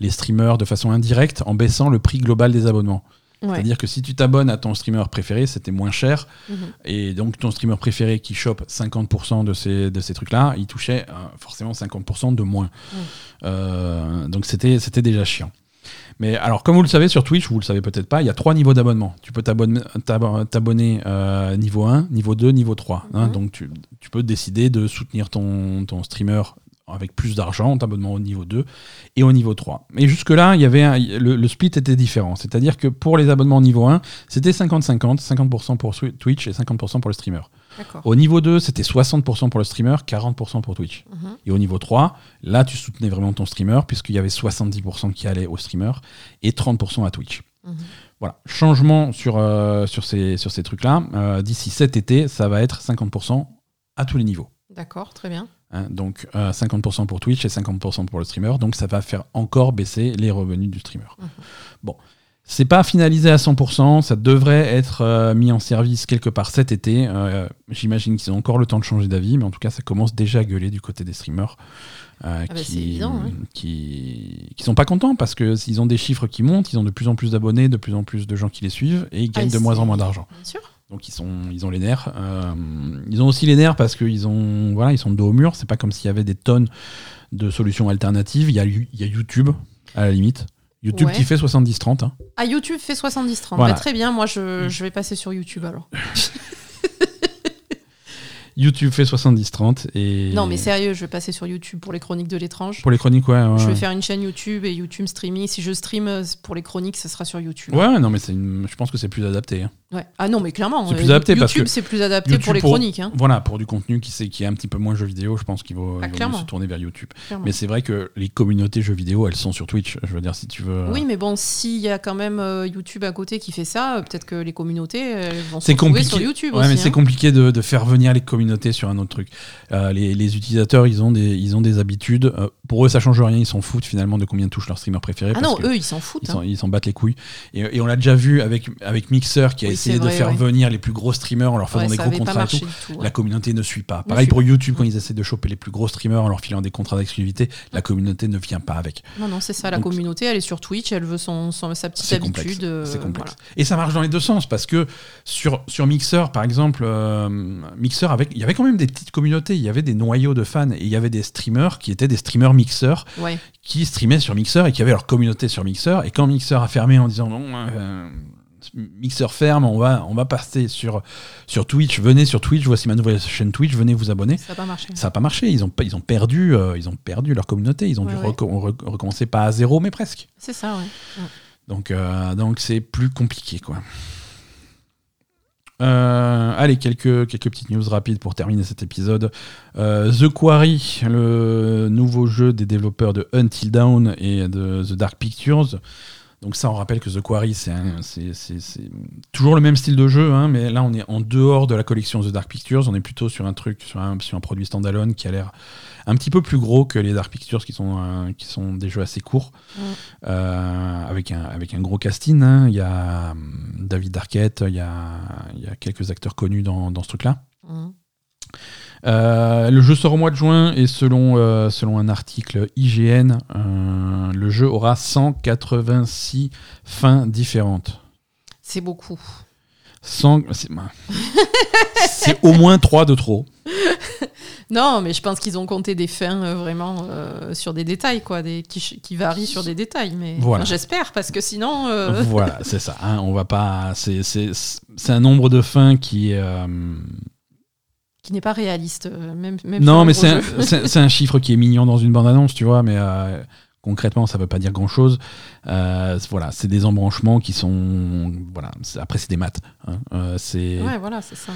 les streamers de façon indirecte en baissant le prix global des abonnements. Ouais. C'est-à-dire que si tu t'abonnes à ton streamer préféré, c'était moins cher. Mhm. Et donc, ton streamer préféré qui chope 50% de ces, de ces trucs-là, il touchait euh, forcément 50% de moins. Euh, donc, c'était déjà chiant. Mais alors, comme vous le savez sur Twitch, vous le savez peut-être pas, il y a trois niveaux d'abonnement. Tu peux t'abonner t'ab- t'abonner, euh, niveau 1, niveau 2, niveau 3. hein. Donc, tu, tu peux décider de soutenir ton, ton streamer avec plus d'argent, t'abonnement au niveau 2 et au niveau 3. Et jusque-là, il y avait un- le, le split était différent. C'est-à-dire que pour les abonnements au niveau 1, c'était 50-50, 50% pour Twitch et 50% pour le streamer. Au niveau 2, c'était 60% pour le streamer, 40% pour Twitch. Mhm. Et au niveau 3, là, tu soutenais vraiment ton streamer, puisqu'il y avait 70% qui allaient au streamer et 30% à Twitch. Mhm. Voilà. Changement sur, euh, sur ces, sur ces trucs-là. Euh, D'ici cet été, ça va être 50% à tous les niveaux. D'accord, très bien. Hein, donc euh, 50% pour Twitch et 50% pour le streamer. Donc ça va faire encore baisser les revenus du streamer. Mhm. Bon. C'est pas finalisé à 100%, ça devrait être euh, mis en service quelque part cet été. Euh, J'imagine qu'ils ont encore le temps de changer d'avis, mais en tout cas, ça commence déjà à gueuler du côté des streamers. euh, Ah bah, qui, évident, hein. qui, qui sont pas contents parce que s'ils ont des chiffres qui montent, ils ont de plus en plus d'abonnés, de plus en plus de gens qui les suivent et ils Ah, gagnent de moins en moins d'argent. Bien sûr. Donc ils sont, ils ont les nerfs. Euh, ils ont aussi les nerfs parce qu'ils ont, voilà, ils sont dos au mur. C'est pas comme s'il y avait des tonnes de solutions alternatives. Il y a, il y a YouTube à la limite. YouTube Ouais. qui fait 70-30. hein. Ah, YouTube fait 70-30. Voilà. Bah, très bien, moi je, je vais passer sur YouTube alors. *laughs* YouTube fait 70-30 et. Non, mais sérieux, je vais passer sur YouTube pour les chroniques de l'étrange. Pour les chroniques, ouais. ouais. Je vais faire une chaîne YouTube et YouTube streaming. Si je stream euh, pour les chroniques, ça sera sur YouTube. Ouais, non, mais une... je pense que c'est plus adapté. hein. Ouais. Ah non, mais clairement. C'est euh, plus adapté parce YouTube, que c'est plus adapté YouTube pour les chroniques. Hein. Voilà, pour du contenu qui, c'est- qui est un petit peu moins jeu vidéo, je pense qu'il vaut, Ah, vaut se tourner vers YouTube. clairement. Mais c'est vrai que les communautés jeux vidéo, elles sont sur Twitch. Je veux dire, si tu veux. Oui, mais bon, s'il y a quand même euh, YouTube à côté qui fait ça, euh, peut-être que les communautés euh, vont se retrouver sur YouTube Ouais, aussi. mais c'est hein. compliqué de, de faire venir les communautés sur un autre truc. Euh, les, les utilisateurs, ils ont des, ils ont des habitudes. Euh, pour eux, ça change rien. Ils s'en foutent finalement de combien touchent leur streamer préféré. Ah parce non, que eux, ils s'en foutent. ils hein. s'en, ils s'en battent les couilles. Et, et on l'a déjà vu avec, avec Mixer qui a essayé de faire ouais. venir les plus gros streamers en leur faisant Ouais, des gros contrats et tout. du tout. ouais. La communauté ne suit pas. Pareil pour. YouTube, quand ils essaient de choper les plus gros streamers en leur filant des contrats d'exclusivité, la communauté ne vient pas avec. Non, non, c'est ça. La Donc- communauté, elle est sur Twitch, elle veut son, son- sa petite habitude. complexe. euh, C'est complexe. voilà. Et ça marche dans les deux sens parce que sur, sur Mixer, par exemple, euh, Mixer avec, il y avait quand même des petites communautés, il y avait des noyaux de fans et il y avait des streamers qui étaient des streamers Mixer qui streamaient sur Mixer et qui avaient leur communauté sur Mixer. Et quand Mixer a fermé en disant non, euh, Mixer ferme, on va, on va passer sur, sur Twitch, venez sur Twitch, voici ma nouvelle chaîne Twitch, venez vous abonner. Ça n'a pas marché. Ça n'a pas marché, ils ont, ils ont, perdu, euh, ils ont perdu leur communauté, ils ont Ouais, dû ouais. recommencer pas à zéro, mais presque. C'est ça, ouais. Donc, euh, donc c'est plus compliqué, quoi. Euh, allez, quelques, quelques petites news rapides pour terminer cet épisode. Euh, The Quarry, le nouveau jeu des développeurs de Until Dawn et de The Dark Pictures. Donc ça, on rappelle que The Quarry, c'est toujours le même style de jeu, hein, mais là, on est en dehors de la collection The Dark Pictures. On est plutôt sur un truc, sur un, sur un produit standalone qui a l'air un petit peu plus gros que les Dark Pictures, qui sont, euh, qui sont des jeux assez courts, Mm. euh, avec, un, avec un gros casting. hein. Il y a hum, David Arquette, il y a, il y a quelques acteurs connus dans, dans ce truc-là. Mhm. Euh, le jeu sort au mois de juin et selon, euh, selon un article IGN, euh, le jeu aura 186 fins différentes. C'est beaucoup. 100 C'est *laughs* c'est au moins 3 de trop. Non, mais je pense qu'ils ont compté des fins vraiment sur des détails, quoi, des, qui, varient sur des détails. Mais Voilà. enfin, j'espère, parce que sinon. Voilà, c'est ça. hein, on va pas. C'est c'est- c'est un nombre de fins qui. Qui n'est pas réaliste, euh, même, même Non, mais c'est un, chiffre qui est mignon dans une bande-annonce, tu vois, mais euh, concrètement, ça veut pas dire grand-chose. Euh, voilà, c'est des embranchements qui sont. Voilà, après, c'est des maths. hein. Euh, c'est. Ouais, voilà, c'est ça.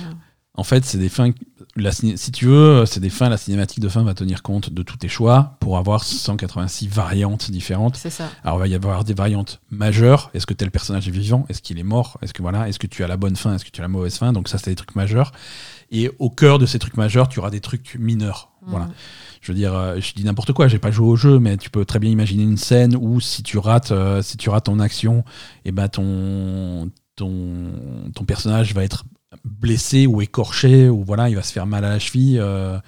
En fait, c'est des fins. La, si tu veux, c'est des fins. La cinématique de fin va tenir compte de tous tes choix pour avoir 186 variantes différentes. C'est ça. Alors, il va y avoir des variantes majeures. Est-ce que tel personnage est vivant? Est-ce qu'il est mort? Est-ce que voilà Est-ce que tu as la bonne fin? Est-ce que tu as la mauvaise fin? Donc ça, c'est des trucs majeurs. Et au cœur de ces trucs majeurs, tu auras des trucs mineurs. Voilà. Mhm. Je veux dire, euh, je dis n'importe quoi. J'ai pas joué au jeu, mais tu peux très bien imaginer une scène où si tu rates, euh, si tu rates ton action, et ben ton ton ton personnage va être blessé ou écorché ou voilà, il va se faire mal à la cheville. euh,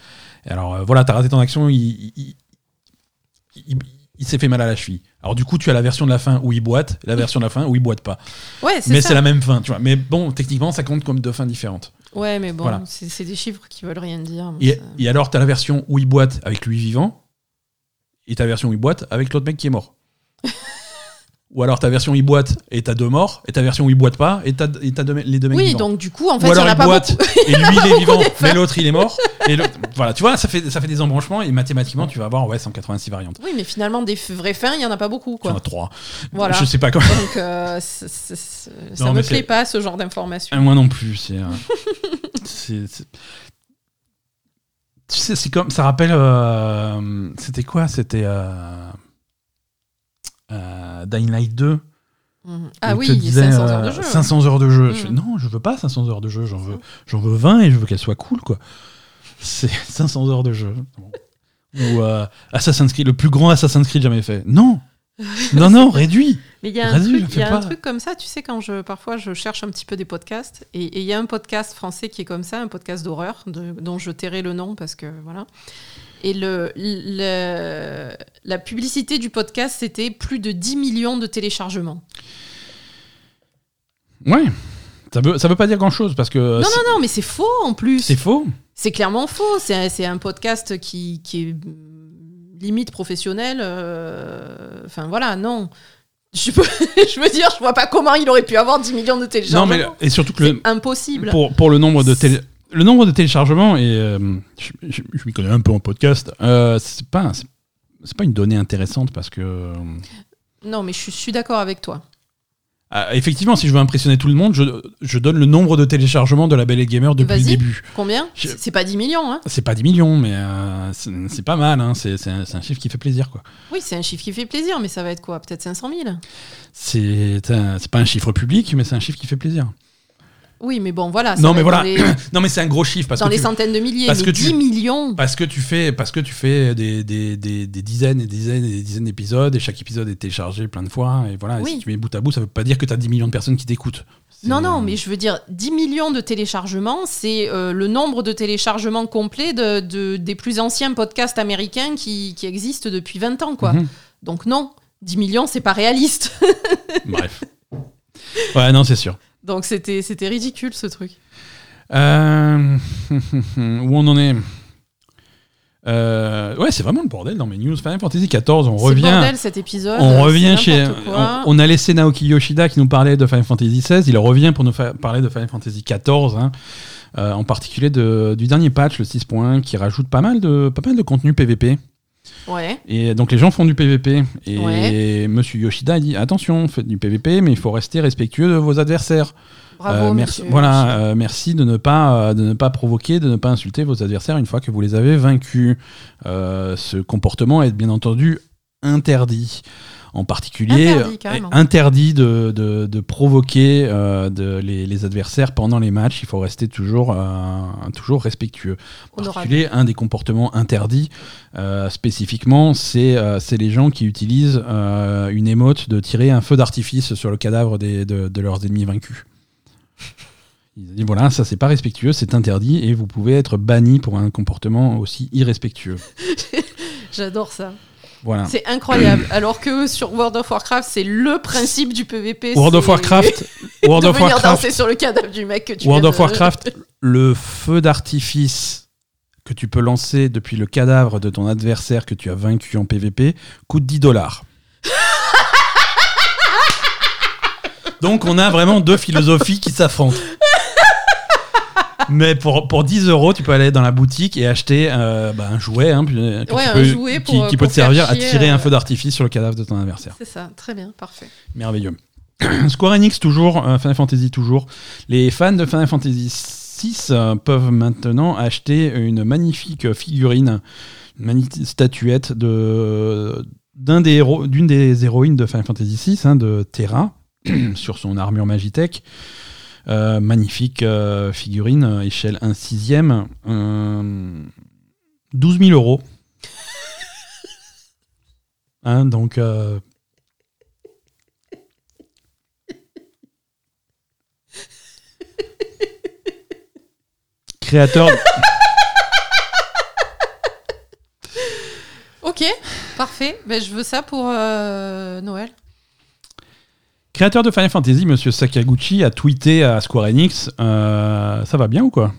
alors euh, voilà, t'as raté ton action, il, il- il- s'est fait mal à la cheville. Alors du coup, tu as la version de la fin où il boite, la version de la fin où il boite pas. Ouais, Mais c'est la même fin, tu vois. Mais bon, techniquement, ça compte comme deux fins différentes. Ouais, mais bon, Voilà. c'est des chiffres qui veulent rien dire. Et alors, tu as la version où il boite avec lui vivant, et ta version où il boite avec l'autre mec qui est mort. *laughs* Ou alors ta version il boite et t'as deux morts, et ta version il boite pas et t'as deux les deux mecs Oui, vivants. donc du coup, en fait, Ou il y en a il pas boite beaucoup. et *laughs* lui il est vivant, mais l'autre il est mort. Et le- voilà, tu vois, ça fait, ça fait des embranchements et mathématiquement tu vas avoir ouais, 186 variantes. Oui, mais finalement, des vraies fins, il y en a pas beaucoup, Tu en quoi. as trois. Voilà. Je sais pas quoi. Donc, euh, ça Non, me plaît pas, ce genre d'information. Moi non plus. C'est. euh, *laughs* c'est- Tu sais, c'est comme. Ça rappelle. euh, C'était quoi C'était. Euh, Dying Light 2. Mhm. Ah oui, il te disait, 500 heures de euh, jeu. 500 heures de jeu. Je Mm. fais, non, je veux pas 500 heures de jeu. J'en veux, j'en veux 20 et je veux qu'elle soit cool, quoi. C'est *laughs* 500 heures de jeu. Ou euh, Assassin's Creed, le plus grand Assassin's Creed jamais fait. Non *laughs* Non, non, réduit Mais il y a, un truc, je y a un truc comme ça, tu sais, quand je parfois je cherche un petit peu des podcasts, et il y a un podcast français qui est comme ça, un podcast d'horreur, dont je tairai le nom parce que voilà. Et le, le- la publicité du podcast, c'était plus de 10 millions de téléchargements. Ouais ça veut, ça veut pas dire grand chose parce que non, c'est- non, non, mais c'est faux en plus. c'est faux. C'est clairement faux. C'est un, un podcast qui, qui est mm, limite professionnel. euh, Enfin voilà, non. Je, peux- *laughs* je veux dire, je vois pas comment il aurait pu avoir 10 millions de Non, téléchargements. mais et surtout que le, impossible. pour, pour le nombre de télé. Le nombre de téléchargements, et euh, je, je- je m'y connais un peu en podcast, euh, c'est pas, c'est- c'est pas une donnée intéressante parce que. euh, Non, mais je suis, je suis d'accord avec toi. ah, effectivement, si je veux impressionner tout le monde, je, je donne le nombre de téléchargements de la Belle et Gamer depuis le début. Combien Je- C'est pas 10 millions, hein C'est pas 10 millions, mais euh, c'est c'est pas mal. hein. C'est c'est un, c'est un chiffre qui fait plaisir. quoi. Oui, c'est un chiffre qui fait plaisir, mais ça va être quoi? Peut-être 500 000 C'est un- c'est pas un chiffre public, mais c'est un chiffre qui fait plaisir. Oui, mais bon, voilà. Non, mais voilà. Les, *coughs* Non, mais c'est un gros chiffre parce dans que les tu- centaines de milliers. parce mais que tu- 10 millions Parce que tu fais, parce que tu fais des, des, des, des dizaines et des dizaines et des dizaines d'épisodes et chaque épisode est téléchargé plein de fois. Et voilà, et Oui. si tu mets bout à bout, ça veut pas dire que tu as 10 millions de personnes qui t'écoutent. Non, non, mais je veux dire, 10 millions de téléchargements, c'est euh, le nombre de téléchargements complets de, de- des plus anciens podcasts américains qui, qui existent depuis 20 ans, quoi. Mhm. Donc non, 10 millions, c'est pas réaliste. *laughs* Bref. Ouais, non, c'est sûr. Donc c'était c'était ridicule, ce truc. Euh, *laughs* Où on en est? Euh, Ouais, c'est vraiment le bordel dans mes news. Final Fantasy XIV, on C'est le revient. bordel, cet épisode. On revient c'est chez. On, on a laissé Naoki Yoshida qui nous parlait de Final Fantasy XVI. Il revient pour nous parler de Final Fantasy XIV, hein. Euh, en particulier de- du dernier patch, le 6.1, qui rajoute pas mal de, pas mal de contenu PVP. Ouais. Et donc les gens font du PVP. Et Ouais. Monsieur Yoshida dit attention, faites du PVP, mais il faut rester respectueux de vos adversaires. Bravo, Euh, merci, voilà, euh, merci de ne pas euh, de ne pas provoquer, de ne pas insulter vos adversaires une fois que vous les avez vaincus. Ce comportement est bien entendu interdit. En particulier, Interdit, interdit de, de- de provoquer euh, de- les, les adversaires pendant les matchs. Il faut rester toujours, euh, toujours respectueux. En particulier, un des comportements interdits euh, spécifiquement, c'est les gens qui utilisent une émote de tirer un feu d'artifice sur le cadavre des- de, de leurs ennemis vaincus. Ils disent voilà, ça c'est pas respectueux, c'est interdit et vous pouvez être banni pour un comportement aussi irrespectueux. *laughs* J'adore ça. Voilà. C'est incroyable. *clears throat* Alors que sur World of Warcraft, c'est le principe du PVP. World of Warcraft, *laughs* World de of venir Warcraft, danser sur le cadavre du mec que tu World viens of de- Warcraft, le feu d'artifice que tu peux lancer depuis le cadavre de ton adversaire que tu as vaincu en PvP coûte 10 dollars. *laughs* Donc on a vraiment deux philosophies qui s'affrontent. Mais pour, pour 10 euros, tu peux aller dans la boutique et acheter euh, bah, un jouet, hein, euh, que Ouais, tu un peux- jouet qui, pour- qui peut pour te servir à tirer un euh, feu d'artifice sur le cadavre de ton adversaire. C'est ça, très bien, parfait. Merveilleux. *clears throat* Square Enix toujours, euh, Final Fantasy toujours. Les fans de Final Fantasy 6 peuvent maintenant acheter une magnifique figurine, une magnifique statuette de d'un des héros, d'une des héroïnes de Final Fantasy 6, de Terra, *clears throat* sur son armure Magitech. Euh, magnifique euh, figurine, euh, échelle 1 sixième, euh, 12 000 euros. *laughs* Hein, donc euh, créateur, Ok, parfait. Ben, je veux ça pour euh, Noël. Créateur de Final Fantasy, Monsieur Sakaguchi, a tweeté à Square Enix euh, Ça va bien ou quoi?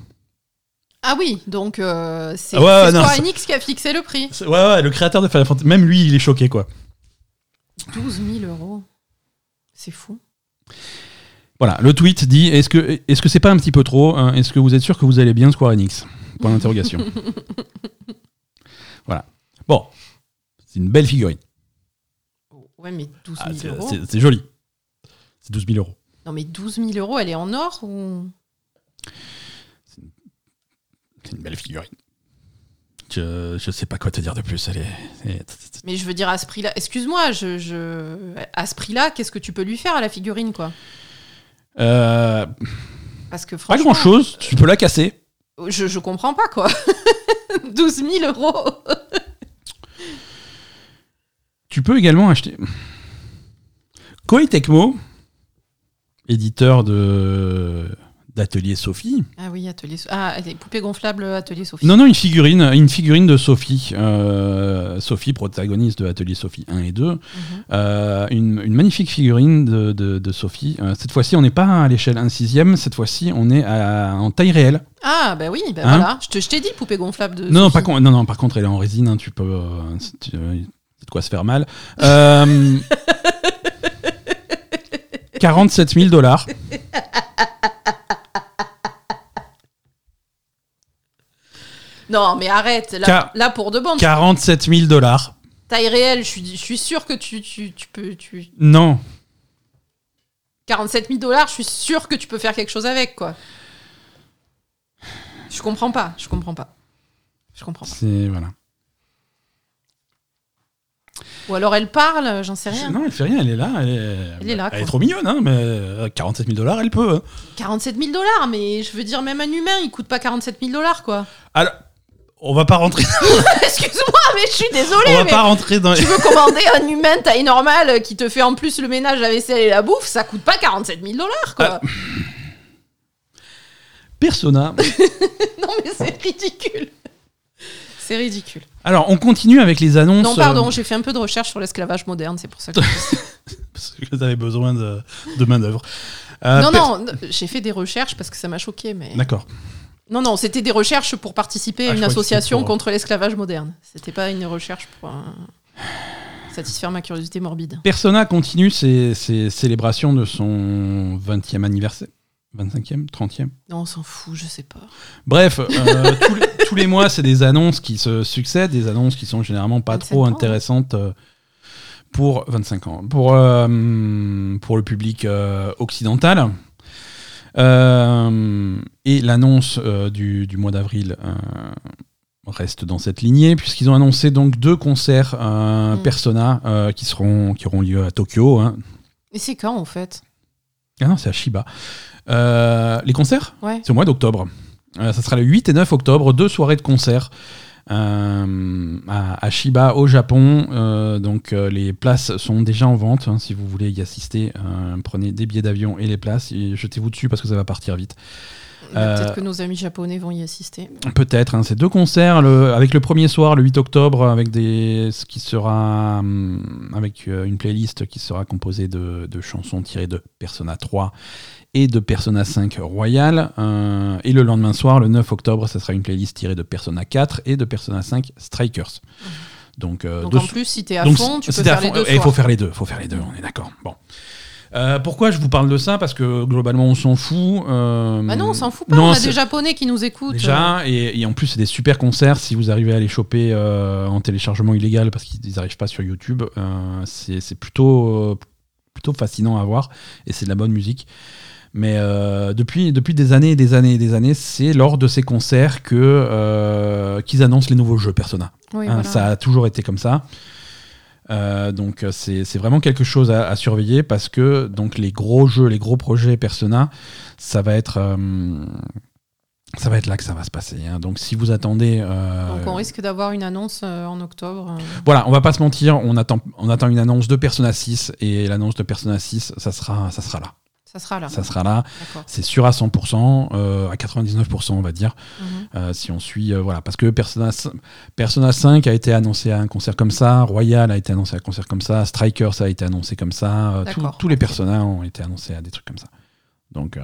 Ah oui, donc euh, c'est Ah ouais, c'est non, Square Enix qui a fixé le prix. Ouais, ouais, le créateur de Final Fantasy, même lui, il est choqué quoi. 12 000 euros. C'est fou. Voilà, le tweet dit Est-ce que est-ce que c'est pas un petit peu trop hein? Est-ce que vous êtes sûr que vous allez bien, Square Enix? Point d'interrogation. *laughs* voilà. Bon, c'est une belle figurine. Ouais, mais 12 000 Ah, euros. c'est joli. C'est 12 000 euros. Non, mais 12 000 euros, elle est en or ou? C'est une belle figurine. Je, je sais pas quoi te dire de plus. Elle est, elle- Mais je veux dire, à ce prix-là, excuse-moi, je, je... à ce prix-là, qu'est-ce que tu peux lui faire à la figurine, quoi? Euh, Parce que pas franchement. grand chose. Tu peux la casser. Je, je comprends pas, quoi. *laughs* 12 000 euros Tu peux également acheter. Koei Tecmo, éditeur de d'Atelier Sophie. Ah oui, atelier. Ah, des poupées gonflables, atelier Sophie. Non, non, une figurine, une figurine de Sophie. Euh, Sophie, protagoniste de Atelier Sophie 1 et 2. Mhm. Euh, une, une magnifique figurine de, de- de Sophie. Euh, cette fois-ci, on n'est pas à l'échelle 1 sixième, cette fois-ci, on est à- en taille réelle. Ah, bah oui, bah Hein voilà. Je te- je t'ai dit, poupée gonflable de. Non, non, Sophie. pas con- non, non, par contre, elle est en résine, hein, tu peux. c'est de quoi se faire mal. *laughs* Euh, 47 000 dollars. Non, mais arrête. Là, pour de bon, 47 000 dollars. taille réelle, je suis, je suis sûr que tu, tu, tu peux. Tu... Non. 47 000 dollars, je suis sûr que tu peux faire quelque chose avec, quoi. Je comprends pas. Je comprends pas. Je comprends pas. C'est. Voilà. Ou alors elle parle, j'en sais rien. Non, elle fait rien, elle est là. Elle est, Elle est là, Elle est trop mignonne, hein, mais euh, 47 000 dollars, elle peut. hein. 47 000 dollars, mais je veux dire, même un humain, il coûte pas 47 000 dollars, quoi. Alors, on va pas rentrer, *laughs* Excuse-moi, mais je suis désolée, on va mais pas rentrer dans. tu veux commander un humain taille normale euh, qui te fait en plus le ménage, la vaisselle et la bouffe, ça coûte pas 47 000 dollars, quoi. Ah. Persona. *laughs* Non, mais c'est ridicule. C'est ridicule. Alors, on continue avec les annonces. Non, pardon, euh, j'ai fait un peu de recherche sur l'esclavage moderne, c'est pour ça que. *laughs* parce que vous avez besoin de, de main-d'œuvre. Euh, non, non, j'ai fait des recherches parce que ça m'a choqué, mais. D'accord. Non, non, c'était des recherches pour participer Ah, à une association pour- contre l'esclavage moderne. C'était pas une recherche pour euh, satisfaire ma curiosité morbide. Persona continue ses, ses célébrations de son 20e anniversaire. 25e 30e Non, on s'en fout, je sais pas. Bref, euh, *laughs* tous, les, tous les mois, c'est des annonces qui se succèdent, des annonces qui sont généralement pas 25 trop ans, intéressantes euh, pour 25 ans, pour, euh, pour le public occidental. Et l'annonce du, du mois d'avril reste dans cette lignée, puisqu'ils ont annoncé donc deux concerts Mm. Persona qui, seront, qui auront lieu à Tokyo. hein. Et c'est quand en fait? Ah non, c'est à Shiba. Euh, les concerts Ouais. c'est au mois d'octobre. Euh, ça sera le 8 et 9 octobre, deux soirées de concert euh, à, à Shiba au Japon. Euh, donc euh, les places sont déjà en vente. hein, si vous voulez y assister, prenez des billets d'avion et les places et jetez-vous dessus parce que ça va partir vite. Euh, Peut-être que nos amis japonais vont y assister. Peut-être. hein, c'est deux concerts le- avec le premier soir, le 8 octobre, avec des ce qui sera hum, avec euh, une playlist qui sera composée de, de chansons tirées de Persona 3 et de Persona 5 Royal. euh, et le lendemain soir, le 9 octobre, ça sera une playlist tirée de Persona 4 et de Persona 5 Strikers. Donc, euh, Donc en plus, si t'es à fond, tu peux faire les deux Et Il faut faire les deux, faut faire les deux, on est d'accord. Bon. Euh, pourquoi je vous parle de ça? Parce que globalement, on s'en fout. euh, Bah non, on s'en fout pas. non, on a des japonais qui nous écoutent. Déjà, et, et en plus, c'est des super concerts. Si vous arrivez à les choper euh, en téléchargement illégal parce qu'ils n'arrivent pas sur YouTube, euh, c'est plutôt, plutôt fascinant à voir et c'est de la bonne musique. Mais euh, depuis, depuis des années et des années et des années, c'est lors de ces concerts que euh, qu'ils annoncent les nouveaux jeux Persona. Oui, Hein, voilà. Ça a toujours été comme ça. Euh, donc euh, c'est c'est vraiment quelque chose à, à surveiller parce que donc les gros jeux, les gros projets Persona, ça va être euh, ça va être là que ça va se passer. hein. Donc si vous attendez, euh, Donc on risque d'avoir une annonce en octobre. voilà, on va pas se mentir, on attend on attend une annonce de Persona 6 et l'annonce de Persona 6, ça sera ça sera là, Ça sera là. ça sera là. C'est sûr à 100%, euh, à 99% on va dire. Mhm. Euh, si on suit, euh, voilà, parce que Persona, 5 Persona 5 a été annoncé à un concert comme ça, Royal a été annoncé à un concert comme ça, Strikers a été annoncé comme ça, euh, tous- D'accord, tous les. Persona ont été annoncés à des trucs comme ça. Donc,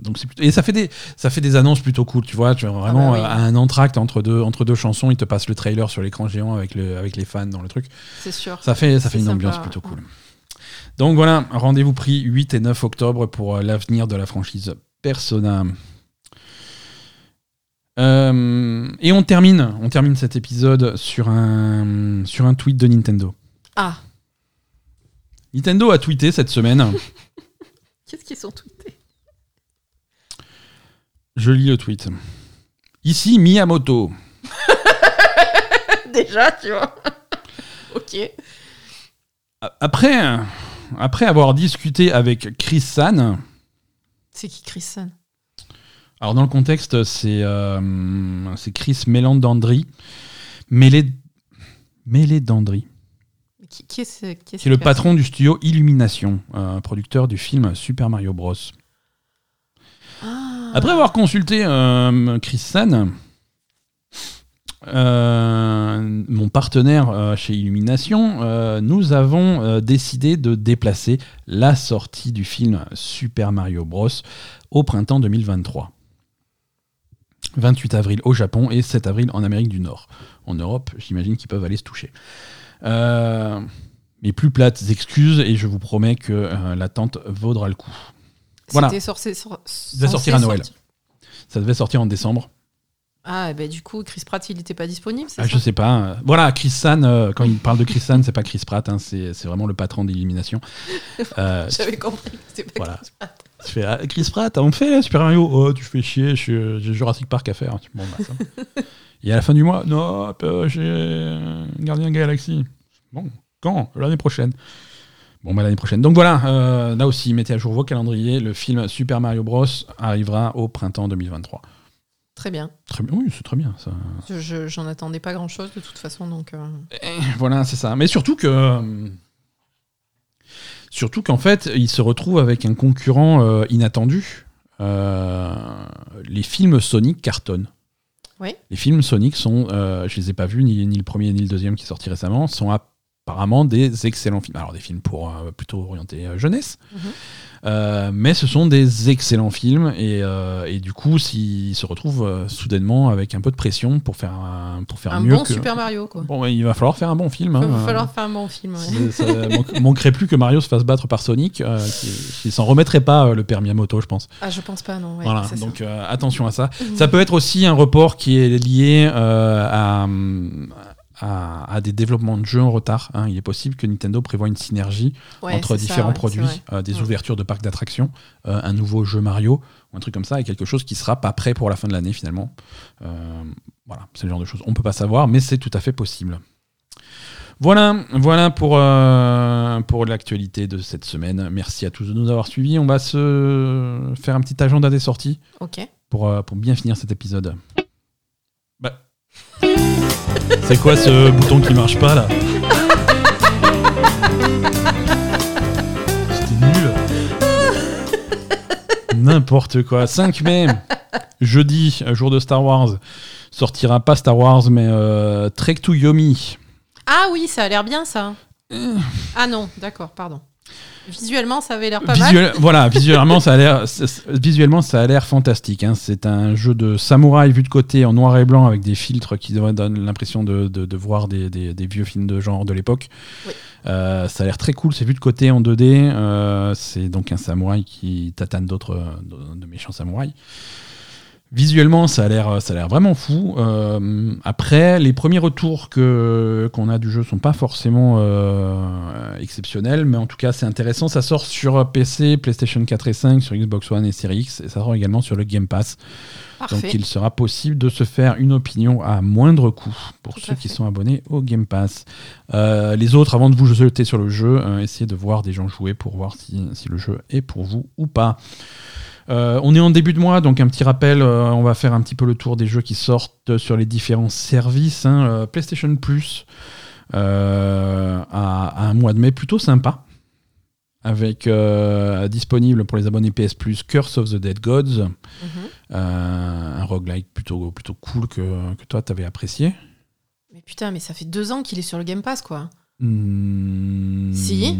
donc et ça fait des ça fait des annonces plutôt cool, tu vois, tu vois vraiment bah oui. euh, à un entracte entre deux entre deux chansons, ils te passent le trailer sur l'écran géant avec le avec les fans dans le truc. C'est sûr. Ça fait ça fait une sympa, ambiance plutôt cool. Donc voilà, rendez-vous pris 8 et 9 octobre pour euh, l'avenir de la franchise Persona. Euh, et on termine, on termine cet épisode sur un, sur un tweet de Nintendo. Ah, Nintendo a tweeté cette semaine. *laughs* qu'est-ce qu'ils sont tweetés Je lis le tweet. Ici Miyamoto. *laughs* Déjà, tu vois. *laughs* ok. Après, après avoir discuté avec Chris San, C'est qui Chris Sun alors dans le contexte, c'est euh, c'est Chris Mélandandri, Mélé, Mélédandri, qui, qui est, ce- qui est qui est le patron du studio Illumination, euh, producteur du film Super Mario Bros. Ah. Après avoir consulté euh, Chris San, euh, mon partenaire euh, chez Illumination, euh, nous avons décidé de déplacer la sortie du film Super Mario Bros. au printemps 2023. 28 avril au Japon et 7 avril en Amérique du Nord. En Europe, j'imagine qu'ils peuvent aller se toucher. Mes plus plates excuses et je vous promets que l'attente vaudra le coup. Voilà. Sorti, sor- sortir à Noël. Ça devait sortir en décembre. Ah, ben du coup, Chris Pratt, il n'était pas disponible, c'est Ah, ça je sais pas. Voilà, Chris San, euh, quand il parle de Chris San, c'est pas Chris Pratt, hein, c'est c'est vraiment le patron d'élimination. *laughs* Euh, J'avais compris que c'était pas Voilà. Chris Pratt. tu fais, ah, Chris Pratt, on me fait Super Mario Oh, tu fais chier, j'ai Jurassic Park à faire. Bon, bah, ça va. *laughs* Et à la fin du mois, non, euh, j'ai euh, Gardien Galaxy. Bon, quand? L'année prochaine. Bon, bah l'année prochaine. Donc voilà, euh, là aussi, mettez à jour vos calendriers. Le film Super Mario Bros. arrivera au printemps 2023. Très bien. Très bien, oui, c'est très bien ça. Je- je- J'en attendais pas grand-chose de toute façon, donc... euh, voilà, c'est ça. Mais surtout que. Surtout qu'en fait, il se retrouve avec un concurrent euh, inattendu. Euh, les films Sonic cartonnent. Oui. Les films Sonic sont, je les ai pas vus, ni, ni le premier ni le deuxième qui est sorti récemment, sont apparemment des excellents films. Alors des films pour euh, plutôt orientés euh, jeunesse, Mhm. Euh, mais ce sont des excellents films et, et du coup, s'ils se retrouvent soudainement avec un peu de pression pour faire un, pour faire Un mieux bon que Super Mario, quoi. Bon, il va falloir faire un bon film. Il hein. va falloir faire un bon film, ouais. Ça manquerait plus que Mario se fasse battre par Sonic, qui, qui s'en remettrait pas le père Miyamoto, je pense. Ah, je pense pas, non. ouais, voilà, donc attention à ça. Ça peut être aussi un report qui est lié à, à, à des développements de jeux en retard. hein. Il est possible que Nintendo prévoit une synergie Ouais, entre ça, différents ouais, produits, euh, des Ouais. ouvertures de parcs d'attractions, euh, un nouveau jeu Mario ou un truc comme ça, et quelque chose qui sera pas prêt pour la fin de l'année finalement. Euh, voilà, c'est le genre de choses. On peut pas savoir, mais c'est tout à fait possible. Voilà, voilà pour, pour l'actualité de cette semaine. Merci à tous de nous avoir suivis. On va se faire un petit agenda des sorties pour, pour bien finir cet épisode. C'est quoi ce bouton qui marche pas là C'était nul. N'importe quoi. 5 mai, jeudi, jour de Star Wars, sortira pas Star Wars mais euh, Trek to Yomi. Ah oui, ça a l'air bien, ça. Ah non, d'accord, pardon. Visuellement, ça avait l'air pas mal. Voilà, visuellement ça a l'air, *laughs* visuellement ça a l'air fantastique. hein. C'est un jeu de samouraï vu de côté en noir et blanc avec des filtres qui donnent l'impression de, de- de voir des, des- des vieux films de genre de l'époque. Oui. Euh, ça a l'air très cool. C'est vu de côté en 2D. euh, c'est donc un samouraï qui tatane d'autres euh, de, de méchants samouraïs. Visuellement, ça a l'air, ça a l'air vraiment fou. Euh, après, les premiers retours que qu'on a du jeu sont pas forcément euh, exceptionnels, mais en tout cas, c'est intéressant. Ça sort sur PC, PlayStation 4 et 5, sur Xbox One et Series X, et ça sort également sur le Game Pass. Parfait. Donc, il sera possible de se faire une opinion à moindre coût pour Tout ceux qui sont abonnés au Game Pass. Euh, les autres, avant de vous jeter sur le jeu, euh, essayez de voir des gens jouer pour voir si, si le jeu est pour vous ou pas. Euh, on est en début de mois, donc un petit rappel, euh, on va faire un petit peu le tour des jeux qui sortent sur les différents services. hein. Euh, PlayStation Plus a, a un mois de mai plutôt sympa, avec disponible pour les abonnés PS Plus Curse of the Dead Gods, Mhm. un roguelike plutôt, plutôt cool que, que toi t'avais apprécié. Mais putain, mais ça fait deux ans qu'il est sur le Game Pass, quoi. Hmm. Si.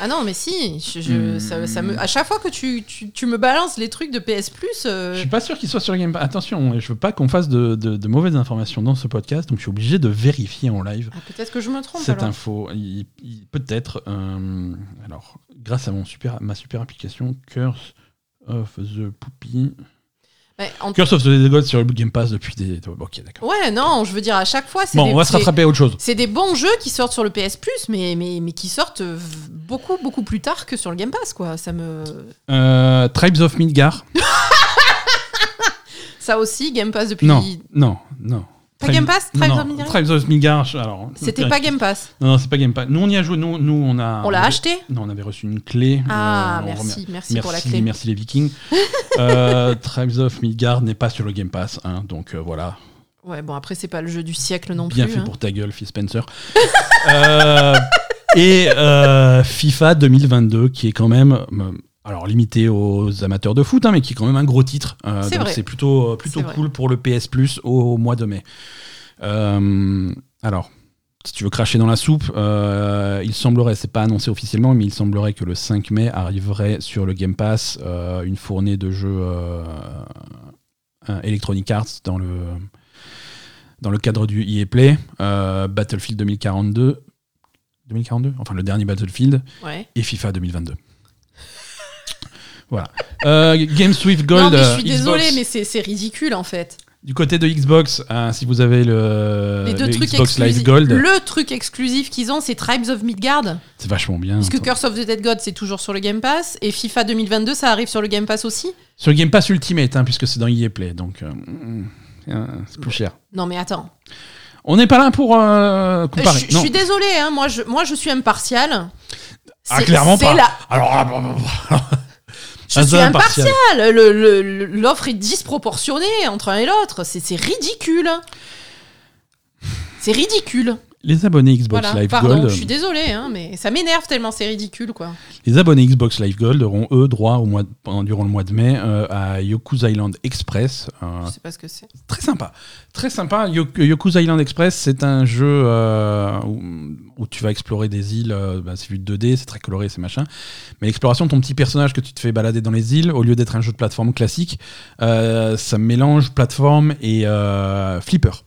Ah non, mais si. Je, je- ça, ça me, à chaque fois que tu, tu, tu me balances les trucs de PS Plus, euh, Je suis pas sûr qu'il soit sur Game Pass. Attention, je veux pas qu'on fasse de, de- de mauvaises informations dans ce podcast, donc je suis obligé de vérifier en live ah, peut-être que je me trompe cette alors. info. Peut-être. euh, alors, grâce à mon super, ma super application Curse of the Poopy. En- Curse of the Dead God sur le Game Pass depuis des. Ok, d'accord. Ouais, non, je veux dire, à chaque fois, c'est Bon, des, on va se rattraper à autre chose. c'est des bons jeux qui sortent sur le PS Plus, mais, mais, mais qui sortent euh, beaucoup, beaucoup plus tard que sur le Game Pass, quoi. Ça me. Euh, Tribes of Midgar. *laughs* Ça aussi, Game Pass depuis. Non, non, non. Pas Game Pass Tribes non, of Midgar Tribes of Midgar. je- Alors, C'était pas Game Pass. Non, non, c'est pas Game Pass. Nous, on y a joué. Nous, nous on a. On l'a acheté Non, on avait reçu une clé. Ah, Euh, on merci, remer- merci, pour la clé. Merci les Vikings. euh, *laughs* Tribes of Midgard n'est pas sur le Game Pass, hein, donc euh, voilà. Ouais, bon, après, c'est pas le jeu du siècle non Bien plus. fait hein. pour ta gueule, Phil Spencer. *laughs* Euh, et FIFA 2022, qui est quand même, alors limité aux amateurs de foot, hein, mais qui est quand même un gros titre. Euh, C'est donc vrai. c'est plutôt, euh, plutôt C'est vrai. cool pour le PS Plus au, au mois de mai. Euh, alors. Si tu veux cracher dans la soupe, euh, il semblerait, c'est pas annoncé officiellement, mais il semblerait que le 5 mai arriverait sur le Game Pass une fournée de jeux Electronic Arts dans le, dans le cadre du EA Play, Battlefield 2042, 2042, enfin le dernier Battlefield, Ouais. et FIFA 2022. Voilà. Euh, Games with Gold. non, mais je euh, suis Xbox. désolée, mais c'est c'est ridicule en fait. Du côté de Xbox, euh, si vous avez le, Les deux le trucs Xbox Live exclusifs. Gold, Le truc exclusif qu'ils ont, c'est Tribes of Midgard. c'est vachement bien. Puisque Curse of the Dead God, c'est toujours sur le Game Pass. Et FIFA 2022, ça arrive sur le Game Pass aussi. Sur le Game Pass Ultimate, hein, puisque c'est dans EA Play, donc euh, euh, c'est plus cher. Non, mais attends. On n'est pas là pour euh, Euh, comparer. Je je non. suis désolée, hein, moi, je, moi je suis impartial. Ah, clairement pas. Alors, ah, bah, bah, bah. Je suis impartial. L'offre est disproportionnée entre un et l'autre. C'est ridicule. C'est ridicule. Les abonnés Xbox Voilà. Live Pardon, Gold, je suis désolée, hein, mais ça m'énerve tellement c'est ridicule, quoi. les abonnés Xbox Live Gold auront eux droit au mois de- pendant- durant le mois de mai euh, à Yoku's Island Express. euh, Je sais pas ce que c'est. très sympa, très sympa. Yo- Yoku's Island Express, c'est un jeu euh, où, où tu vas explorer des îles. euh, bah, c'est vu de 2D, c'est très coloré, c'est machin. Mais l'exploration de ton petit personnage que tu te fais balader dans les îles, au lieu d'être un jeu de plateforme classique, ça mélange plateforme et flipper.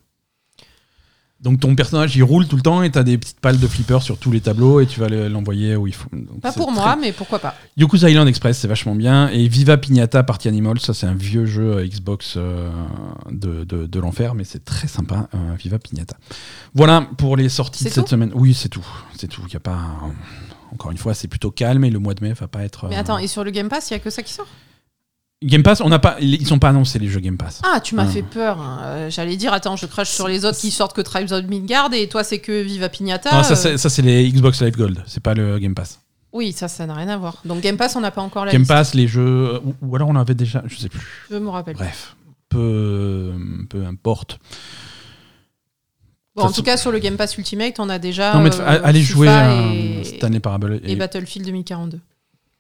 Donc ton personnage il roule tout le temps et t'as des petites pales de flipper sur tous les tableaux et tu vas le- l'envoyer où il faut. Donc, Pas pour très- moi, mais pourquoi pas. Yoku's Island Express, c'est vachement bien. Et Viva Pignata Party Animal, ça c'est un vieux jeu euh, Xbox euh, de, de, de l'enfer, mais c'est très sympa. euh, Viva Pignata. Voilà pour les sorties de cette semaine. Oui, c'est tout. C'est tout. Y a pas. Encore une fois, c'est plutôt calme et le mois de mai va pas être. Mais attends, et sur le Game Pass, il y a que ça qui sort? Game Pass, on n'a pas. Ils sont pas annoncés les jeux Game Pass. Ah, tu m'as Ah. fait peur. hein. Euh, J'allais dire, attends, je crache sur les autres qui sortent que Tribes of Midgard et toi, c'est que Viva Pignata. non, ça euh, c'est ça, c'est les Xbox Live Gold. C'est pas le Game Pass. Oui, ça, ça n'a rien à voir. Donc Game Pass, on n'a pas encore la Game liste. Pass, les jeux. Ou, ou alors on avait déjà. Je sais plus. Je me rappelle. Bref. Peu, peu importe. Bon, en tout cas, sur le Game Pass Ultimate, on a déjà. non, mais euh, allez FIFA jouer euh, et, cette année Parabole. et Battlefield 2042.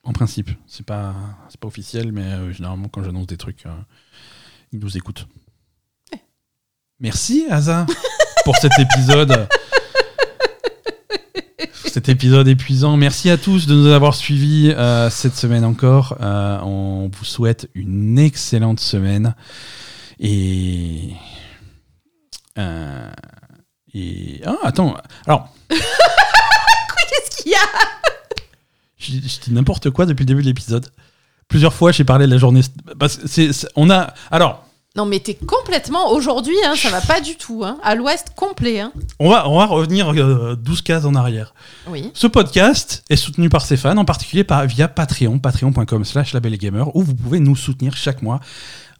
En principe, c'est pas c'est pas officiel, mais euh, généralement quand j'annonce des trucs, euh, ils nous écoutent. Merci Asa pour cet épisode. cet épisode épuisant. Merci à tous de nous avoir suivis euh, cette semaine encore. On vous souhaite une excellente semaine et et ah attends alors *laughs* Qu'est-ce qu'il y a? Je, je dis n'importe quoi depuis le début de l'épisode. Plusieurs fois, j'ai parlé de la journée. C'est- c'est- on a. Alors, Non, mais t'es complètement. Aujourd'hui, hein, ça va pas du tout. Hein. À l'ouest complet. Hein. on va, on va revenir euh, 12 cases en arrière. Oui. Ce podcast est soutenu par ses fans, en particulier par, via Patreon, patreon.com slash labelgamer, où vous pouvez nous soutenir chaque mois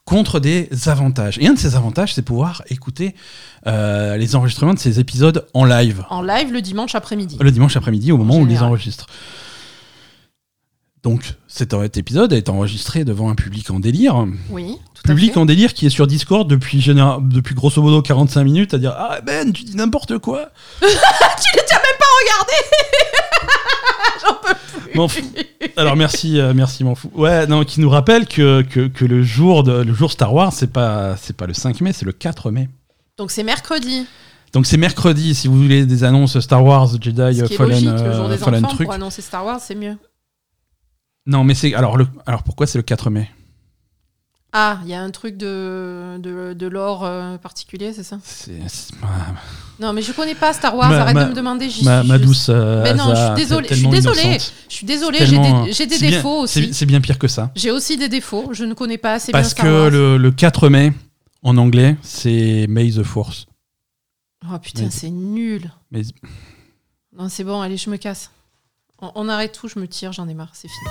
contre des avantages. Et un de ces avantages, c'est pouvoir écouter euh, les enregistrements de ces épisodes en live. En live le dimanche après-midi. le dimanche après-midi au moment où on les enregistre. Donc cet épisode est enregistré devant un public en délire. Oui, tout à Public fait. en délire qui est sur Discord depuis, depuis grosso modo 45 minutes à dire Ah Ben, tu dis n'importe quoi *laughs* Tu l'as déjà même pas regardé *laughs* J'en peux plus. M'en fous. Alors merci, euh, merci, m'en fous. Ouais, non, qui nous rappelle que, que, que le, jour de, le jour Star Wars, c'est pas, pas le 5 mai, c'est le 4 mai. Donc c'est mercredi. Donc c'est mercredi, si vous voulez des annonces Star Wars, Jedi, Ce qui est Fallen, logique, le euh, jour des Fallen enfants, truc. pour annoncer Star Wars, c'est mieux. Non, mais c'est. Alors, le, alors pourquoi c'est le 4 mai? Ah, il y a un truc de, de, de lore euh, particulier, c'est ça? C'est c'est- ma, Non, mais je connais pas Star Wars, Ma- arrête ma- de me demander. j'y ma, suis ma douce. euh, Mais non, je suis désolée, je suis désolée. innocente. Je suis désolée, j'ai des, j'ai des c'est bien- défauts c'est- aussi. C'est bien pire que ça. J'ai aussi des défauts. Je ne connais pas assez bien Parce Star que Wars. le, le 4 mai, en anglais, c'est May the Force. Oh putain, Mais- c'est nul. Mais Non, c'est bon, allez, je me casse. On, arrête tout, je me tire, j'en ai marre, c'est fini.